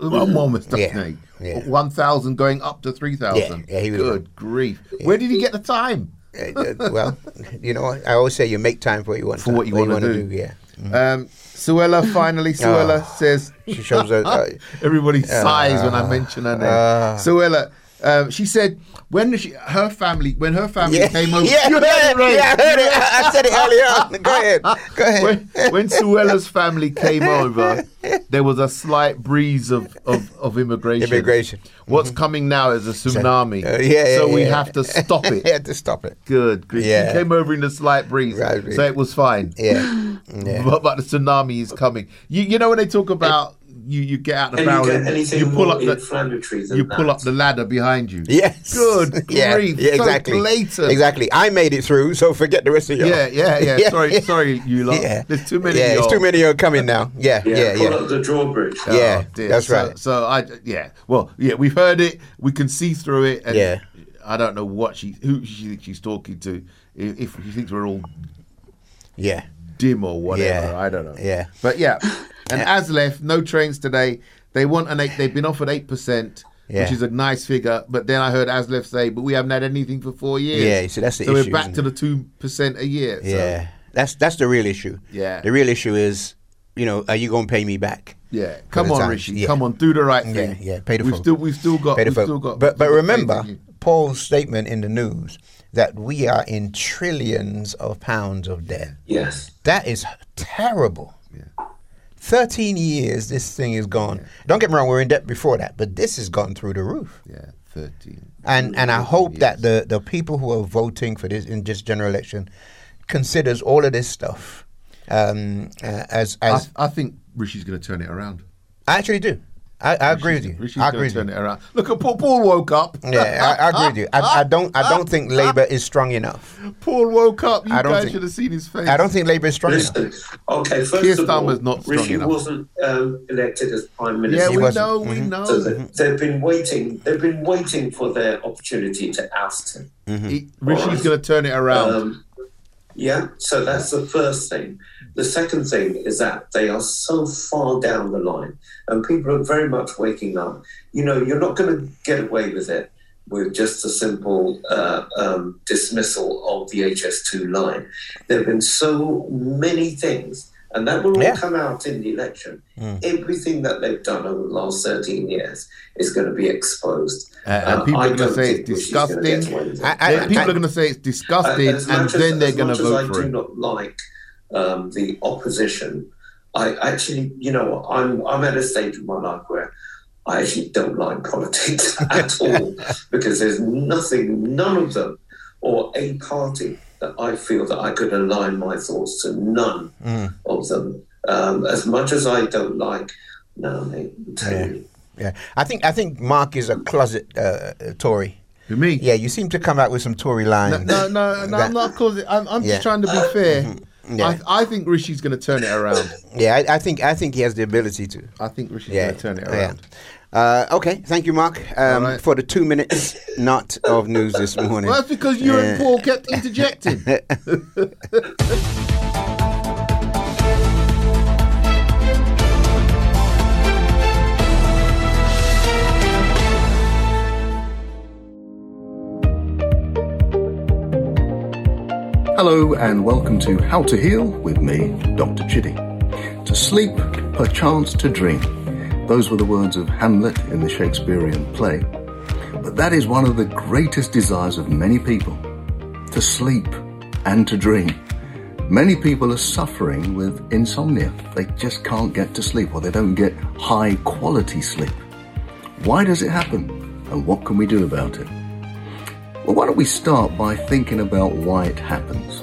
[SPEAKER 17] One more mistake.
[SPEAKER 5] Yeah, yeah.
[SPEAKER 17] One thousand going up to three thousand.
[SPEAKER 5] Yeah, yeah, he was
[SPEAKER 17] Good grief! Where did he get the time?
[SPEAKER 5] Uh, uh, well, [LAUGHS] you know, I always say you make time for what you want.
[SPEAKER 17] For what you wanna
[SPEAKER 5] wanna
[SPEAKER 17] do.
[SPEAKER 5] Yeah.
[SPEAKER 17] Um, Suella finally, [LAUGHS] Suella
[SPEAKER 5] Oh,
[SPEAKER 17] says
[SPEAKER 5] she shows her- uh, [LAUGHS]
[SPEAKER 17] Everybody sighs when I
[SPEAKER 5] uh,
[SPEAKER 17] mention her name.
[SPEAKER 5] uh.
[SPEAKER 17] Suella, um, she said when she, her family, when her family
[SPEAKER 5] Yeah,
[SPEAKER 17] came over, [LAUGHS]
[SPEAKER 5] yeah, [LAUGHS]
[SPEAKER 17] You heard it, right?
[SPEAKER 5] yeah, I heard it. I- I said it earlier on. [LAUGHS] Go ahead. Go ahead.
[SPEAKER 17] When, when Suella's family came over, there was a slight breeze of, of, of immigration.
[SPEAKER 5] Immigration.
[SPEAKER 17] What's coming now is a tsunami.
[SPEAKER 5] Uh, yeah, yeah,
[SPEAKER 17] so we
[SPEAKER 5] yeah.
[SPEAKER 17] have to stop it.
[SPEAKER 5] had to stop it.
[SPEAKER 17] Good.
[SPEAKER 5] Yeah.
[SPEAKER 17] She came over in a slight breeze,
[SPEAKER 5] Right,
[SPEAKER 17] so it was fine.
[SPEAKER 5] Yeah. [GASPS] Yeah.
[SPEAKER 17] But, but the tsunami is coming. You, you know when they talk about you, you get out the
[SPEAKER 9] And you
[SPEAKER 17] barrel,
[SPEAKER 9] get
[SPEAKER 17] and you pull
[SPEAKER 9] more
[SPEAKER 17] up the
[SPEAKER 9] inflammatory than
[SPEAKER 17] you pull
[SPEAKER 9] that.
[SPEAKER 17] up the ladder behind you.
[SPEAKER 5] Yes.
[SPEAKER 17] Good [LAUGHS]
[SPEAKER 5] Yeah,
[SPEAKER 17] grief.
[SPEAKER 5] yeah,
[SPEAKER 17] So
[SPEAKER 5] exactly.
[SPEAKER 17] blatant.
[SPEAKER 5] Exactly. I made it through, so forget the rest of y'all.
[SPEAKER 17] Yeah, yeah, yeah. [LAUGHS] Sorry, sorry, you lot.
[SPEAKER 5] Yeah.
[SPEAKER 17] There's too many.
[SPEAKER 5] Yeah,
[SPEAKER 17] of
[SPEAKER 5] it's too many of you coming now. Yeah,
[SPEAKER 9] Yeah,
[SPEAKER 5] yeah,
[SPEAKER 9] pull
[SPEAKER 5] yeah.
[SPEAKER 9] up the drawbridge.
[SPEAKER 5] Oh, yeah,
[SPEAKER 17] Oh, dear.
[SPEAKER 5] that's
[SPEAKER 17] So-
[SPEAKER 5] right.
[SPEAKER 17] So I, yeah. Well, yeah, we've heard it. We can see through it. And
[SPEAKER 5] Yeah.
[SPEAKER 17] I don't know what she, who she thinks she's talking to. If, if she thinks we're all
[SPEAKER 5] Yeah.
[SPEAKER 17] dim or whatever,
[SPEAKER 5] Yeah.
[SPEAKER 17] I don't know.
[SPEAKER 5] Yeah.
[SPEAKER 17] But yeah, and ASLEF, no trains today. They want an eight. They've been offered eight percent.
[SPEAKER 5] Yeah.
[SPEAKER 17] Which is a nice figure, but then I heard ASLEF say, "But we haven't had anything for four years."
[SPEAKER 5] Yeah, so that's the
[SPEAKER 17] so
[SPEAKER 5] issue,
[SPEAKER 17] we're back to the two percent a year. so-
[SPEAKER 5] Yeah. That's that's the real issue.
[SPEAKER 17] Yeah.
[SPEAKER 5] The real issue is, you know, are you going to pay me back?
[SPEAKER 17] Yeah, come on,
[SPEAKER 5] time?
[SPEAKER 17] Rishi.
[SPEAKER 5] Yeah.
[SPEAKER 17] Come on, do the right thing.
[SPEAKER 5] yeah, pay the
[SPEAKER 17] we've
[SPEAKER 5] full.
[SPEAKER 17] still, we've still got,
[SPEAKER 5] Pay the
[SPEAKER 17] we've
[SPEAKER 5] full.
[SPEAKER 17] still got.
[SPEAKER 5] But but
[SPEAKER 17] we've still got
[SPEAKER 5] remember
[SPEAKER 17] faith in you.
[SPEAKER 5] Paul's statement in the news that we are in trillions of pounds of debt.
[SPEAKER 9] Yes.
[SPEAKER 5] That is terrible. 13 years this thing is gone. Don't get me wrong, we're in debt before that, but this has gone through the roof.
[SPEAKER 17] Yeah, 13.
[SPEAKER 5] And and I hope that the, the people who are voting for this in this general election considers all of this stuff um, uh, as
[SPEAKER 17] I,
[SPEAKER 5] as
[SPEAKER 17] I think Rishi's going to turn it around.
[SPEAKER 5] I actually do. I, I agree with you.
[SPEAKER 17] Rishi's
[SPEAKER 5] I agree with
[SPEAKER 17] turn
[SPEAKER 5] you.
[SPEAKER 17] it around. Look at Paul. Paul woke up.
[SPEAKER 5] Yeah, I, I agree with you. I, I don't. I don't think Labour is strong enough. [LAUGHS]
[SPEAKER 17] Paul woke up. You
[SPEAKER 5] I don't
[SPEAKER 17] guys
[SPEAKER 5] think-
[SPEAKER 17] should have seen his face.
[SPEAKER 5] I don't think Labour is strong enough.
[SPEAKER 9] Listen, okay, first
[SPEAKER 17] Keir
[SPEAKER 9] of all,
[SPEAKER 17] Starmer's not strong
[SPEAKER 9] Rishi
[SPEAKER 17] enough.
[SPEAKER 9] wasn't um, elected as prime minister.
[SPEAKER 17] Yeah,
[SPEAKER 9] minister.
[SPEAKER 17] we
[SPEAKER 5] wasn't.
[SPEAKER 17] know. We
[SPEAKER 5] Mhm.
[SPEAKER 17] know.
[SPEAKER 9] So they, they've been waiting. They've been waiting for their opportunity to oust him.
[SPEAKER 17] He- Rishi's going to turn it around.
[SPEAKER 9] Um, yeah, so that's the first thing. The second thing is that they are so far down the line, and people are very much waking up. You know, you're not going to get away with it with just a simple uh, um, dismissal of the HS2 line. There have been so many things, and that will all
[SPEAKER 5] Yeah.
[SPEAKER 9] come out in the election.
[SPEAKER 5] Mm.
[SPEAKER 9] Everything that they've done over the last 13 years is going to be exposed.
[SPEAKER 17] Uh, and
[SPEAKER 9] Uh,
[SPEAKER 17] people
[SPEAKER 9] I
[SPEAKER 17] are going to say it's
[SPEAKER 9] Rishi's gonna get
[SPEAKER 17] disgusting.
[SPEAKER 9] away.
[SPEAKER 5] I- I-
[SPEAKER 17] people
[SPEAKER 5] I-
[SPEAKER 17] are going to say it's disgusting,
[SPEAKER 9] As
[SPEAKER 17] and
[SPEAKER 9] much
[SPEAKER 17] then
[SPEAKER 9] as,
[SPEAKER 17] they're going to
[SPEAKER 9] much as
[SPEAKER 17] vote
[SPEAKER 9] I
[SPEAKER 17] for
[SPEAKER 9] do
[SPEAKER 17] it.
[SPEAKER 9] not like um, the opposition. I actually, you know, I'm I'm at a stage in my life where I actually don't like politics [LAUGHS] at all [LAUGHS] because there's nothing, none of them, or a party that I feel that I could align my thoughts to. None
[SPEAKER 5] Mm.
[SPEAKER 9] of them. Um, as much as I don't like, no, mate, I'm
[SPEAKER 5] Yeah.
[SPEAKER 9] you.
[SPEAKER 5] Yeah, I think I think Mark is a closet uh, uh, Tory.
[SPEAKER 17] Who me?
[SPEAKER 5] Yeah, you seem to come out with some Tory
[SPEAKER 17] No,
[SPEAKER 5] lines.
[SPEAKER 17] no, no, no
[SPEAKER 5] That-
[SPEAKER 17] I'm not causing. I'm, I'm
[SPEAKER 5] Yeah.
[SPEAKER 17] just trying to be fair.
[SPEAKER 5] Yeah.
[SPEAKER 17] I, I think Rishi's going to turn it around. [LAUGHS]
[SPEAKER 5] Yeah, I, I think I think he has the ability to.
[SPEAKER 17] I think Rishi's
[SPEAKER 5] Yeah,
[SPEAKER 17] going to turn it
[SPEAKER 5] yeah.
[SPEAKER 17] around.
[SPEAKER 5] Uh, okay, thank you, Mark, um,
[SPEAKER 17] right.
[SPEAKER 5] for the two minutes [LAUGHS] not of news this morning.
[SPEAKER 17] Well, that's because you and Paul kept interjecting. [LAUGHS]
[SPEAKER 18] Hello and welcome to How to Heal with me, Dr. Chitty. To sleep, perchance to dream. Those were the words of Hamlet in the Shakespearean play. But that is one of the greatest desires of many people to sleep and to dream. Many people are suffering with insomnia. They just can't get to sleep or they don't get high quality sleep. Why does it happen? And what can we do about it? Well, why don't we start by thinking about why it happens?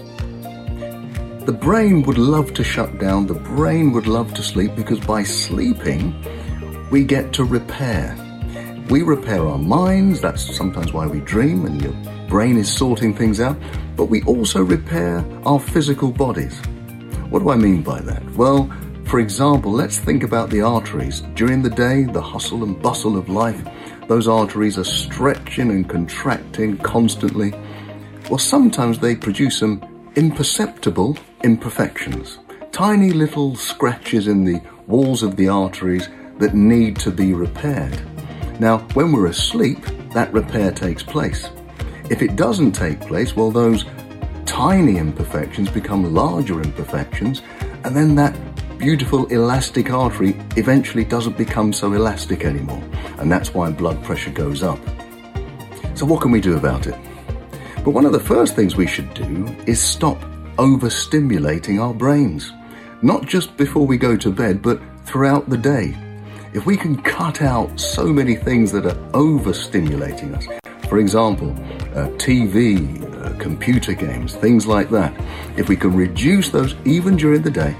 [SPEAKER 18] The brain would love to shut down, the brain would love to sleep because by sleeping, we get to repair. We repair our minds, that's sometimes why we dream and your brain is sorting things out, but we also repair our physical bodies. What do I mean by that? Well, for example, let's think about the arteries. During the day, the hustle and bustle of life, those arteries are stretching and contracting constantly. Well, sometimes they produce some imperceptible imperfections, tiny little scratches in the walls of the arteries that need to be repaired. Now, when we're asleep, that repair takes place. If it doesn't take place, well, those tiny imperfections become larger imperfections, and then that beautiful elastic artery eventually doesn't become so elastic anymore, and that's why blood pressure goes up. So, what can we do about it? But one of the first things we should do is stop overstimulating our brains, not just before we go to bed, but throughout the day. If we can cut out so many things that are overstimulating us, for example, uh, TV, uh, computer games, things like that, if we can reduce those even during the day,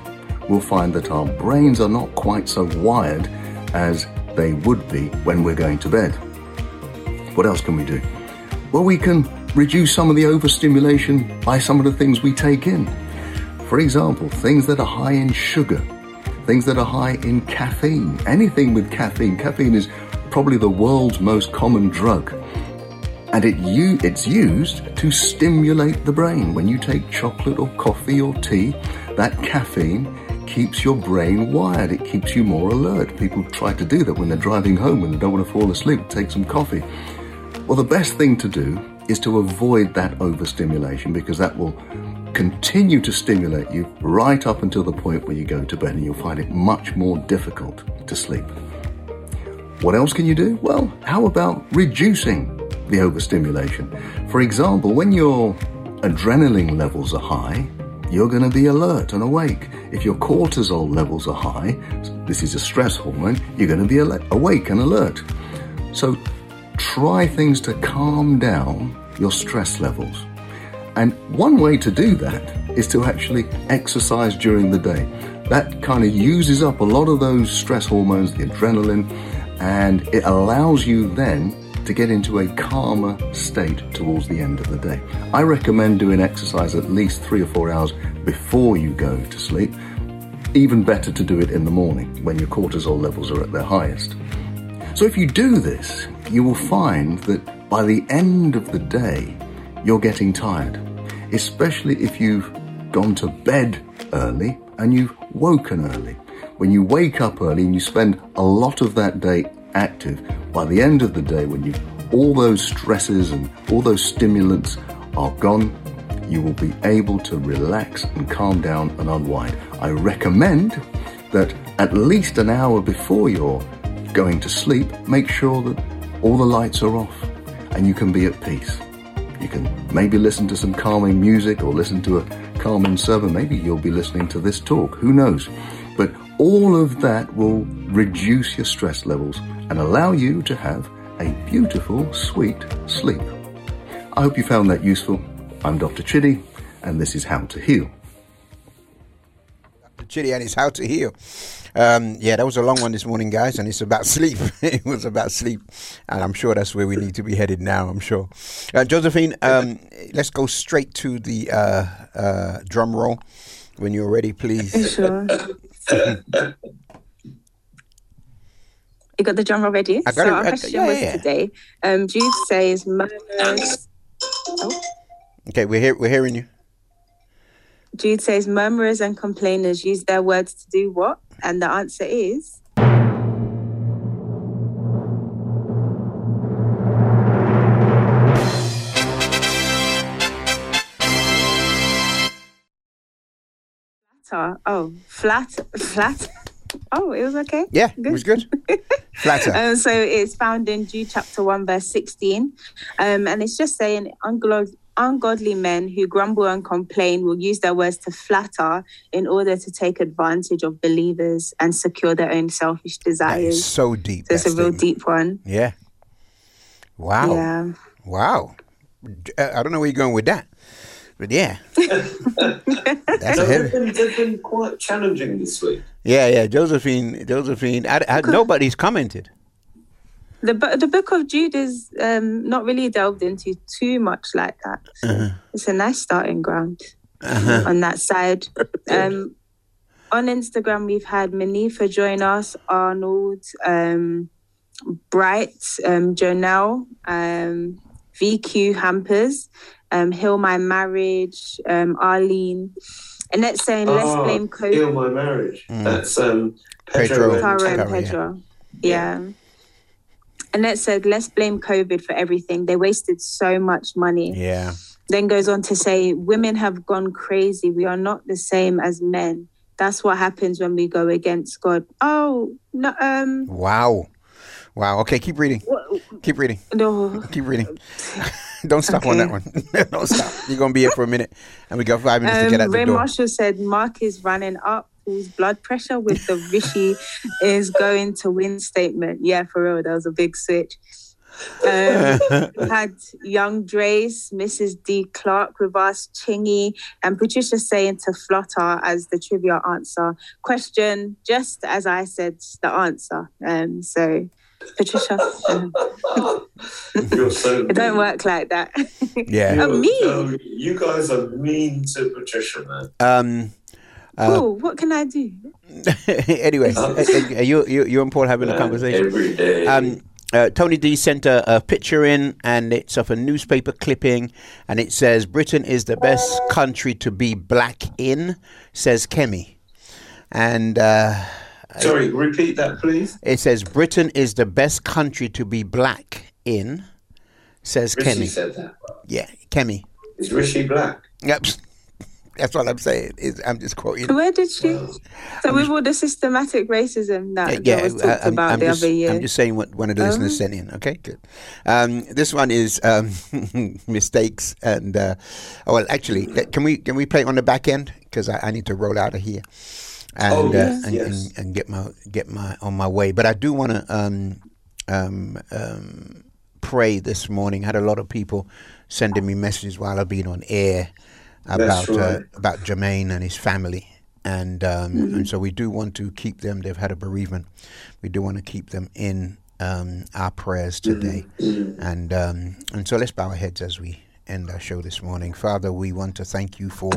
[SPEAKER 18] we'll find that our brains are not quite so wired as they would be when we're going to bed. What else can we do? Well, we can reduce some of the overstimulation by some of the things we take in. For example, things that are high in sugar, things that are high in caffeine. Anything with caffeine. Caffeine is probably the world's most common drug. And it u- it's used to stimulate the brain. When you take chocolate or coffee or tea, that caffeine keeps your brain wired. It keeps you more alert. People try to do that when they're driving home and don't want to fall asleep, take some coffee. Well, the best thing to do is to avoid that overstimulation because that will continue to stimulate you right up until the point where you go to bed and you'll find it much more difficult to sleep. What else can you do? Well, how about reducing the overstimulation? For example, when your adrenaline levels are high, you're going to be alert and awake. If your cortisol levels are high, this is a stress hormone, you're going to be awake and alert. So try things to calm down your stress levels. And one way to do that is to actually exercise during the day. That kind of uses up a lot of those stress hormones, the adrenaline, and it allows you then to get into a calmer state towards the end of the day. I recommend doing exercise at least three or four hours before you go to sleep. Even better to do it in the morning when your cortisol levels are at their highest. So if you do this, you will find that by the end of the day, you're getting tired, especially if you've gone to bed early and you've woken early. When you wake up early and you spend a lot of that day active, by the end of the day, when you all those stresses and all those stimulants are gone, you will be able to relax and calm down and unwind. I recommend that at least an hour before you're going to sleep, make sure that all the lights are off and you can be at peace. You can maybe listen to some calming music or listen to a calming sermon. Maybe you'll be listening to this talk. Who knows? But all of that will reduce your stress levels and allow you to have a beautiful, sweet sleep. I hope you found that useful. I'm Dr. Chitty, and this is How to Heal.
[SPEAKER 5] Chitty and it's how to heal. Um, yeah, that was a long one this morning, guys, and it's about [LAUGHS] sleep. it was about sleep, and I'm sure that's where we need to be headed now. I'm sure. Uh, Josephine, um, let's go straight to the uh, uh, drum roll. When you're ready, please.
[SPEAKER 4] Sure. You got the drum roll ready?
[SPEAKER 5] I got
[SPEAKER 4] so
[SPEAKER 5] it-
[SPEAKER 4] our
[SPEAKER 5] I got-
[SPEAKER 4] question
[SPEAKER 5] yeah,
[SPEAKER 4] was
[SPEAKER 5] yeah.
[SPEAKER 4] today. Um, Jude says murmurers. Oh,
[SPEAKER 5] Okay, we're here. We're hearing you.
[SPEAKER 4] Jude says murmurers and complainers use their words to do what? And the answer is flatter. Oh, flat, flat. Oh, it was okay.
[SPEAKER 5] Yeah, it was good. [LAUGHS] Flatter.
[SPEAKER 4] Um, so it's found in Jude chapter 1, verse 16. Um, and it's just saying unglo- ungodly men who grumble and complain will use their words to flatter in order to take advantage of believers and secure their own selfish desires.
[SPEAKER 5] is so deep.
[SPEAKER 4] So it's a real
[SPEAKER 5] statement.
[SPEAKER 4] deep one.
[SPEAKER 5] Yeah. Wow.
[SPEAKER 4] Yeah.
[SPEAKER 5] Wow. Uh, I don't know where you're going with that, but yeah. [LAUGHS] That's
[SPEAKER 9] No,
[SPEAKER 5] heavy.
[SPEAKER 9] they've, been, they've been quite challenging this week.
[SPEAKER 5] Yeah, yeah. Josephine, Josephine. I, I, nobody's commented.
[SPEAKER 4] The, the book of Jude is um, not really delved into too much like that.
[SPEAKER 5] Uh-huh.
[SPEAKER 4] It's a nice starting ground
[SPEAKER 5] Uh-huh.
[SPEAKER 4] on that side. Um, on Instagram, we've had Manifa join us, Arnold, um, Bright, um, Jonelle, um, VQ Hampers, um, Heal My Marriage, um, Arlene. And let's saying, let's
[SPEAKER 9] Ah,
[SPEAKER 4] blame COVID.
[SPEAKER 9] Heal my marriage.
[SPEAKER 5] Mm.
[SPEAKER 9] That's um,
[SPEAKER 5] Pedro.
[SPEAKER 9] Pedro. and
[SPEAKER 4] Tara and
[SPEAKER 9] Tara, yeah.
[SPEAKER 4] Yeah. Annette said, let's blame COVID for everything. They wasted so much money.
[SPEAKER 5] Yeah.
[SPEAKER 4] Then goes on to say, women have gone crazy. We are not the same as men. That's what happens when we go against God. Oh, no, um,
[SPEAKER 5] Wow. Wow. Okay, keep reading. Keep reading.
[SPEAKER 4] no.
[SPEAKER 5] Keep reading. [LAUGHS] Don't stop on that one. [LAUGHS] Don't stop. You're gonna be here for a minute, and we got five minutes to
[SPEAKER 4] Um,
[SPEAKER 5] get out the
[SPEAKER 4] Ray. Marshall said, Mark is running up. Paul's blood pressure with the Rishi is going to win statement. Yeah, for real. That was a big switch. Um, [LAUGHS] we had Young Drace, Mrs. D. Clark with us, Chingy, and Patricia saying to flutter as the trivia answer. Question, just as I said the answer. Um, so, Patricia, um,
[SPEAKER 9] You're so [LAUGHS]
[SPEAKER 4] it don't work like that.
[SPEAKER 5] Yeah.
[SPEAKER 4] oh, me?
[SPEAKER 9] No, you guys are mean to Patricia, man.
[SPEAKER 5] Um. Uh,
[SPEAKER 4] Cool. What can I do? [LAUGHS]
[SPEAKER 5] anyway, uh, uh, you, you, you and Paul having a conversation.
[SPEAKER 9] every day.
[SPEAKER 5] Um, uh, Tony D sent a, a picture in, and it's of a newspaper clipping, and it says Britain is the best country to be black in, says Kemi, and uh,
[SPEAKER 9] Sorry, repeat that, please.
[SPEAKER 5] it says Britain is the best country to be black in, says
[SPEAKER 9] Rishi
[SPEAKER 5] Kemi.
[SPEAKER 9] said that.
[SPEAKER 5] Yeah, Kemi.
[SPEAKER 9] Is Rishi black?
[SPEAKER 5] Yep. That's what I'm saying. Is I'm just quoting.
[SPEAKER 4] Where did she? So with all the systematic racism that, that was
[SPEAKER 5] I-
[SPEAKER 4] talked about the
[SPEAKER 5] just,
[SPEAKER 4] other year.
[SPEAKER 5] I'm just saying what one of the
[SPEAKER 4] Oh.
[SPEAKER 5] listeners sent in. Okay, good. Um, this one is um, [LAUGHS] mistakes, and uh, oh well, actually, uh, can we can we play it on the back end because I, I need to roll out of here and
[SPEAKER 9] Oh,
[SPEAKER 5] uh,
[SPEAKER 9] yes,
[SPEAKER 5] and,
[SPEAKER 9] yes.
[SPEAKER 5] and, and get my get my on my way. But I do want to um, um, um, pray this morning. I had a lot of people sending me messages while I've been on air about
[SPEAKER 9] That's
[SPEAKER 5] uh, about Jermaine and his family. And um,
[SPEAKER 9] Mm-hmm.
[SPEAKER 5] and so we do want to keep them. They've had a bereavement. We do want to keep them in um, our prayers today.
[SPEAKER 9] Mm-hmm.
[SPEAKER 5] And um, and so let's bow our heads as we end our show this morning. Father, we want to thank you for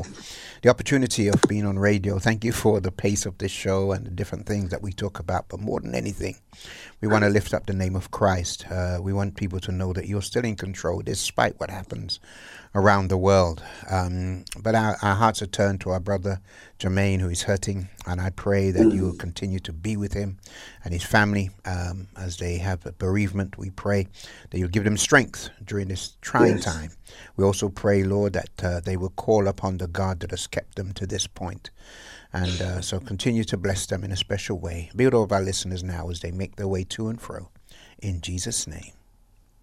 [SPEAKER 5] the opportunity of being on radio. Thank you for the pace of this show and the different things that we talk about. But more than anything, we want to lift up the name of Christ. Uh, we want people to know that you're still in control despite what happens around the world. Um, but our, our hearts are turned to our brother Jermaine, who is hurting, and I pray that you will continue to be with him and his family um, as they have a bereavement. We pray that you'll give them strength during this trying
[SPEAKER 9] Yes.
[SPEAKER 5] time. We also pray, Lord, that uh, they will call upon the God that has kept them to this point. And uh, so continue to bless them in a special way. Be with all of our listeners now as they make their way to and fro. In Jesus' name.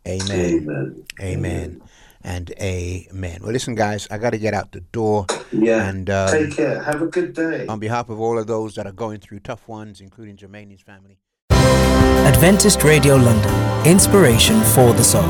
[SPEAKER 5] Amen.
[SPEAKER 9] Amen.
[SPEAKER 5] Amen and amen. Well, listen, guys, I got to get out the door.
[SPEAKER 9] Yeah.
[SPEAKER 5] And um,
[SPEAKER 9] take care. Have a good day.
[SPEAKER 5] On behalf of all of those that are going through tough ones, including Jermaine's family.
[SPEAKER 2] Adventist Radio London, inspiration for the soul.